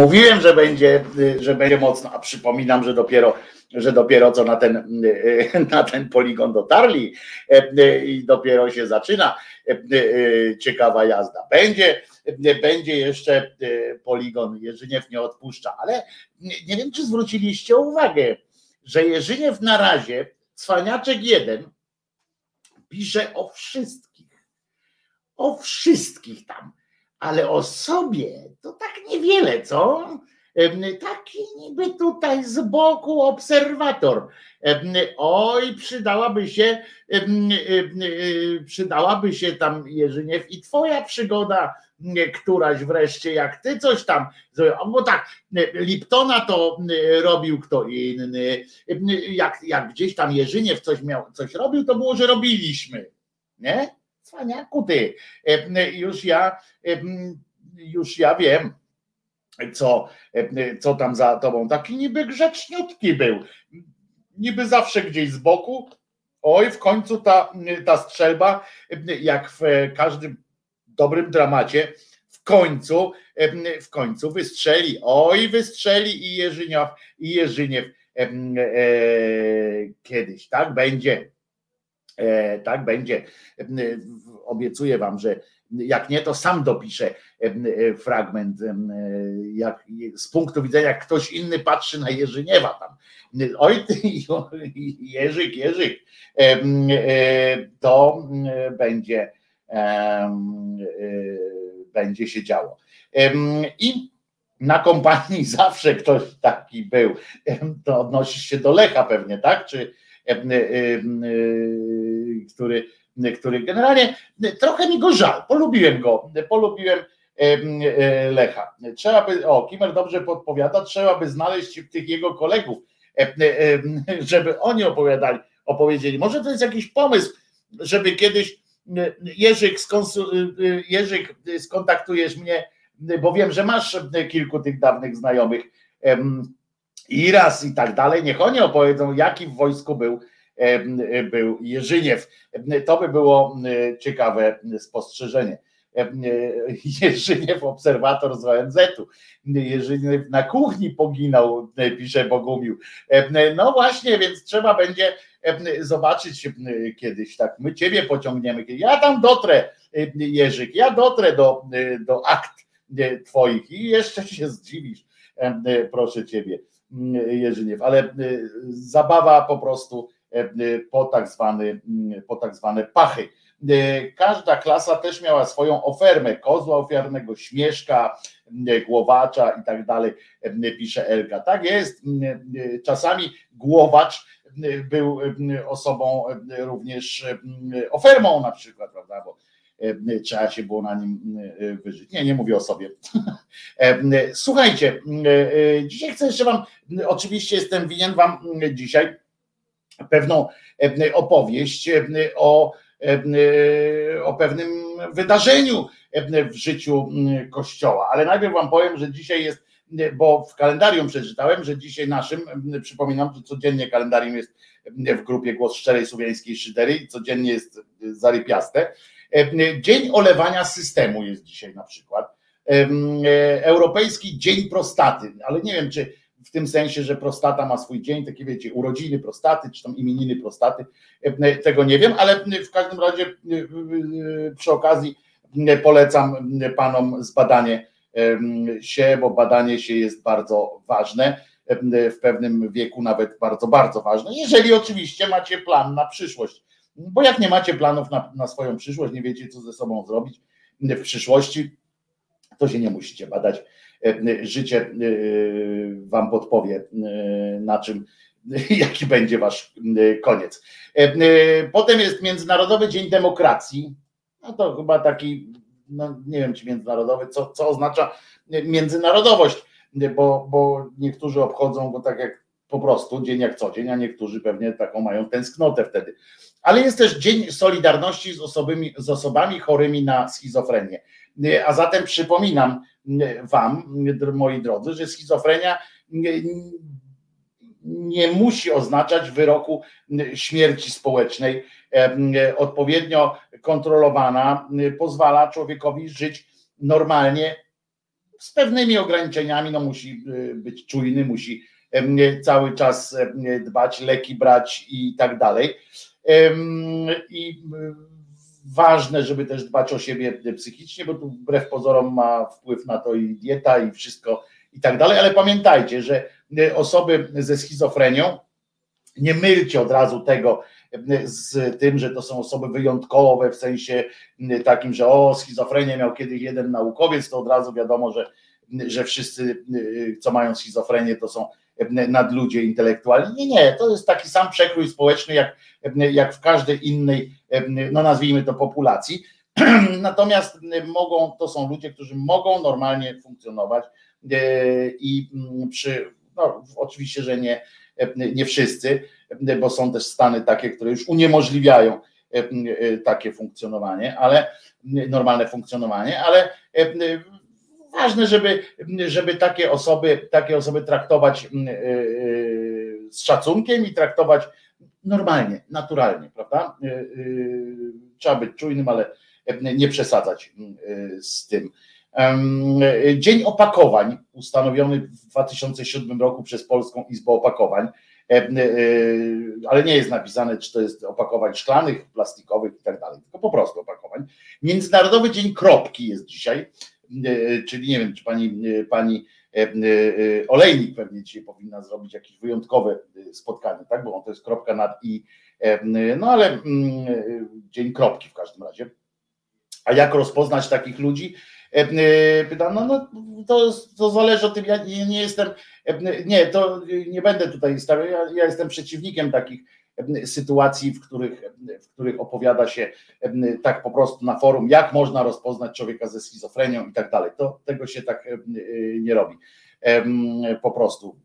Mówiłem, że będzie, że będzie mocno, a przypominam, że dopiero, że dopiero co na ten, [laughs] na ten poligon dotarli i dopiero się zaczyna ciekawa jazda. Będzie, będzie jeszcze poligon, Jerzyniew nie odpuszcza, ale nie, nie wiem, czy zwróciliście uwagę, że Jerzyniew na razie, cwaniaczek jeden, pisze o wszystkich, o wszystkich tam ale o sobie to tak niewiele, co? Taki niby tutaj z boku obserwator. Oj, przydałaby się, przydałaby się tam Jerzyniew i twoja przygoda, któraś wreszcie, jak ty coś tam Bo tak, Liptona to robił kto inny. Jak, jak gdzieś tam Jerzyniew coś miał, coś robił, to było, że robiliśmy. Nie? Cwaniaku ty. Już ja, już ja wiem, co, co tam za tobą. Taki niby grzeczniutki był. Niby zawsze gdzieś z boku. Oj, w końcu ta, ta strzelba, jak w każdym dobrym dramacie, w końcu, w końcu wystrzeli. Oj, wystrzeli i Jerzyniew, i Jerzyniew em, e, kiedyś, tak będzie. Tak będzie. Obiecuję wam, że jak nie, to sam dopiszę fragment, jak, z punktu widzenia, jak ktoś inny patrzy na Jerzyniewa tam. Oj, ty, [laughs] Jerzyk, Jerzyk, to będzie, będzie się działo. I na kompanii [laughs] zawsze ktoś taki był. To odnosisz się do Lecha pewnie, tak? Czy który, który generalnie trochę mi go żal. Polubiłem go, polubiłem Lecha. Trzeba by, o, Kimer dobrze podpowiada, trzeba by znaleźć tych jego kolegów, żeby oni opowiadali, opowiedzieli. Może to jest jakiś pomysł, żeby kiedyś Jerzyk, Jerzyk skontaktujesz mnie bo wiem, że masz kilku tych dawnych znajomych i raz i tak dalej, niech oni opowiedzą, jaki w wojsku był, był Jerzyniew. To by było ciekawe spostrzeżenie. Jerzyniew, obserwator z ONZ-u. Jerzyniew na kuchni poginął, pisze Bogumił. No właśnie, więc trzeba będzie zobaczyć kiedyś, tak, my ciebie pociągniemy. Ja tam dotrę, Jerzyk, ja dotrę do, do akt Twoich i jeszcze się zdziwisz, proszę Ciebie, Jerzyniew, ale zabawa po prostu po tak, zwany, po tak zwane pachy. Każda klasa też miała swoją ofermę, kozła ofiarnego, śmieszka, głowacza i tak dalej, pisze Elka. Tak jest, czasami głowacz był osobą również ofermą na przykład, prawda, bo E, trzeba się było na nim e, wyżyć. Nie, nie mówię o sobie. [laughs] E, słuchajcie, dzisiaj chcę jeszcze Wam, oczywiście jestem winien Wam dzisiaj pewną opowieść o, o pewnym wydarzeniu w życiu Kościoła, ale najpierw Wam powiem, że dzisiaj jest, bo w kalendarium przeczytałem, że dzisiaj naszym, przypominam, że codziennie kalendarium jest w grupie Głos Szczerej Słowiańskiej Szydery i codziennie jest zarypiaste. E, dzień olewania systemu jest dzisiaj na przykład. E, Europejski Dzień Prostaty, ale nie wiem, czy w tym sensie, że prostata ma swój dzień, takie wiecie, urodziny prostaty, czy tam imieniny prostaty, e, tego nie wiem, ale w każdym razie przy okazji polecam panom zbadanie się, bo badanie się jest bardzo ważne, w pewnym wieku nawet bardzo, bardzo ważne, jeżeli oczywiście macie plan na przyszłość. Bo jak nie macie planów na, na swoją przyszłość, nie wiecie, co ze sobą zrobić w przyszłości, to się nie musicie badać. E, życie e, wam podpowie, e, na czym, [laughs] jaki będzie wasz koniec. Potem jest Międzynarodowy Dzień Demokracji. No to chyba taki, no nie wiem, czy międzynarodowy, co, co oznacza międzynarodowość, bo, bo niektórzy obchodzą go tak jak po prostu, dzień jak co dzień, a niektórzy pewnie taką mają tęsknotę wtedy ale jest też Dzień Solidarności z osobami, z osobami chorymi na schizofrenię. A zatem przypominam Wam, moi drodzy, że schizofrenia nie, musi oznaczać wyroku śmierci społecznej. Odpowiednio kontrolowana pozwala człowiekowi żyć normalnie z pewnymi ograniczeniami. No musi być czujny, musi cały czas dbać, leki brać i tak dalej i ważne, żeby też dbać o siebie psychicznie, bo tu wbrew pozorom ma wpływ na to i dieta i wszystko i tak dalej, ale pamiętajcie, że e, osoby ze schizofrenią, nie mylcie od razu tego e, z tym, że to są osoby wyjątkowe w sensie takim, że o, schizofrenię miał kiedyś jeden naukowiec, to od razu wiadomo, że, że wszyscy, co mają schizofrenię, to są nadludzie intelektualni. Nie, nie, to jest taki sam przekrój społeczny jak, jak w każdej innej, no nazwijmy to populacji. [clears throat] Natomiast mogą, to są ludzie, którzy mogą normalnie funkcjonować e, i przy, no, oczywiście, że nie, nie wszyscy, bo są też stany takie, które już uniemożliwiają e, takie funkcjonowanie, ale normalne funkcjonowanie, ale ważne, żeby, żeby takie osoby, takie osoby traktować mm, e, e, z szacunkiem i traktować normalnie, naturalnie, prawda? E, trzeba być czujnym, ale nie przesadzać z tym. Dzień opakowań, ustanowiony w 2007 roku przez Polską Izbę Opakowań, ale nie jest napisane, czy to jest opakowań szklanych, plastikowych i tak dalej, tylko po prostu opakowań. Międzynarodowy Dzień Kropki jest dzisiaj, czyli nie wiem, czy pani, pani Olejnik pewnie dzisiaj powinna zrobić jakieś wyjątkowe spotkanie, tak, bo to jest kropka nad i, no ale mm, Dzień Kropki w każdym razie. A jak rozpoznać takich ludzi? Pytam, no, no to, to zależy od tym, ja nie, nie jestem, nie, to nie będę tutaj stawiał, ja, ja jestem przeciwnikiem takich sytuacji, w których, w których opowiada się tak po prostu na forum, jak można rozpoznać człowieka ze schizofrenią i tak dalej. To tego się tak nie robi. Po prostu.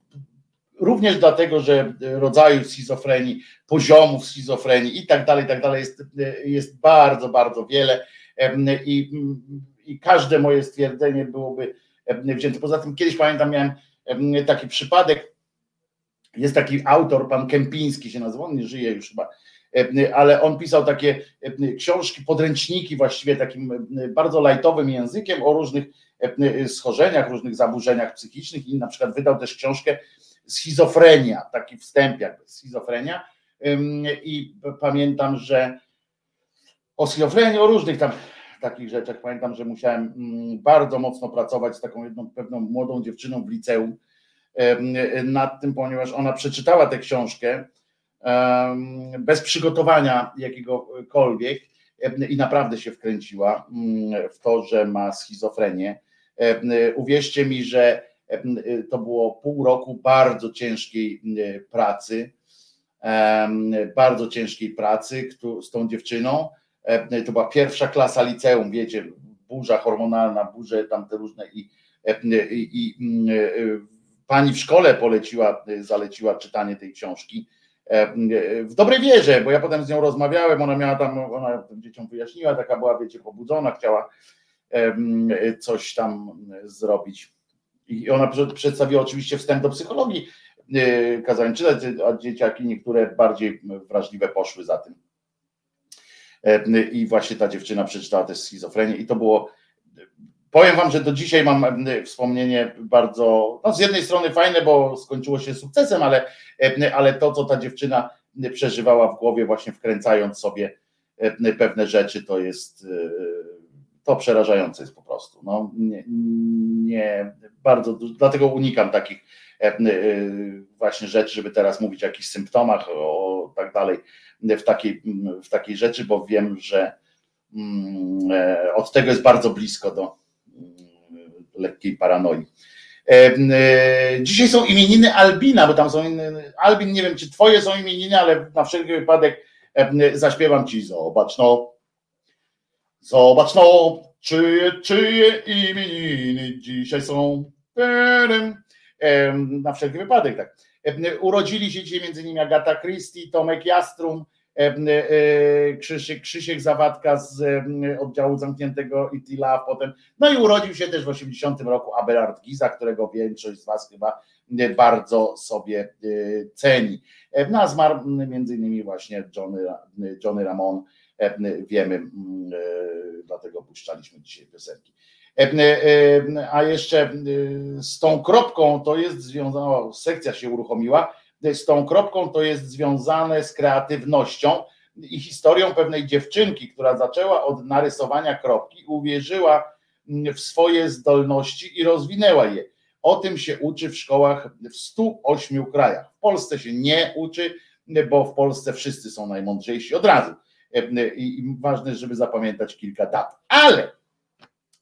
Również dlatego, że rodzaju schizofrenii, poziomów schizofrenii i tak dalej, i tak dalej jest, jest bardzo, bardzo wiele i, i każde moje stwierdzenie byłoby wzięte. Poza tym kiedyś pamiętam, miałem taki przypadek, jest taki autor, pan Kępiński się nazywa, on nie żyje już chyba, ale on pisał takie książki, podręczniki właściwie takim bardzo lajtowym językiem o różnych schorzeniach, różnych zaburzeniach psychicznych i na przykład wydał też książkę Schizofrenia, taki wstęp jakby, schizofrenia. I pamiętam, że o schizofrenii, o różnych tam takich rzeczach, pamiętam, że musiałem bardzo mocno pracować z taką jedną pewną młodą dziewczyną w liceum, nad tym, ponieważ ona przeczytała tę książkę bez przygotowania jakiegokolwiek i naprawdę się wkręciła mm, w to, że ma schizofrenię. Uwierzcie mi, że to było pół roku bardzo ciężkiej pracy, bardzo ciężkiej pracy z tą dziewczyną. To była pierwsza klasa liceum, wiecie, burza hormonalna, burze tam te różne i, i, i pani w szkole poleciła, zaleciła czytanie tej książki. E, w dobrej wierze, bo ja potem z nią rozmawiałem, ona miała tam, ona dzieciom wyjaśniła, taka była, wiecie, pobudzona, chciała coś tam zrobić. I ona przedstawiła oczywiście wstęp do psychologii e, kazałem czytać, a dzieciaki niektóre bardziej wrażliwe poszły za tym. E, I właśnie ta dziewczyna przeczytała też schizofrenię i to było Powiem wam, że do dzisiaj mam wspomnienie bardzo, no z jednej strony fajne, bo skończyło się sukcesem, ale, ale to, co ta dziewczyna przeżywała w głowie, właśnie wkręcając sobie pewne rzeczy, to jest to przerażające jest po prostu. No, nie, nie bardzo, dlatego unikam takich właśnie rzeczy, żeby teraz mówić o jakichś symptomach, o tak dalej, w takiej, w takiej rzeczy, bo wiem, że mm, e, od tego jest bardzo blisko do, lekkiej paranoi. E, dzisiaj są imieniny Albina, bo tam są inne, Albin, nie wiem czy twoje są imieniny, ale na wszelki wypadek zaśpiewam ci, zobacz no, zobacz no, czyje, czyje imieniny dzisiaj są. Na wszelki wypadek, tak. Urodzili się dzisiaj między innymi Agata Christie, Tomek Jastrum, Krzysiek, Krzysiek Zawadka z oddziału zamkniętego Itila, potem, no i urodził się też w 80 roku Abelard Giza, którego większość z Was chyba bardzo sobie e, ceni. No a zmarł między innymi właśnie Johnny, Johnny Ramon, wiemy, dlatego puszczaliśmy dzisiaj piosenki. A jeszcze z tą kropką to jest związana, sekcja się uruchomiła, z tą kropką to jest związane z kreatywnością i historią pewnej dziewczynki, która zaczęła od narysowania kropki, uwierzyła w swoje zdolności i rozwinęła je. O tym się uczy w szkołach w 108 krajach. W Polsce się nie uczy, bo w Polsce wszyscy są najmądrzejsi od razu. I ważne, żeby zapamiętać kilka dat. Ale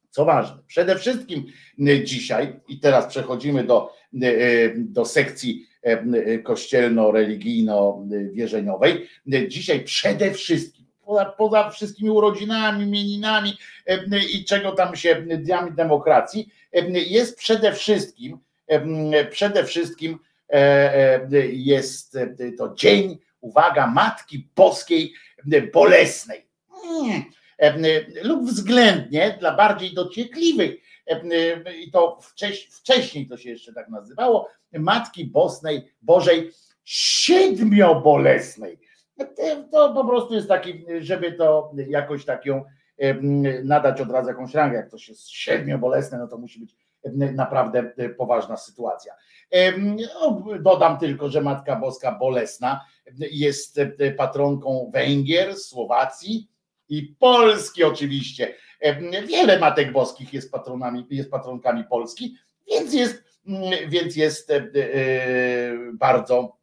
co ważne, przede wszystkim dzisiaj, i teraz przechodzimy do, do sekcji kościelno-religijno-wierzeniowej. Dzisiaj przede wszystkim, poza, poza wszystkimi urodzinami, imieninami i czego tam się, dniami demokracji, jest przede wszystkim, przede wszystkim e, e, jest to dzień, uwaga, Matki Boskiej Bolesnej. Lub względnie dla bardziej dociekliwych i to wcześniej to się jeszcze tak nazywało, Matki Bosnej, Bożej Siedmiobolesnej. To po prostu jest taki, żeby to jakoś tak ją nadać od razu jakąś rangę, jak to się siedmiobolesne, no to musi być naprawdę poważna sytuacja. No, dodam tylko, że Matka Boska Bolesna jest patronką Węgier, Słowacji i Polski oczywiście. Wiele Matek Boskich jest patronami, jest patronkami Polski, więc jest, więc jest bardzo,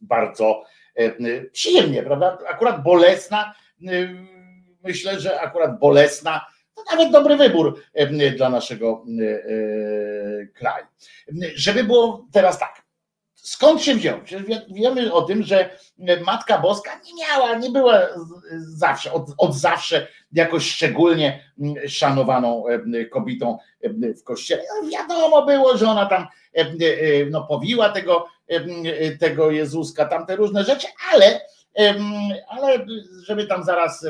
bardzo przyjemnie, prawda? Akurat bolesna, myślę, że akurat bolesna to nawet dobry wybór dla naszego kraju. Żeby było teraz tak, skąd się wziął? Wiemy o tym, że Matka Boska nie miała, nie była zawsze, od, od zawsze jakoś szczególnie szanowaną kobietą w kościele. No wiadomo było, że ona tam no, powiła tego, tego Jezuska, tam te różne rzeczy, ale ale żeby tam zaraz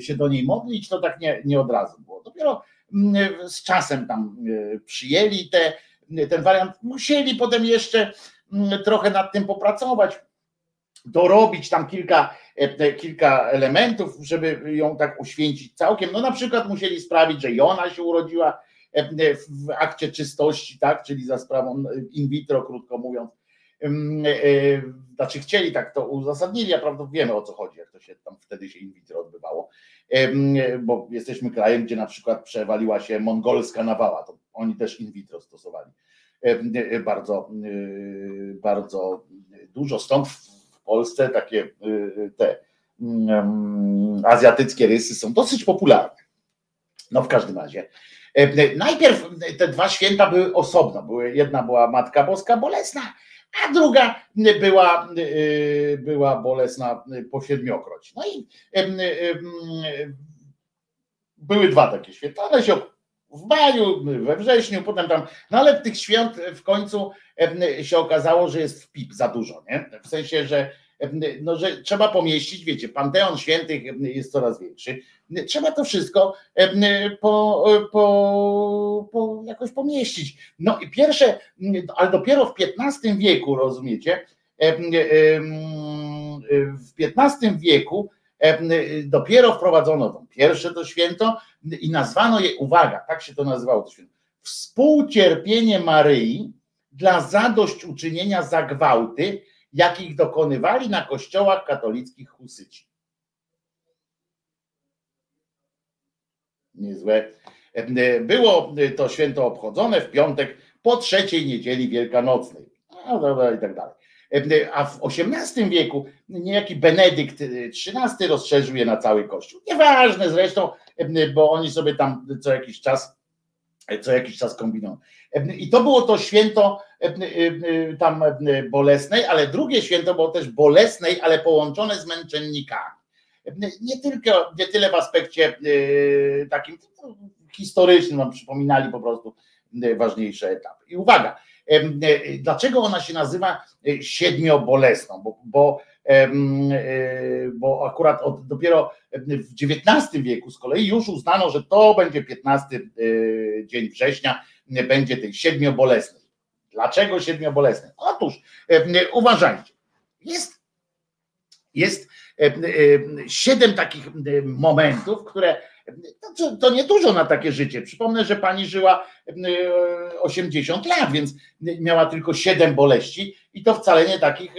się do niej modlić, to tak nie, nie od razu było. Dopiero z czasem tam przyjęli te, ten wariant, musieli potem jeszcze trochę nad tym popracować, dorobić tam kilka, kilka elementów, żeby ją tak uświęcić całkiem. No na przykład musieli sprawić, że i ona się urodziła w akcie czystości, tak, czyli za sprawą in vitro, krótko mówiąc. E, znaczy chcieli tak to uzasadnili, a prawda wiemy o co chodzi, jak to się tam wtedy się in vitro odbywało, bo jesteśmy krajem, gdzie na przykład przewaliła się mongolska nawała, to oni też in vitro stosowali e, bardzo, e, bardzo dużo, stąd w Polsce takie te azjatyckie rysy są dosyć popularne. No w każdym razie. Najpierw te dwa święta były osobno. Jedna była Matka Boska Bolesna, a druga była, była bolesna po siedmiokroć. No i były dwa takie święta, one się w maju, we wrześniu, potem tam, no ale tych świąt w końcu się okazało, że jest w pip za dużo, nie? W sensie, że no, że trzeba pomieścić, wiecie, Panteon Świętych jest coraz większy, trzeba to wszystko po, po, po jakoś pomieścić. No i pierwsze, ale dopiero w XV wieku, rozumiecie, w XV wieku dopiero wprowadzono to pierwsze to święto i nazwano je, uwaga, tak się to nazywało to święto, współcierpienie Maryi dla zadośćuczynienia za gwałty, jakich dokonywali na kościołach katolickich husyci. Niezłe. Było to święto obchodzone w piątek po trzeciej niedzieli wielkanocnej. No, dobra, i tak dalej. A w XVIII wieku niejaki Benedykt XIII rozszerzył je na cały kościół. Nieważne zresztą, bo oni sobie tam co jakiś czas co jakiś czas kombinują. I to było to święto tam bolesnej, ale drugie święto było też bolesnej, ale połączone z męczennikami. Nie tylko, nie tyle w aspekcie takim historycznym, nam przypominali po prostu ważniejsze etapy. I uwaga, dlaczego ona się nazywa siedmiobolesną? Bo, bo, bo akurat od, dopiero w XIX wieku z kolei już uznano, że to będzie 15 dzień września, będzie tej siedmiobolesnej. Dlaczego siedmiobolesnej? Otóż uważajcie, jest, jest siedem takich momentów, które to, to nie dużo na takie życie. Przypomnę, że pani żyła 80 lat, więc miała tylko 7 boleści i to wcale nie takich,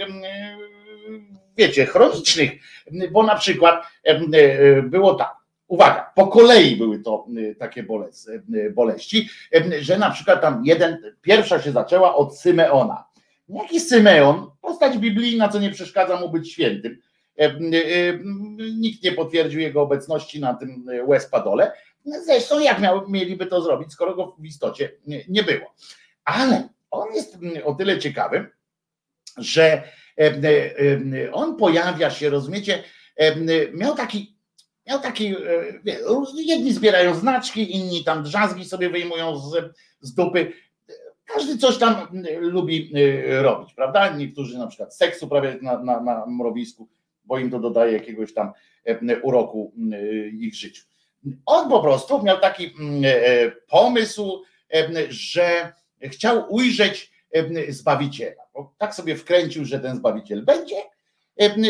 wiecie, chronicznych, bo na przykład było tak. Uwaga, po kolei były to takie boleści, że na przykład tam jeden, pierwsza się zaczęła od Symeona. Jaki Symeon, postać biblijna, co nie przeszkadza mu być świętym E, e, nikt nie potwierdził jego obecności na tym Westpadole. Zresztą jak miał, mieliby to zrobić, skoro go w istocie nie było. Ale on jest o tyle ciekawy, że e, on pojawia się, rozumiecie, miał taki, miał taki, jedni zbierają znaczki, inni tam drzazgi sobie wyjmują z, z dupy. Każdy coś tam lubi robić, prawda? Niektórzy na przykład seksu prawie na, na, na mrowisku, bo im to dodaje jakiegoś tam e, uroku e, ich życiu. On po prostu miał taki e, pomysł, że chciał ujrzeć Zbawiciela. Tak sobie wkręcił, że ten Zbawiciel będzie.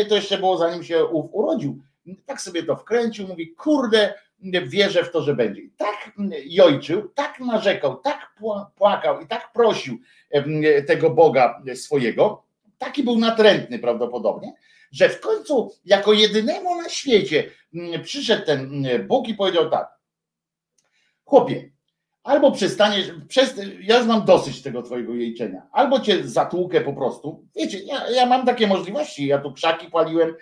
To jeszcze było zanim się urodził. Tak sobie to wkręcił, mówi, kurde, wierzę w to, że będzie. I tak jojczył, tak narzekał, tak płakał i tak prosił tego Boga swojego, taki był natrętny prawdopodobnie, że w końcu jako jedynemu na świecie przyszedł ten Bóg i powiedział tak, chłopie, albo przestaniesz, przez, ja mam dosyć tego twojego jejczenia, albo cię zatłukę po prostu. Wiecie, ja, ja mam takie możliwości, ja tu krzaki paliłem,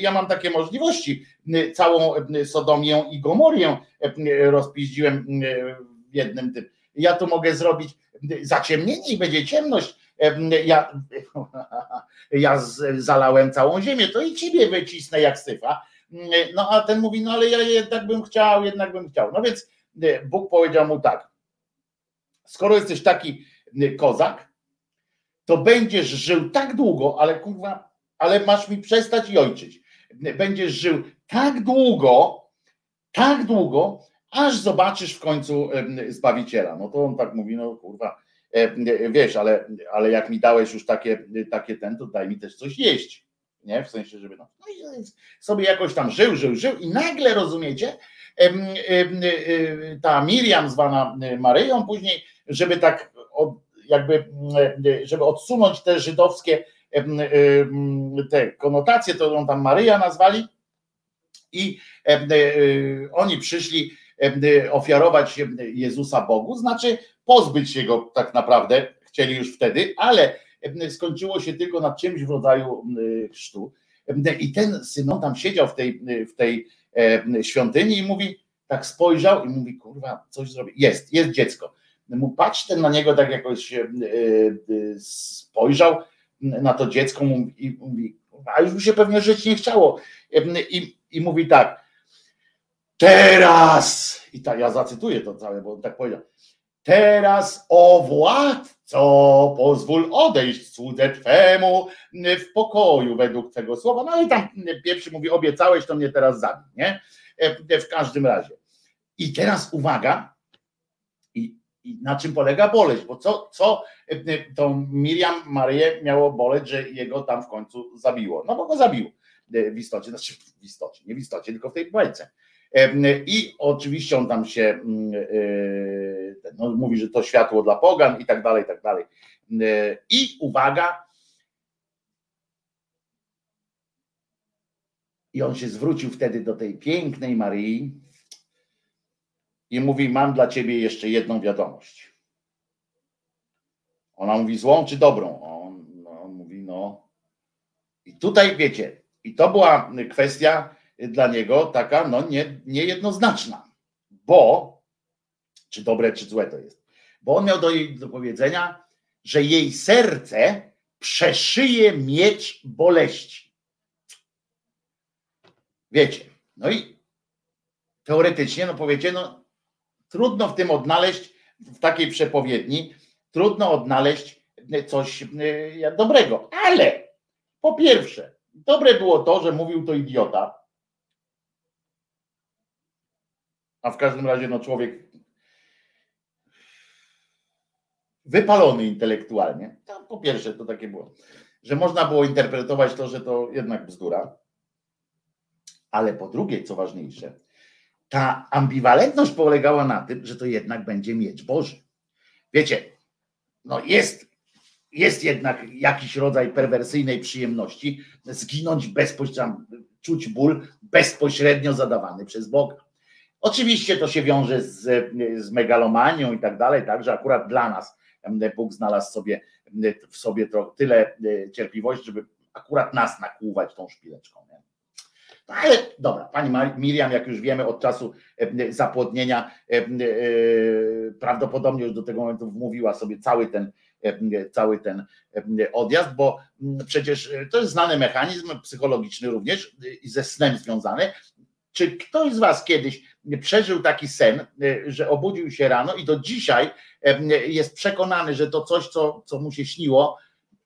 ja mam takie możliwości. Całą Sodomię i Gomorię rozpiździłem w jednym tym. Ja tu mogę zrobić zaciemnienie i będzie ciemność. Ja, [laughs] ja zalałem całą ziemię, to i ciebie wycisnę jak syfa. No a ten mówi, no ale ja jednak bym chciał, jednak bym chciał. No więc Bóg powiedział mu tak: skoro jesteś taki kozak, to będziesz żył tak długo, ale kurwa, ale masz mi przestać jojczyć. Będziesz żył tak długo, tak długo, aż zobaczysz w końcu Zbawiciela. No to on tak mówi, no kurwa, wiesz, ale, ale jak mi dałeś już takie, takie ten, to daj mi też coś jeść. Nie? W sensie, żeby no, no sobie jakoś tam żył, żył, żył i nagle rozumiecie, ta Miriam zwana Maryją później, żeby tak jakby, żeby odsunąć te żydowskie te konotacje, to ją tam Maryja nazwali i oni przyszli ofiarować Jezusa Bogu, znaczy pozbyć się go tak naprawdę, chcieli już wtedy, ale skończyło się tylko na czymś w rodzaju chrztu. I ten Synon tam siedział w tej, w tej świątyni i mówi, tak spojrzał i mówi, kurwa, coś zrobi. Jest, jest dziecko. Mu patrz ten na niego tak jakoś spojrzał na to dziecko i mówi, a już mu się pewnie żyć nie chciało. I, i mówi tak, teraz, i tak ja zacytuję to całe, bo on tak powiedział, teraz o władco pozwól odejść słudze Twemu w pokoju według tego słowa. No i tam pierwszy mówi, obiecałeś, to mnie teraz zabij, nie? E, w każdym razie. I teraz uwaga, i, i na czym polega boleć, bo co, co e, tą Miriam Maryję miało boleć, że jego tam w końcu zabiło? No bo go zabił e, w istocie, znaczy w istocie, nie w istocie, tylko w tej bajce. I oczywiście on tam się mm, no, mówi, że to światło dla pogan i tak dalej, i tak dalej. I uwaga, I on się zwrócił wtedy do tej pięknej Maryi i mówi: Mam dla ciebie jeszcze jedną wiadomość. Ona mówi: Złą czy dobrą? On, no, on mówi: No. I tutaj wiecie, i to była kwestia dla niego taka, no nie, niejednoznaczna, bo czy dobre, czy złe to jest. Bo on miał do jej do powiedzenia, że jej serce przeszyje miecz boleści. Wiecie, no i teoretycznie, no powiecie, no trudno w tym odnaleźć, w takiej przepowiedni, trudno odnaleźć coś e, dobrego, ale po pierwsze, dobre było to, że mówił to idiota, a w każdym razie no człowiek wypalony intelektualnie, to po pierwsze to takie było, że można było interpretować to, że to jednak bzdura, ale po drugie, co ważniejsze, ta ambiwalentność polegała na tym, że to jednak będzie miecz Boży. Wiecie, no jest, jest jednak jakiś rodzaj perwersyjnej przyjemności zginąć bezpośrednio, czuć ból bezpośrednio zadawany przez Boga. Oczywiście to się wiąże z, z megalomanią i tak dalej, tak, że akurat dla nas Bóg znalazł sobie w sobie tyle cierpliwości, żeby akurat nas nakłuwać tą szpileczką. Nie? No ale dobra, pani Miriam, jak już wiemy od czasu e, zapłodnienia, e, e, prawdopodobnie już do tego momentu wmówiła sobie cały ten, cały ten odjazd, bo przecież to jest znany mechanizm psychologiczny również i ze snem związany. Czy ktoś z Was kiedyś przeżył taki sen, że obudził się rano i do dzisiaj jest przekonany, że to coś, co, co mu się śniło,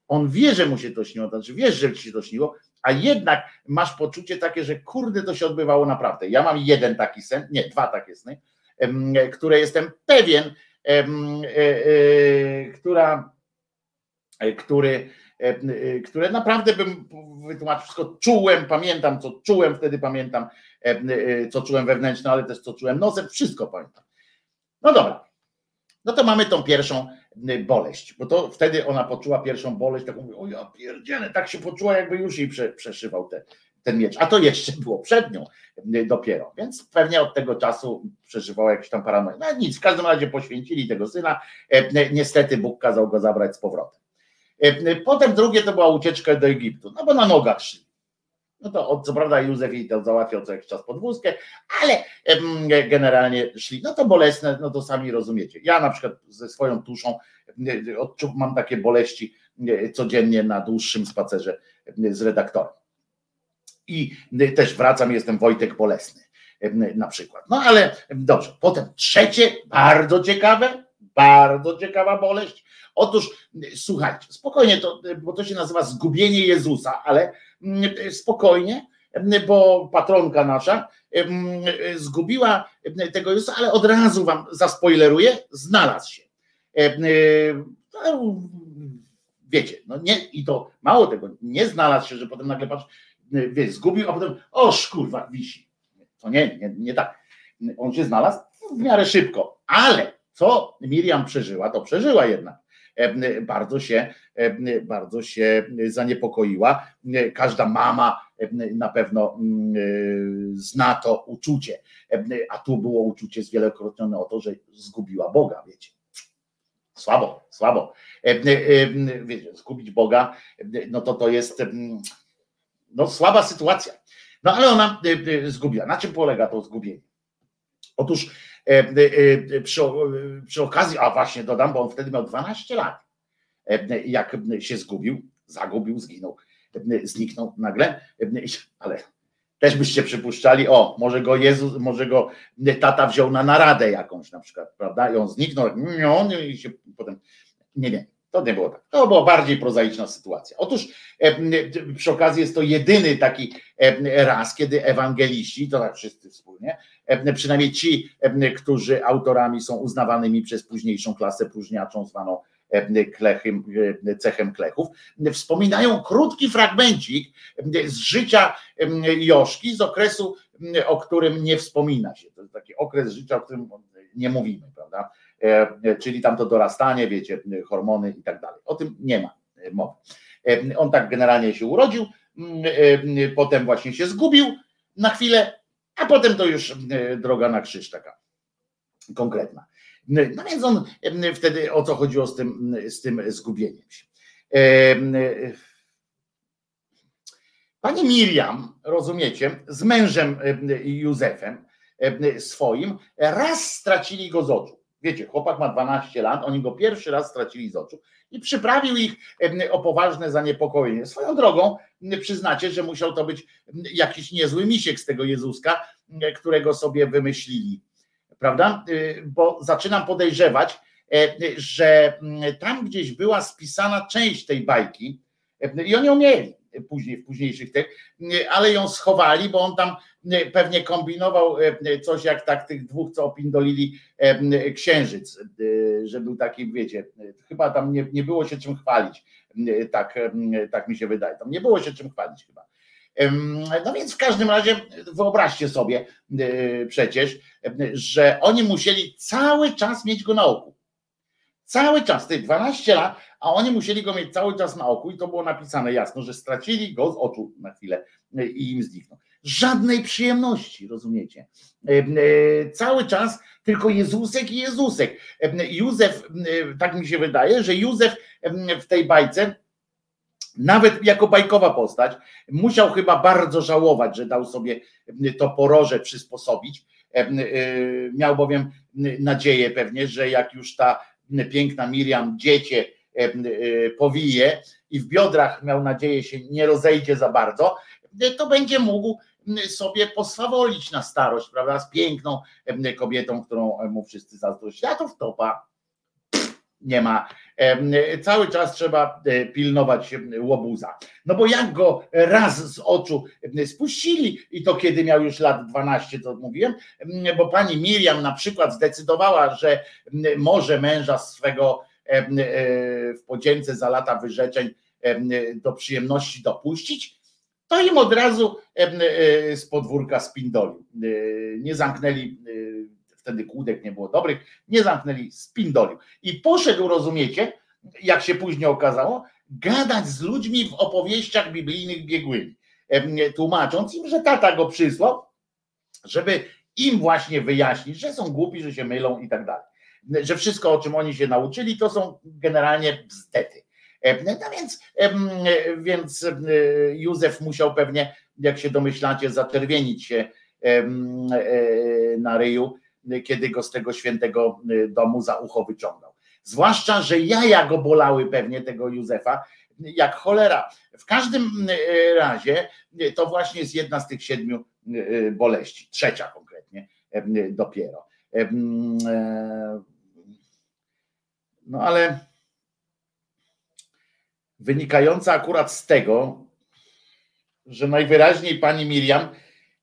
on wie, że mu się to śniło, znaczy wiesz, że ci się to śniło, a jednak masz poczucie takie, że kurde, to się odbywało naprawdę. Ja mam jeden taki sen, nie, dwa takie sny, które jestem pewien, e, e, która, e, który które naprawdę bym wytłumaczył, wszystko czułem, pamiętam, co czułem wtedy, pamiętam, co czułem wewnętrznie, ale też co czułem nosem, wszystko pamiętam. No dobra, no to mamy tą pierwszą boleść, bo to wtedy ona poczuła pierwszą boleść, taką mówi, o ja pierdzielę, tak się poczuła, jakby już jej prze, przeszywał te, ten miecz, a to jeszcze było przed nią dopiero, więc pewnie od tego czasu przeżywała jakieś tam paranoję. No nic, w każdym razie poświęcili tego syna, niestety Bóg kazał go zabrać z powrotem. Potem drugie to była ucieczka do Egiptu, no bo na nogach szli. No to co prawda Józef jej to załatwiał co jakiś czas podwózkę, ale generalnie szli. No to bolesne, no to sami rozumiecie. Ja na przykład ze swoją tuszą mam takie boleści codziennie na dłuższym spacerze z redaktorem. I też wracam, jestem Wojtek Bolesny na przykład. No ale dobrze. Potem trzecie, bardzo ciekawe, bardzo ciekawa boleść. Otóż słuchajcie, spokojnie, to, bo to się nazywa zgubienie Jezusa, ale spokojnie, bo patronka nasza zgubiła tego Jezusa, ale od razu wam zaspoileruję, znalazł się. Wiecie, no nie, i to mało tego, nie znalazł się, że potem nagle patrz, wie, zgubił, a potem, o kurwa, wisi. To nie, nie, nie tak. On się znalazł w miarę szybko, ale co Miriam przeżyła, to przeżyła jednak. Bardzo się, bardzo się zaniepokoiła. Każda mama na pewno zna to uczucie, a tu było uczucie zwielokrotnione o to, że zgubiła Boga, wiecie. Słabo, słabo. Wiecie, zgubić Boga, no to to jest no, słaba sytuacja. No ale ona zgubiła. Na czym polega to zgubienie? Otóż przy, przy okazji, a właśnie dodam, bo on wtedy miał 12 lat, jak się zgubił, zagubił, zginął, zniknął nagle, ale też byście przypuszczali, o, może go Jezus, może go tata wziął na naradę jakąś na przykład, prawda? I on zniknął, i się potem, nie wiem, to nie było tak. To była bardziej prozaiczna sytuacja. Otóż przy okazji jest to jedyny taki raz, kiedy ewangeliści, to tak wszyscy wspólnie, przynajmniej ci, którzy autorami są uznawanymi przez późniejszą klasę próżniaczą, zwaną klechem, cechem klechów, wspominają krótki fragmencik z życia Joszki, z okresu, o którym nie wspomina się. To jest taki okres życia, o którym nie mówimy, prawda? Czyli tam to dorastanie, wiecie, hormony i tak dalej. O tym nie ma mowy. On tak generalnie się urodził, potem właśnie się zgubił na chwilę, a potem to już droga na krzyż taka konkretna. No więc on wtedy o co chodziło z tym, z tym zgubieniem się. Pani Miriam, rozumiecie, z mężem Józefem swoim, raz stracili go z oczu. Wiecie, chłopak ma 12 lat, oni go pierwszy raz stracili z oczu i przyprawił ich o poważne zaniepokojenie. Swoją drogą przyznacie, że musiał to być jakiś niezły misiek z tego Jezuska, którego sobie wymyślili prawda? Y, bo zaczynam podejrzewać, e, że tam gdzieś była spisana część tej bajki e, i oni ją mieli później, w późniejszych tych, ale ją schowali, bo on tam pewnie kombinował e, coś jak tak tych dwóch, co opindolili księżyc, że był taki, wiecie, chyba tam nie, nie było się czym chwalić, tak, tak mi się wydaje, tam nie było się czym chwalić chyba. No więc w każdym razie wyobraźcie sobie e, przecież, że oni musieli cały czas mieć go na oku. Cały czas, tych 12 lat, a oni musieli go mieć cały czas na oku i to było napisane jasno, że stracili go z oczu na chwilę e, i im zniknął. Żadnej przyjemności, rozumiecie? E, cały czas tylko Jezusek i Jezusek. Józef, tak mi się wydaje, że Józef w tej bajce nawet jako bajkowa postać, musiał chyba bardzo żałować, że dał sobie to poroże przysposobić. E, miał bowiem nadzieję pewnie, że jak już ta piękna Miriam dziecię e, powije i w biodrach miał nadzieję się nie rozejdzie za bardzo, to będzie mógł sobie poswawolić na starość, prawda, z piękną kobietą, którą mu wszyscy zazdrościli. A to wtopa nie ma. Cały czas trzeba e, pilnować łobuza. No bo jak go raz z oczu spuścili, i to kiedy miał już lat 12, to mówiłem, bo pani Miriam na przykład zdecydowała, że może męża swego e, w podzięce za lata wyrzeczeń do przyjemności dopuścić, to im od razu z podwórka spindolił. Nie zamknęli, wtedy kłódek nie było dobrych, nie zamknęli, spindolił. I poszedł, rozumiecie, jak się później okazało, gadać z ludźmi w opowieściach biblijnych biegłymi, tłumacząc im, że tata go przysłał, żeby im właśnie wyjaśnić, że są głupi, że się mylą i tak dalej. Że wszystko, o czym oni się nauczyli, to są generalnie bzdety. No więc, więc Józef musiał pewnie, jak się domyślacie, zaczerwienić się na ryju, kiedy go z tego świętego domu za ucho wyciągnął. Zwłaszcza, że jaja go bolały pewnie tego Józefa, jak cholera. W każdym razie to właśnie jest jedna z tych siedmiu boleści, trzecia konkretnie dopiero. No ale wynikająca akurat z tego, że najwyraźniej pani Miriam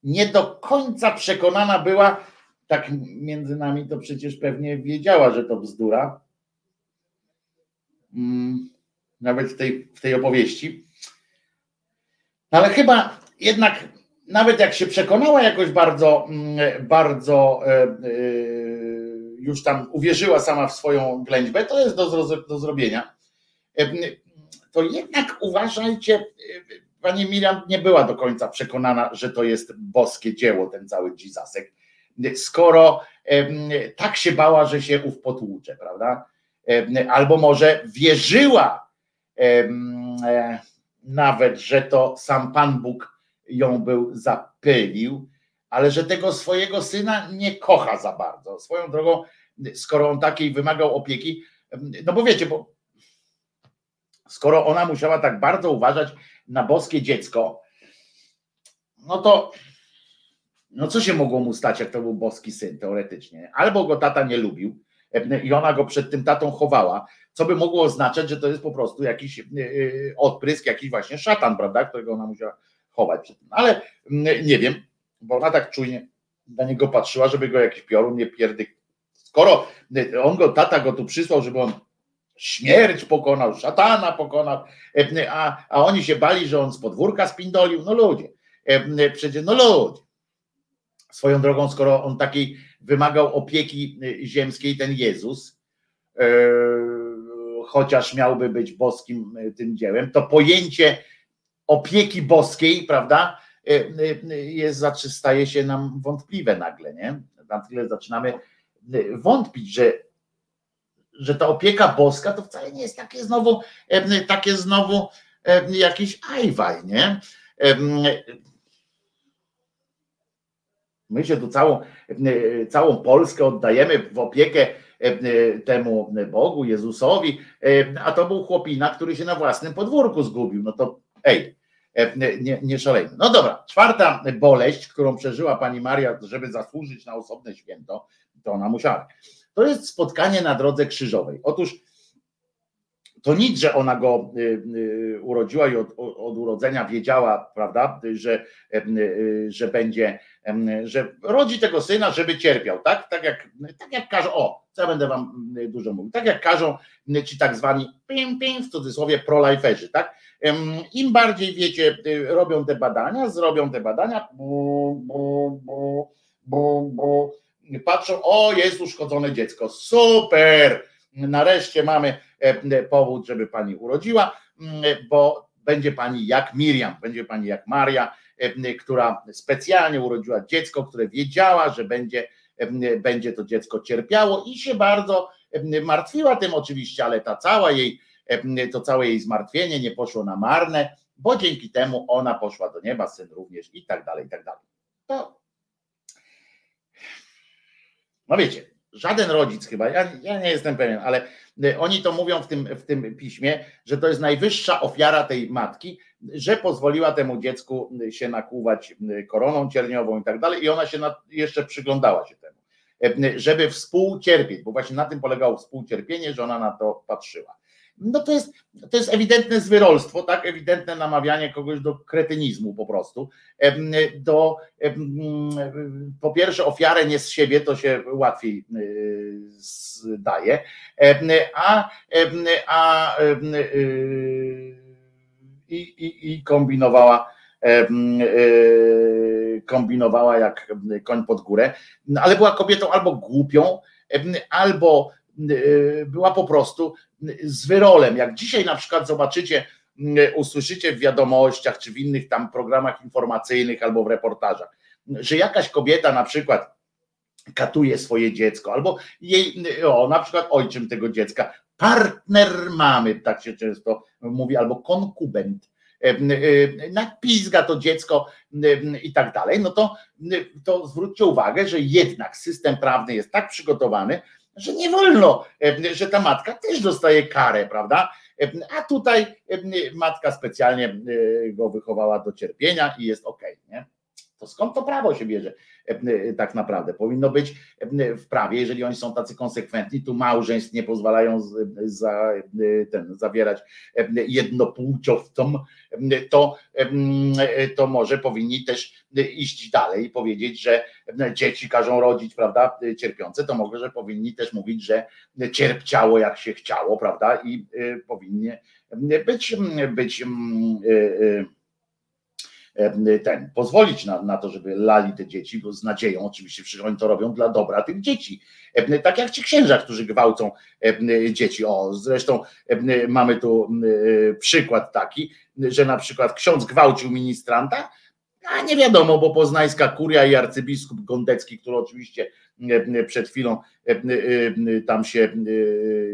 nie do końca przekonana była, tak między nami to przecież pewnie wiedziała, że to bzdura, mm, nawet w tej, w tej opowieści. Ale chyba jednak, nawet jak się przekonała jakoś bardzo, mm, bardzo e, e, już tam uwierzyła sama w swoją ględźbę, to jest do, do zrobienia. E, to jednak uważajcie, pani Miriam nie była do końca przekonana, że to jest boskie dzieło, ten cały Jesusek. Skoro tak się bała, że się ów potłucze, prawda? Albo może wierzyła e, nawet, że to sam Pan Bóg ją był zapylił, ale że tego swojego syna nie kocha za bardzo. Swoją drogą, skoro on takiej wymagał opieki, no bo wiecie, bo skoro ona musiała tak bardzo uważać na boskie dziecko, no to no co się mogło mu stać, jak to był boski syn teoretycznie? Albo go tata nie lubił i ona go przed tym tatą chowała, co by mogło oznaczać, że to jest po prostu jakiś e, e, odprysk, jakiś właśnie szatan, prawda, którego ona musiała chować. Ale nie wiem, bo ona tak czujnie na niego patrzyła, żeby go jakiś piorun nie pierdyk. Skoro on go, tata go tu przysłał, żeby on śmierć pokonał, szatana pokonał, a, a oni się bali, że on z podwórka spindolił. No ludzie, przecież no ludzie. Swoją drogą, skoro on takiej wymagał opieki ziemskiej, ten Jezus, e, chociaż miałby być boskim tym dziełem, to pojęcie opieki boskiej, prawda, e, jest, staje się nam wątpliwe nagle, nie? Na tyle zaczynamy wątpić, że że ta opieka boska to wcale nie jest takie znowu, takie znowu jakiś ajwaj, nie? My się tu całą, całą Polskę oddajemy w opiekę temu Bogu, Jezusowi, a to był chłopina, który się na własnym podwórku zgubił. No to ej, nie, nie szalejmy. No dobra, czwarta boleść, którą przeżyła pani Maria, żeby zasłużyć na osobne święto, to ona musiała. To jest spotkanie na drodze krzyżowej. Otóż to nic, że ona go y, y, urodziła i od, od, urodzenia wiedziała, prawda, że, y, że będzie, że rodzi tego syna, żeby cierpiał, tak? Tak jak, tak jak każą, o, co ja będę wam dużo mówił, tak jak każą ci tak zwani pim, pim, w cudzysłowie prolajferzy, tak? Im bardziej wiecie, robią te badania, zrobią te badania, bu, bu, bu, bu, bu patrzą, o jest uszkodzone dziecko, super, nareszcie mamy e, powód, żeby pani urodziła, bo będzie pani jak Miriam, będzie pani jak Maria, e, która specjalnie urodziła dziecko, które wiedziała, że będzie, e, będzie to dziecko cierpiało i się bardzo martwiła tym oczywiście, ale ta cała jej, to całe jej zmartwienie nie poszło na marne, bo dzięki temu ona poszła do nieba, syn również i tak dalej, i tak dalej. To no wiecie, żaden rodzic chyba, ja, ja nie jestem pewien, ale y, oni to mówią w tym, w tym piśmie, że to jest najwyższa ofiara tej matki, że pozwoliła temu dziecku y, się nakłuwać y, koroną cierniową i tak dalej, i ona się na, jeszcze przyglądała się temu, żeby współcierpieć, bo właśnie na tym polegało współcierpienie, że ona na to patrzyła no to jest, to jest ewidentne zwyrolstwo, tak, ewidentne namawianie kogoś do kretynizmu po prostu, do po pierwsze ofiarę nie z siebie, to się łatwiej y, zdaje, a, a y, i, i, i kombinowała kombinowała jak koń pod górę, ale była kobietą albo głupią, albo była po prostu z wyrolem. Jak dzisiaj na przykład zobaczycie, usłyszycie w wiadomościach czy w innych tam programach informacyjnych albo w reportażach, że jakaś kobieta na przykład katuje swoje dziecko, albo jej, o, na przykład ojczym tego dziecka, partner mamy, tak się często mówi, albo konkubent, napizga to dziecko i tak dalej, no to, to zwróćcie uwagę, że jednak system prawny jest tak przygotowany, że nie wolno, że ta matka też dostaje karę, prawda? A tutaj matka specjalnie go wychowała do cierpienia i jest ok, nie? To skąd to prawo się bierze tak naprawdę? Powinno być w prawie, jeżeli oni są tacy konsekwentni, tu małżeństw nie pozwalają za, ten, zawierać jednopłciowcom, to, to może powinni też iść dalej i powiedzieć, że dzieci każą rodzić, prawda, cierpiące, to może, że powinni też mówić, że cierpciało jak się chciało, prawda, i powinni być, być ten, pozwolić na, na to, żeby lali te dzieci, bo z nadzieją oczywiście, że oni to robią dla dobra tych dzieci. Tak jak ci księża, którzy gwałcą dzieci. O, zresztą mamy tu przykład taki, że na przykład ksiądz gwałcił ministranta, a nie wiadomo, bo poznańska kuria i arcybiskup Gondecki, który oczywiście przed chwilą tam się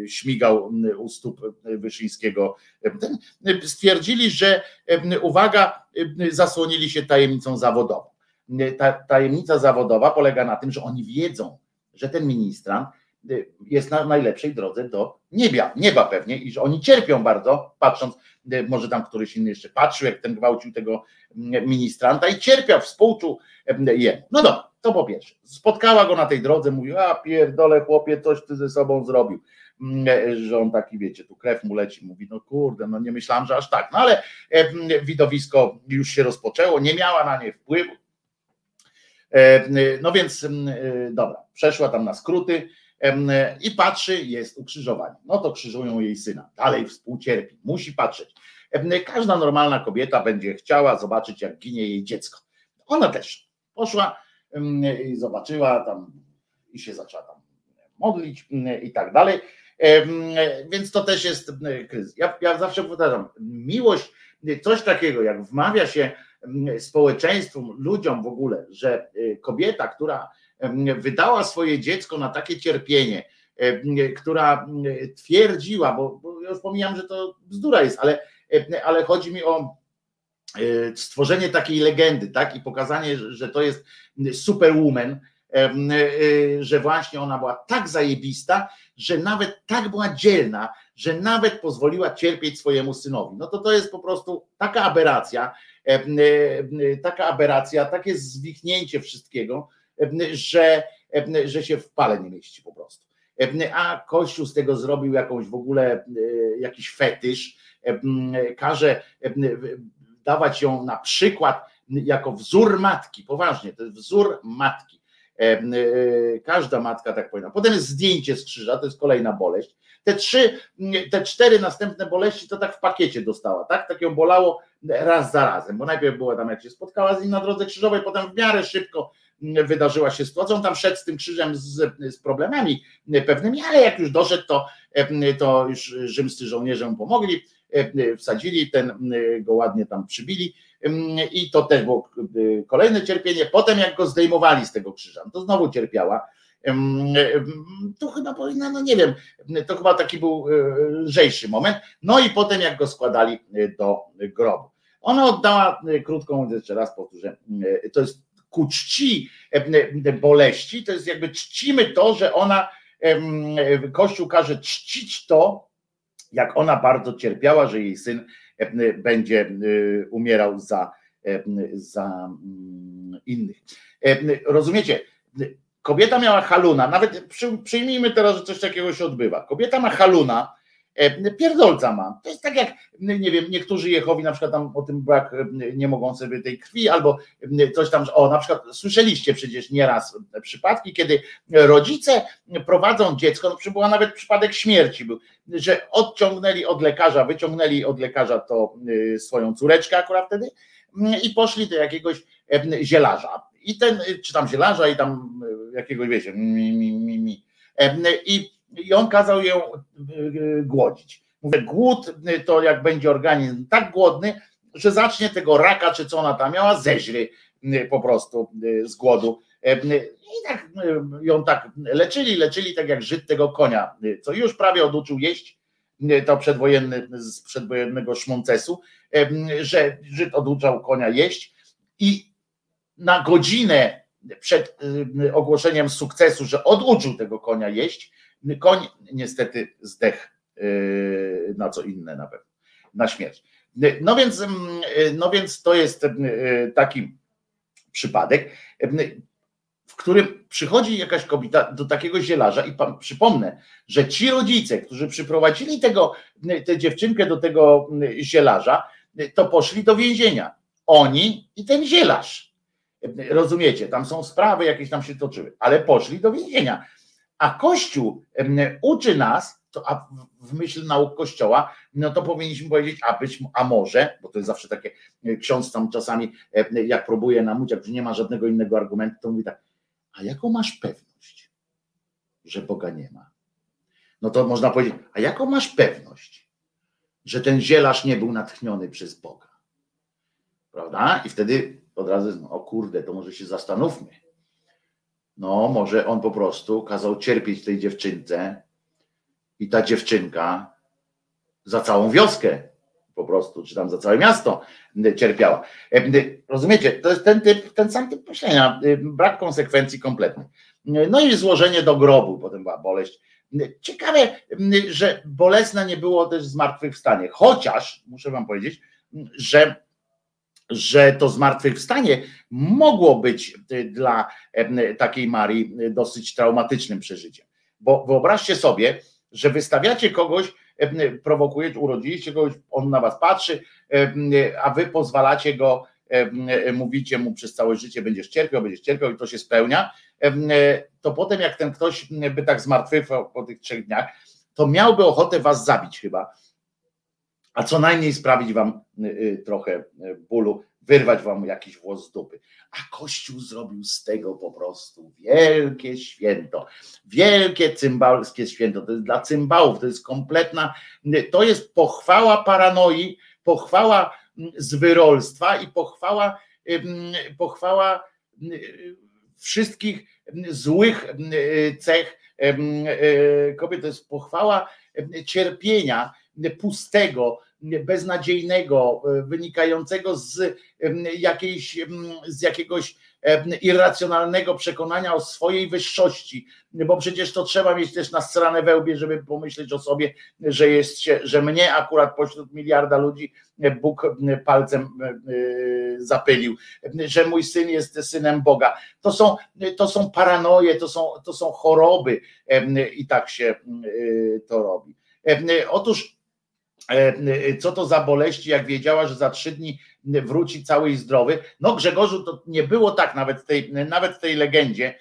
śmigał u stóp Wyszyńskiego, stwierdzili, że uwaga, zasłonili się tajemnicą zawodową. Ta tajemnica zawodowa polega na tym, że oni wiedzą, że ten ministrant jest na najlepszej drodze do nieba, nieba pewnie i że oni cierpią bardzo, patrząc, może tam któryś inny jeszcze patrzył, jak ten gwałcił tego ministranta i cierpiał, współczuł jemu. No dobra, to po pierwsze. Spotkała go na tej drodze, mówi, a pierdolę chłopie, coś ty ze sobą zrobił. Że on taki, wiecie, tu krew mu leci, mówi, no kurde, no nie myślałam, że aż tak. No ale widowisko już się rozpoczęło, nie miała na nie wpływu. No więc, dobra, przeszła tam na skróty i patrzy, jest ukrzyżowanie. No to krzyżują jej syna. Dalej współcierpi, musi patrzeć. Każda normalna kobieta będzie chciała zobaczyć, jak ginie jej dziecko. Ona też poszła i zobaczyła tam i się zaczęła tam modlić i tak dalej. Więc to też jest kryzys. Ja, ja zawsze powtarzam, miłość, coś takiego, jak wmawia się społeczeństwu, ludziom w ogóle, że kobieta, która wydała swoje dziecko na takie cierpienie, która twierdziła, bo, bo już pomijam, że to bzdura jest, ale, ale chodzi mi o e, stworzenie takiej legendy, tak, i pokazanie, że to jest superwoman, e, że właśnie ona była tak zajebista, że nawet tak była dzielna, że nawet pozwoliła cierpieć swojemu synowi. No to to jest po prostu taka aberracja, taka aberracja, takie zwichnięcie wszystkiego, że, że się w pale nie mieści po prostu. A Kościół z tego zrobił jakąś w ogóle jakiś fetysz, każe dawać ją na przykład jako wzór matki, poważnie, to jest wzór matki. E, każda matka tak powinna. Potem jest zdjęcie z krzyża, to jest kolejna boleść. Te trzy, te cztery następne boleści to tak w pakiecie dostała, tak? Tak ją bolało raz za razem, bo najpierw była tam, jak się spotkała z nim na drodze krzyżowej, potem w miarę szybko wydarzyła się sytuacja. On tam szedł z tym krzyżem z, z problemami pewnymi, ale jak już doszedł, to, to już rzymscy żołnierze mu pomogli, wsadzili ten, go ładnie tam przybili i to też było kolejne cierpienie. Potem jak go zdejmowali z tego krzyża, to znowu cierpiała. To chyba powinna, no nie wiem, to chyba taki był lżejszy moment. No i potem jak go składali do grobu. Ona oddała, krótką, jeszcze raz powtórzę, to jest ku czci boleści, to jest jakby czcimy to, że ona, Kościół każe czcić to, jak ona bardzo cierpiała, że jej syn będzie umierał za, za mm, innych. Rozumiecie? Kobieta miała haluna, nawet przyjmijmy teraz, że coś takiego się odbywa. Kobieta ma haluna, Pierdolca ma. To jest tak jak, nie wiem, niektórzy Jehowi na przykład tam o tym brak, nie mogą sobie tej krwi, albo coś tam, o na przykład słyszeliście przecież nieraz przypadki, kiedy rodzice prowadzą dziecko, no była nawet przypadek śmierci był, że odciągnęli od lekarza, wyciągnęli od lekarza to swoją córeczkę akurat wtedy i poszli do jakiegoś zielarza. I ten, czy tam zielarza i tam jakiegoś, wiecie, mi, mi, mi, mi. I i on kazał ją e, głodzić. Mówię, głód to jak będzie organizm tak głodny, że zacznie tego raka, czy co ona tam miała, zeźry po prostu e, z głodu. E, I tak ją tak leczyli, leczyli tak jak Żyd tego konia, co już prawie oduczył jeść, to przedwojenny, z przedwojennego szmoncesu, że Żyd oduczał konia jeść i na godzinę przed ogłoszeniem sukcesu, że oduczył tego konia jeść, Koń niestety zdech yy, na co inne na pewno, na śmierć. No więc, mm, no więc to jest yy, taki przypadek, yy, w którym przychodzi jakaś kobieta do takiego zielarza i pan, przypomnę, że ci rodzice, którzy przyprowadzili tego, tę dziewczynkę do tego zielarza, to poszli do więzienia. Oni i ten zielarz. Rozumiecie, tam są sprawy jakieś tam się toczyły, ale poszli do więzienia. A Kościół uczy nas, to, a w myśl nauk Kościoła, no to powinniśmy powiedzieć, a być, a może, bo to jest zawsze takie, e, ksiądz tam czasami, jak próbuje namówić, jak nie ma żadnego innego argumentu, to mówi tak, a jaką masz pewność, że Boga nie ma? No to można powiedzieć, a jaką masz pewność, że ten zielarz nie był natchniony przez Boga? Prawda? I wtedy od razu, no, o kurde, to może się zastanówmy no może on po prostu kazał cierpieć tej dziewczynce i ta dziewczynka za całą wioskę po prostu, czy tam za całe miasto cierpiała. E, rozumiecie, to jest ten typ, ten sam typ myślenia, y, brak konsekwencji kompletnych. No i złożenie do grobu, potem była boleść. Ciekawe, że bolesne nie było też zmartwychwstanie, chociaż muszę wam powiedzieć, że że to zmartwychwstanie mogło być y, dla takiej Marii y, dosyć traumatycznym przeżyciem. Bo wyobraźcie sobie, że wystawiacie kogoś, prowokujecie, urodziliście kogoś, on na was patrzy, a wy pozwalacie go, mówicie mu przez całe życie będziesz cierpiał, będziesz cierpiał i to się spełnia, to potem jak ten ktoś by tak zmartwychwstał po tych trzech dniach, to miałby ochotę was zabić chyba a co najmniej sprawić wam y, y, trochę y, bólu, wyrwać wam jakiś włos z dupy. A Kościół zrobił z tego po prostu wielkie święto, wielkie cymbalskie święto. To jest dla cymbałów, to jest kompletna, to jest pochwała paranoi, pochwała mm, zwyrolstwa i pochwała, pochwała wszystkich złych cech kobiet. To jest pochwała cierpienia, pustego, beznadziejnego, e, wynikającego z jakiejś, z jakiegoś irracjonalnego przekonania o swojej wyższości, bo przecież to trzeba mieć też na stronę wełbie, żeby pomyśleć o sobie, że jest się, że mnie akurat pośród miliarda ludzi Bóg palcem e, zapylił, że mój syn jest synem Boga. To są, to są paranoje, to są, to są choroby i tak się to robi. Otóż E, co to za boleści, jak wiedziała, że za trzy dni wróci cały i zdrowy. No Grzegorzu, to nie było tak, nawet w tej, nawet w tej legendzie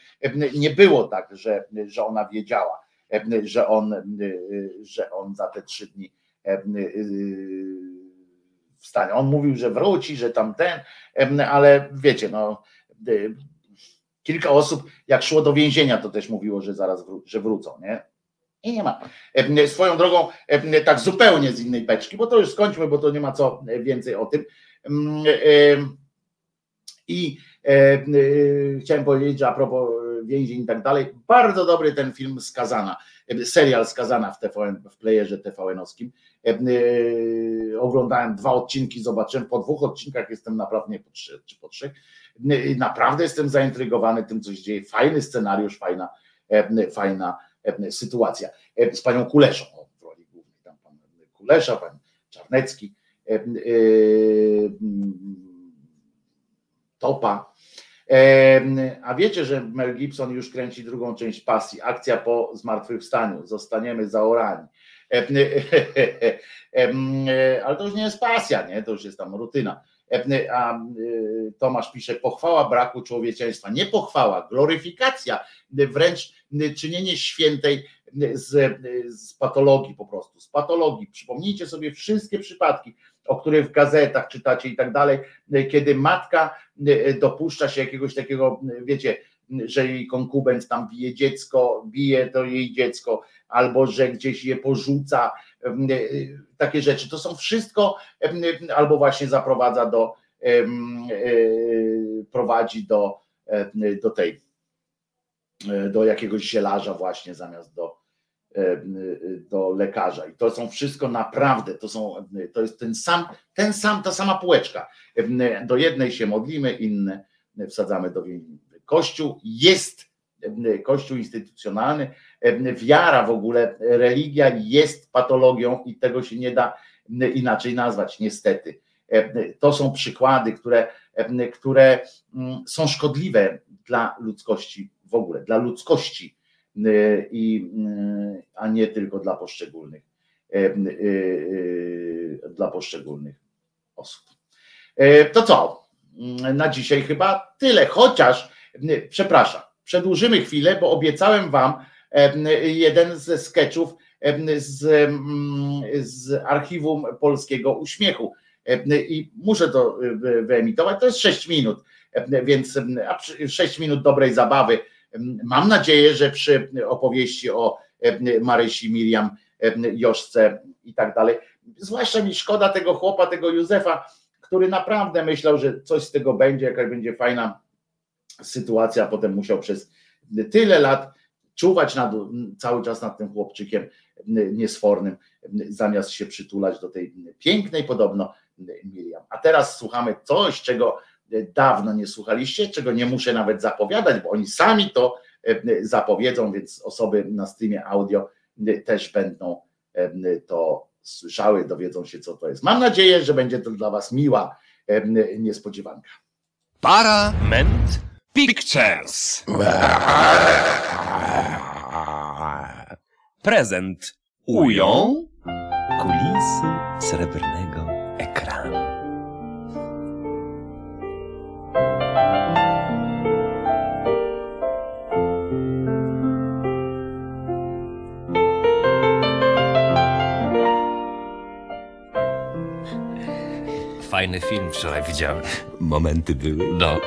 nie było tak, że, że ona wiedziała, że on, że on za te trzy dni wstanie. On mówił, że wróci, że tamten, ale wiecie, no kilka osób, jak szło do więzienia, to też mówiło, że zaraz wró- że wrócą, nie? I nie ma. Swoją drogą, tak zupełnie z innej beczki, bo to już skończmy, bo to nie ma co więcej o tym. I chciałem powiedzieć, a propos więzień i tak dalej, bardzo dobry ten film Skazana, serial Skazana w TVN, w playerze TVN-owskim. Oglądałem dwa odcinki, zobaczyłem, po dwóch odcinkach jestem naprawdę, po trzech, czy po trzech, naprawdę jestem zaintrygowany tym, co się dzieje. Fajny scenariusz, fajna, fajna E, sytuacja. E, z panią Kuleszą w roli głównej, tam pan Kulesza, pan Czarnecki, e, Topa. A wiecie, że Mel Gibson już kręci drugą część pasji, akcja po zmartwychwstaniu, zostaniemy zaorani. [laughs] Ale to już nie jest pasja, nie? To już jest tam rutyna. A Tomasz pisze, pochwała braku człowieczeństwa. Nie pochwała, gloryfikacja, wręcz czynienie świętej z, z patologii po prostu, z patologii. Przypomnijcie sobie wszystkie przypadki, o których w gazetach czytacie i tak dalej, kiedy matka dopuszcza się jakiegoś takiego, wiecie, że jej konkubent tam bije dziecko, bije to jej dziecko, albo że gdzieś je porzuca, takie rzeczy. To są wszystko, albo właśnie zaprowadza do, prowadzi do, do tej, do jakiegoś zielarza właśnie zamiast do, do lekarza. I to są wszystko naprawdę, to są, to jest ten sam, ten sam, ta sama półeczka. Do jednej się modlimy, inne wsadzamy do więzienia. Kościół jest kościół instytucjonalny, wiara w ogóle, religia jest patologią i tego się nie da inaczej nazwać, niestety. To są przykłady, które, które są szkodliwe dla ludzkości w ogóle, dla ludzkości, i, a nie tylko dla poszczególnych, dla poszczególnych osób. To co? Na dzisiaj chyba tyle, chociaż przepraszam, przedłużymy chwilę, bo obiecałem wam jeden ze sketchów z, z archiwum polskiego uśmiechu i muszę to wyemitować. To jest 6 minut, więc 6 minut dobrej zabawy. Mam nadzieję, że przy opowieści o Marysi, Miriam, Joszce i tak dalej, zwłaszcza mi szkoda tego chłopa, tego Józefa, który naprawdę myślał, że coś z tego będzie, jakaś będzie fajna sytuacja, potem musiał przez tyle lat czuwać nad, cały czas nad tym chłopczykiem niesfornym, zamiast się przytulać do tej pięknej podobno Miriam. A teraz słuchamy coś, czego dawno nie słuchaliście, czego nie muszę nawet zapowiadać, bo oni sami to zapowiedzą, więc osoby na streamie audio też będą to słyszały, dowiedzą się, co to jest. Mam nadzieję, że będzie to dla Was miła niespodziewanka. Parament Pictures. Prezent ują kulisy srebrnego ekranu. Fajny film wczoraj widziałem. Momenty były. No.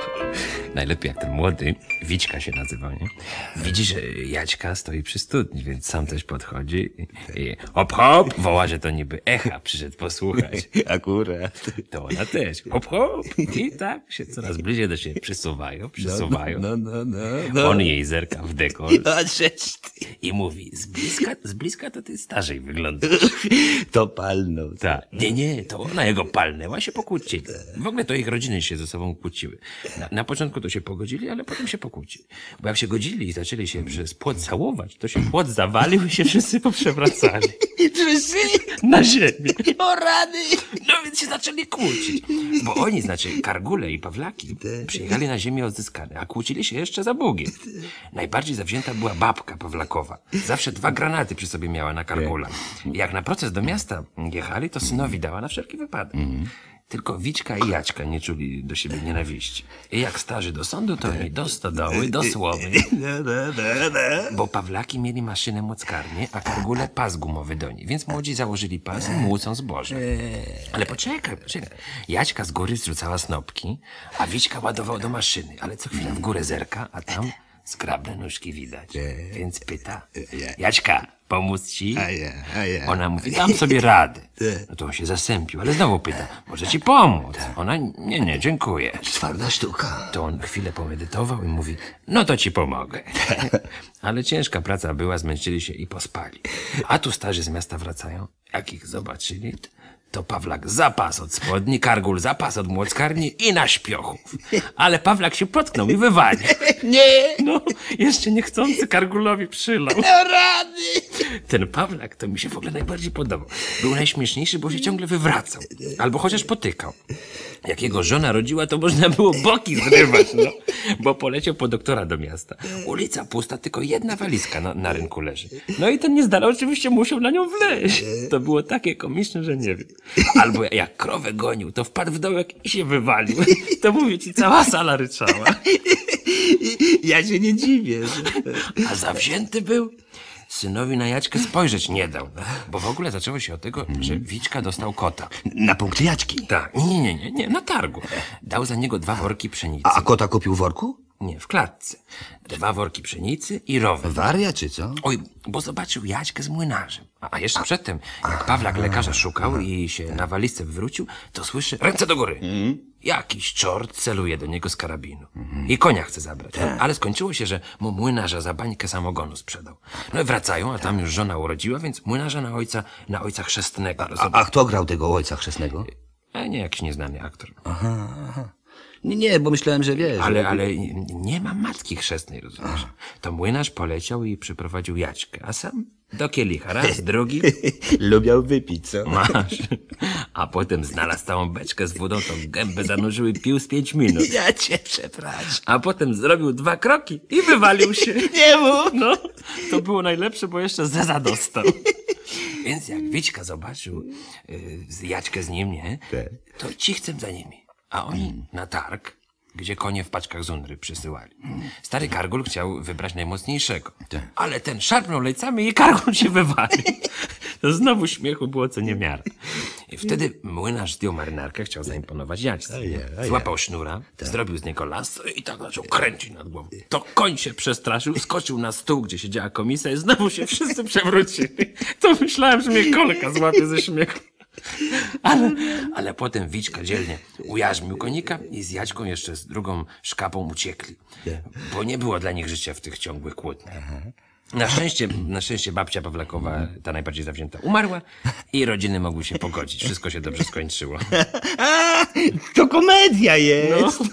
Najlepiej jak ten młody, Wićka się nazywa, nie? Widzi, że Jaćka stoi przy studni, więc sam też podchodzi i hop hop, woła, że to niby echa przyszedł posłuchać. [laughs] Akurat. To ona też. Hop hop. I tak się coraz bliżej do siebie przysuwają, przysuwają. No, no, no, no. On jej zerka w dekolt [laughs] i mówi, z bliska, z bliska to ty starzej wyglądasz. [laughs] To palnął. Tak. Nie, nie, to ona jego palnęła, się pokłócili. W ogóle to ich rodziny się ze sobą kłóciły. Na, na początku to się pogodzili, ale potem się pokłócili. Bo jak się godzili i zaczęli się przez płot całować, to się płot zawalił i się wszyscy poprzewracali. Wszyscy? Na ziemię. O rady! No więc się zaczęli kłócić. Bo oni, znaczy Kargule i Pawlaki, przyjechali na ziemię odzyskane, a kłócili się jeszcze za Bugiem. Najbardziej zawzięta była babka Pawlakowa. Zawsze dwa granaty przy sobie miała na Kargula. I jak na proces do miasta jechali, to synowi dała na wszelki wypadek. Tylko Wićka i Jaćka nie czuli do siebie nienawiści. I jak starzy do sądu, to oni do stodoły, do słowy. Bo Pawlaki mieli maszynę mockarnię, a Kargule pas gumowy do niej. Więc młodzi założyli pas i młócą zboże. Ale poczekaj, poczekaj. Jaćka z góry zrzucała snopki, a Wićka ładował do maszyny. Ale co chwila w górę zerka, a tam zgrabne nóżki widać. Więc pyta. Jaćka, pomóc ci? Ona mówi, dam sobie radę. No to on się zasępił, ale znowu pyta, może ci pomóc? Ona, nie, nie, dziękuję. Twarda sztuka. To on chwilę pomedytował i mówi, no to ci pomogę. Ale ciężka praca była, zmęczyli się i pospali. A tu starzy z miasta wracają. Jak ich zobaczyli, to Pawlak zapas od spodni, Kargul zapas od młockarni i na śpiochów. Ale Pawlak się potknął i wywalił. [laughs] Nie! No, jeszcze niechcący Kargulowi przylał. Rady! Ten Pawlak to mi się w ogóle najbardziej podobał. Był najśmieszniejszy, bo się ciągle wywracał. Albo chociaż potykał. Jak jego żona rodziła, to można było boki zrywać, no. Bo poleciał po doktora do miasta. Ulica pusta, tylko jedna walizka na, na rynku leży. No i ten niezdala oczywiście musiał na nią wleźć. To było takie komiczne, że nie wiem. Albo jak krowę gonił, to wpadł w dołek i się wywalił. To mówię ci, cała sala ryczała. Ja się nie dziwię. A zawzięty był? Synowi na Jaćkę spojrzeć nie dał, bo w ogóle zaczęło się od tego, że Wiczka dostał kota. Na punkt Jaćki? Tak, nie, nie, nie, nie, na targu. Dał za niego dwa worki pszenicy. A, a kota kupił w worku? Nie, w klatce. Dwa worki pszenicy i rower. Waria czy co? Oj, bo zobaczył Jaćkę z młynarzem. A, a jeszcze przedtem, jak Pawlak lekarza szukał i się na walizce wywrócił, to słyszy ręce do góry. Jakiś czort celuje do niego z karabinu. I konia chce zabrać. Ale skończyło się, że mu młynarza za bańkę samogonu sprzedał. No i wracają, a tam już żona urodziła, więc młynarza na ojca, na ojca chrzestnego. A, a kto grał tego ojca chrzestnego? A nie jakiś nieznany aktor. Aha, aha. Nie, nie, bo myślałem, że wiesz. Ale, ale nie ma matki chrzestnej, rozumiesz? To młynarz poleciał i przyprowadził Jaćkę, a sam do kielicha. Raz, [laughs] drugi. Lubiał wypić, co? Masz. A potem znalazł całą beczkę z wodą, to gębę zanurzył i pił z pięć minut. Ja cię przepraszam. A potem zrobił dwa kroki i wywalił się. [laughs] Nie mów! No, to było najlepsze, bo jeszcze zeza dostał. Więc jak Wićka zobaczył y, Jaćkę z nim, nie? To cichcem za nimi. A oni na targ, gdzie konie w paczkach zundry przysyłali. Stary Kargul chciał wybrać najmocniejszego. Ale ten szarpnął lejcami i Kargul się wywalił. [laughs] To znowu śmiechu było co niemiara. I wtedy młynarz zdjął marynarkę, chciał zaimponować Jaćce. Złapał sznura, zrobił z niego lasso i tak zaczął kręcić nad głową. To koń się przestraszył, skoczył na stół, gdzie siedziała komisja i znowu się wszyscy przewrócili. To myślałem, że mnie kolka złapie ze śmiechu. Ale, ale potem Wiczka dzielnie ujarzmił konika i z Jaćką jeszcze z drugą szkapą uciekli. Bo nie było dla nich życia w tych ciągłych kłótniach. Na szczęście, na szczęście babcia Pawlakowa, ta najbardziej zawzięta, umarła i rodziny mogły się pogodzić. Wszystko się dobrze skończyło. A, [laughs] to komedia jest! No,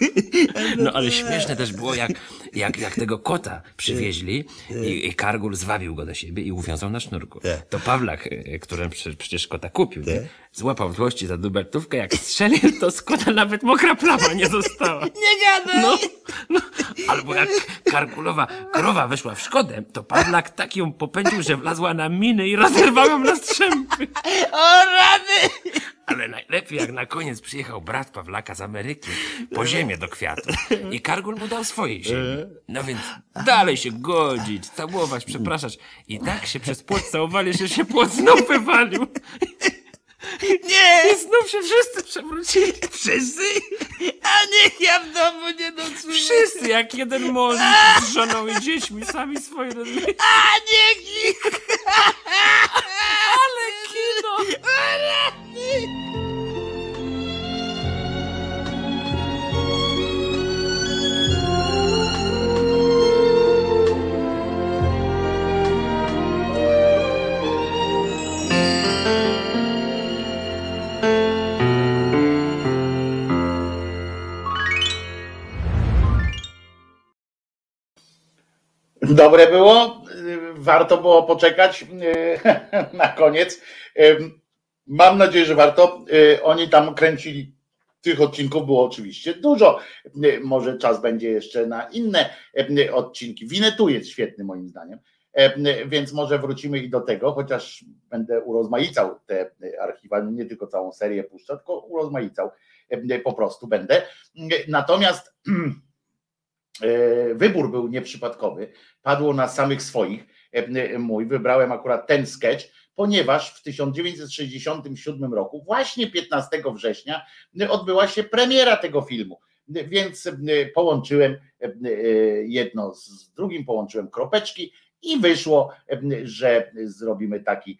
no ale śmieszne też było, jak, jak, jak tego kota przywieźli i, i Kargul zwabił go do siebie i uwiązał na sznurku. To Pawlak, którym prze- przecież kota kupił, nie? złapał w złości za dubeltówkę, jak strzelił, to z kota nawet mokra plama nie została. [laughs] Nie gadaj! No, no. Albo jak Karkulowa krowa weszła w szkodę, to Pawlak tak ją popędził, że wlazła na miny i rozerwał ją na strzępy. O rady! Ale najlepiej, jak na koniec przyjechał brat Pawlaka z Ameryki po ziemię do kwiatów i Kargul mu dał swojej ziemi. No więc dalej się godzić, całować, przepraszać. I tak się przez płot całowali, że się płot znów wywalił. Nie! I znów się wszyscy przewrócili. Wszyscy? A niech ja w domu nie nocuję. Wszyscy jak jeden mąż z żoną i dziećmi, sami swoje rozumieją. A niech ich! [laughs] Dobre było, y, warto było poczekać y, [laughs] na koniec. Mam nadzieję, że warto. Y, Oni tam kręcili, tych odcinków było oczywiście dużo. Y, Może czas będzie jeszcze na inne y, odcinki. Winetu jest świetny moim zdaniem, więc może wrócimy i do tego, chociaż będę urozmaicał te archiwa, nie tylko całą serię puszczę, tylko urozmaicał po prostu będę. Natomiast [clears throat] E, wybór był nieprzypadkowy, padło na samych swoich. E, Mój, wybrałem akurat ten sketch, ponieważ w 1967 roku, właśnie 15 września, odbyła się premiera tego filmu. Więc e, połączyłem jedno z drugim, połączyłem kropeczki i wyszło, że zrobimy taki,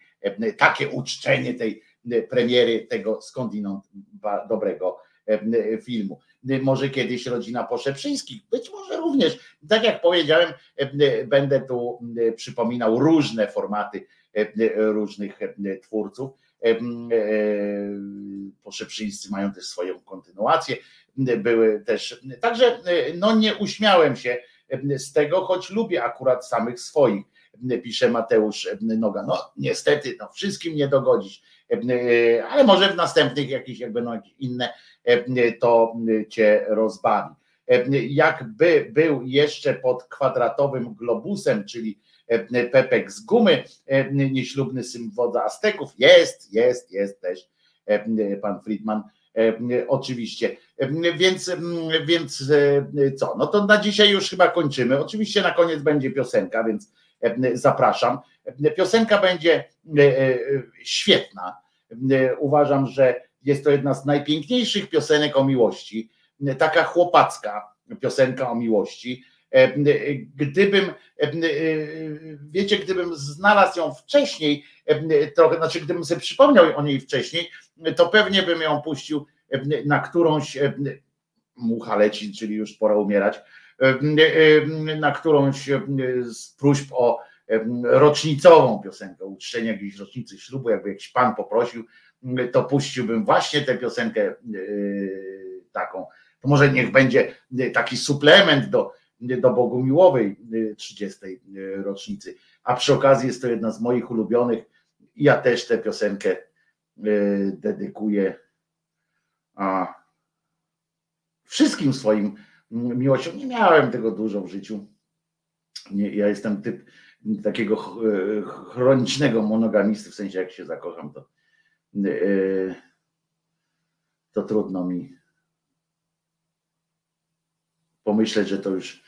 takie uczczenie tej premiery tego skądinąd dobrego filmu może kiedyś rodzina Poszeprzyńskich, być może również. Tak jak powiedziałem, będę tu przypominał różne formaty różnych twórców. Poszeprzyńscy mają też swoją kontynuację. Były też. Także no nie uśmiałem się z tego, choć lubię akurat samych swoich. pisze Mateusz Noga. No niestety, no, wszystkim nie dogodzisz, ale może w następnych jakieś jak będą jakieś inne, to cię rozbawi. Jakby był jeszcze pod kwadratowym globusem, czyli Pepek z gumy, nieślubny syn wodza Azteków, jest, jest, jest też pan Friedman oczywiście. Więc, więc co? No to na dzisiaj już chyba kończymy. Oczywiście na koniec będzie piosenka, więc zapraszam. Piosenka będzie świetna. Uważam, że jest to jedna z najpiękniejszych piosenek o miłości. Taka chłopacka piosenka o miłości. Gdybym, wiecie, gdybym znalazł ją wcześniej, trochę, znaczy gdybym sobie przypomniał o niej wcześniej, to pewnie bym ją puścił na którąś mucha leci, czyli już pora umierać, na którąś z próśb o rocznicową piosenkę, uczczenie jakiejś rocznicy ślubu, jakby jakiś pan poprosił, to puściłbym właśnie tę piosenkę taką. To może niech będzie taki suplement do, do Bogumiłowej 30. rocznicy. A przy okazji jest to jedna z moich ulubionych. Ja też tę piosenkę dedykuję a wszystkim swoim miłościom. Nie miałem tego dużo w życiu. Nie, ja jestem typ takiego chronicznego monogamisty, w sensie jak się zakocham, to, to trudno mi pomyśleć, że to już,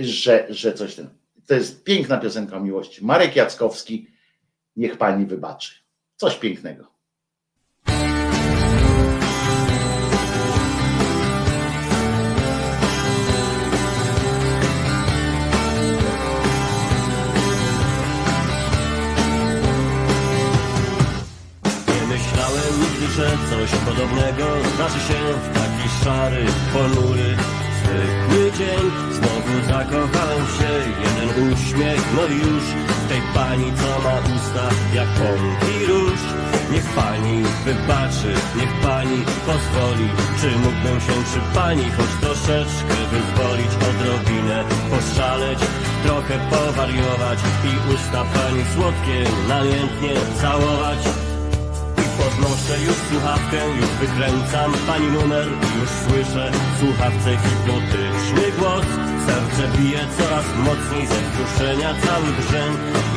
że, że coś ten. To jest piękna piosenka o miłości. Marek Jackowski, niech pani wybaczy. Coś pięknego. że coś podobnego zdarzy się w taki szary, ponury, zwykły dzień. Znowu zakochałem się, jeden uśmiech, no już tej pani, co ma usta jak pąki róż. Niech pani wybaczy, niech pani pozwoli, czy mógłbym się przy pani choć troszeczkę wyzwolić, odrobinę poszaleć, trochę powariować i usta pani słodkie namiętnie całować. Podnoszę już słuchawkę, już wykręcam pani numer Już słyszę w słuchawce hipnotyczny głos. Serce bije coraz mocniej ze wzruszenia cały drzeń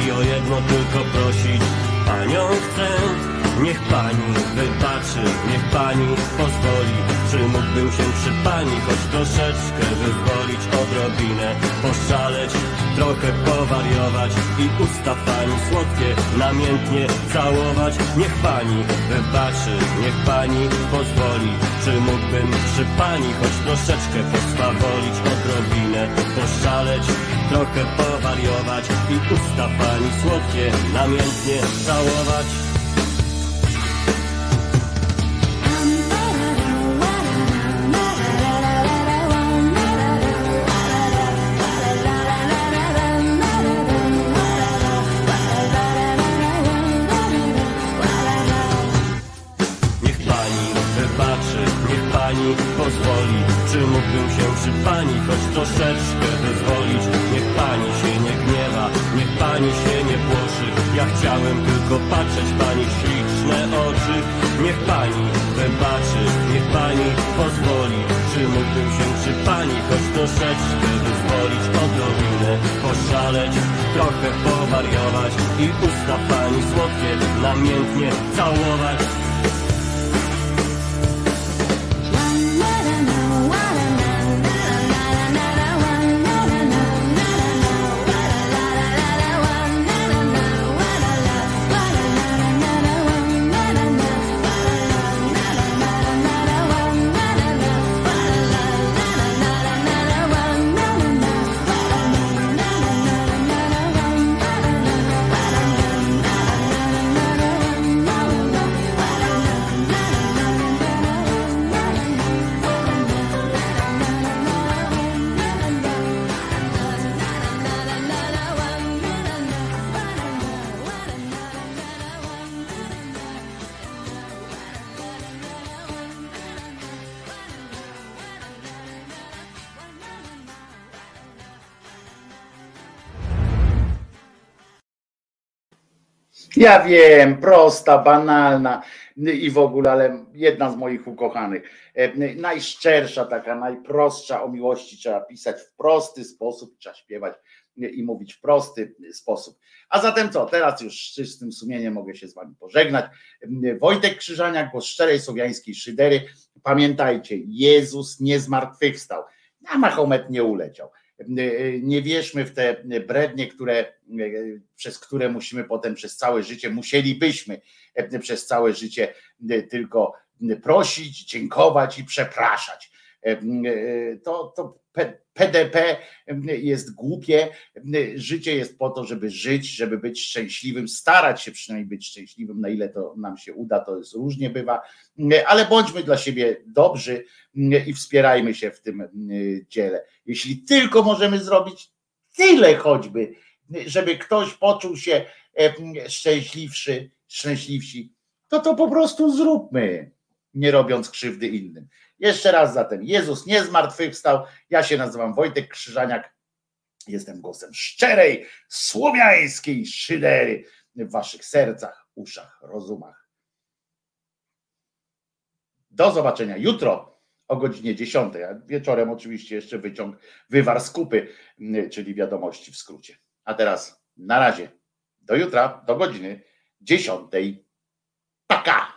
I o jedno tylko prosić panią chcę. Niech pani wybaczy, niech pani pozwoli Czy mógłbym się przy pani choć troszeczkę wyzwolić Odrobinę poszaleć, trochę powariować I usta pani słodkie namiętnie całować. Niech pani wybaczy, niech pani pozwoli Czy mógłbym przy pani choć troszeczkę poswawolić Odrobinę poszaleć, trochę powariować I usta pani słodkie namiętnie całować Czy mógłbym się przy pani choć troszeczkę wyzwolić? Niech pani się nie gniewa, niech pani się nie płoszy. Ja chciałem tylko patrzeć pani w śliczne oczy. Niech pani wybaczy, niech pani pozwoli. Czy mógłbym się przy pani choć troszeczkę wyzwolić? Odrobinę poszaleć, trochę powariować I usta pani słodkie namiętnie całować Ja wiem, prosta, banalna i w ogóle, ale jedna z moich ukochanych. E, Najszczersza, taka najprostsza o miłości trzeba pisać w prosty sposób, trzeba śpiewać i mówić w prosty sposób. A zatem co, teraz już z czystym sumieniem mogę się z wami pożegnać. Wojtek Krzyżaniak, głos szczerej słowiańskiej szydery. Pamiętajcie, Jezus nie zmartwychwstał, a Mahomet nie uleciał. Nie wierzmy w te brednie, które, przez które musimy potem przez całe życie, musielibyśmy przez całe życie tylko prosić, dziękować i przepraszać. To, to PDP jest głupie. Życie jest po to, żeby żyć, żeby być szczęśliwym, starać się przynajmniej być szczęśliwym, na ile to nam się uda, to jest różnie bywa, ale bądźmy dla siebie dobrzy i wspierajmy się w tym dziele. Jeśli tylko możemy zrobić tyle choćby, żeby ktoś poczuł się szczęśliwszy, szczęśliwsi, to to po prostu zróbmy, nie robiąc krzywdy innym. Jeszcze raz zatem, Jezus nie zmartwychwstał. Ja się nazywam Wojtek Krzyżaniak. Jestem głosem szczerej, słowiańskiej szydery w waszych sercach, uszach, rozumach. Do zobaczenia jutro o godzinie 10. A wieczorem oczywiście jeszcze wyciąg, wywar z kupy, czyli wiadomości w skrócie. A teraz na razie. Do jutra, do godziny 10. Paka!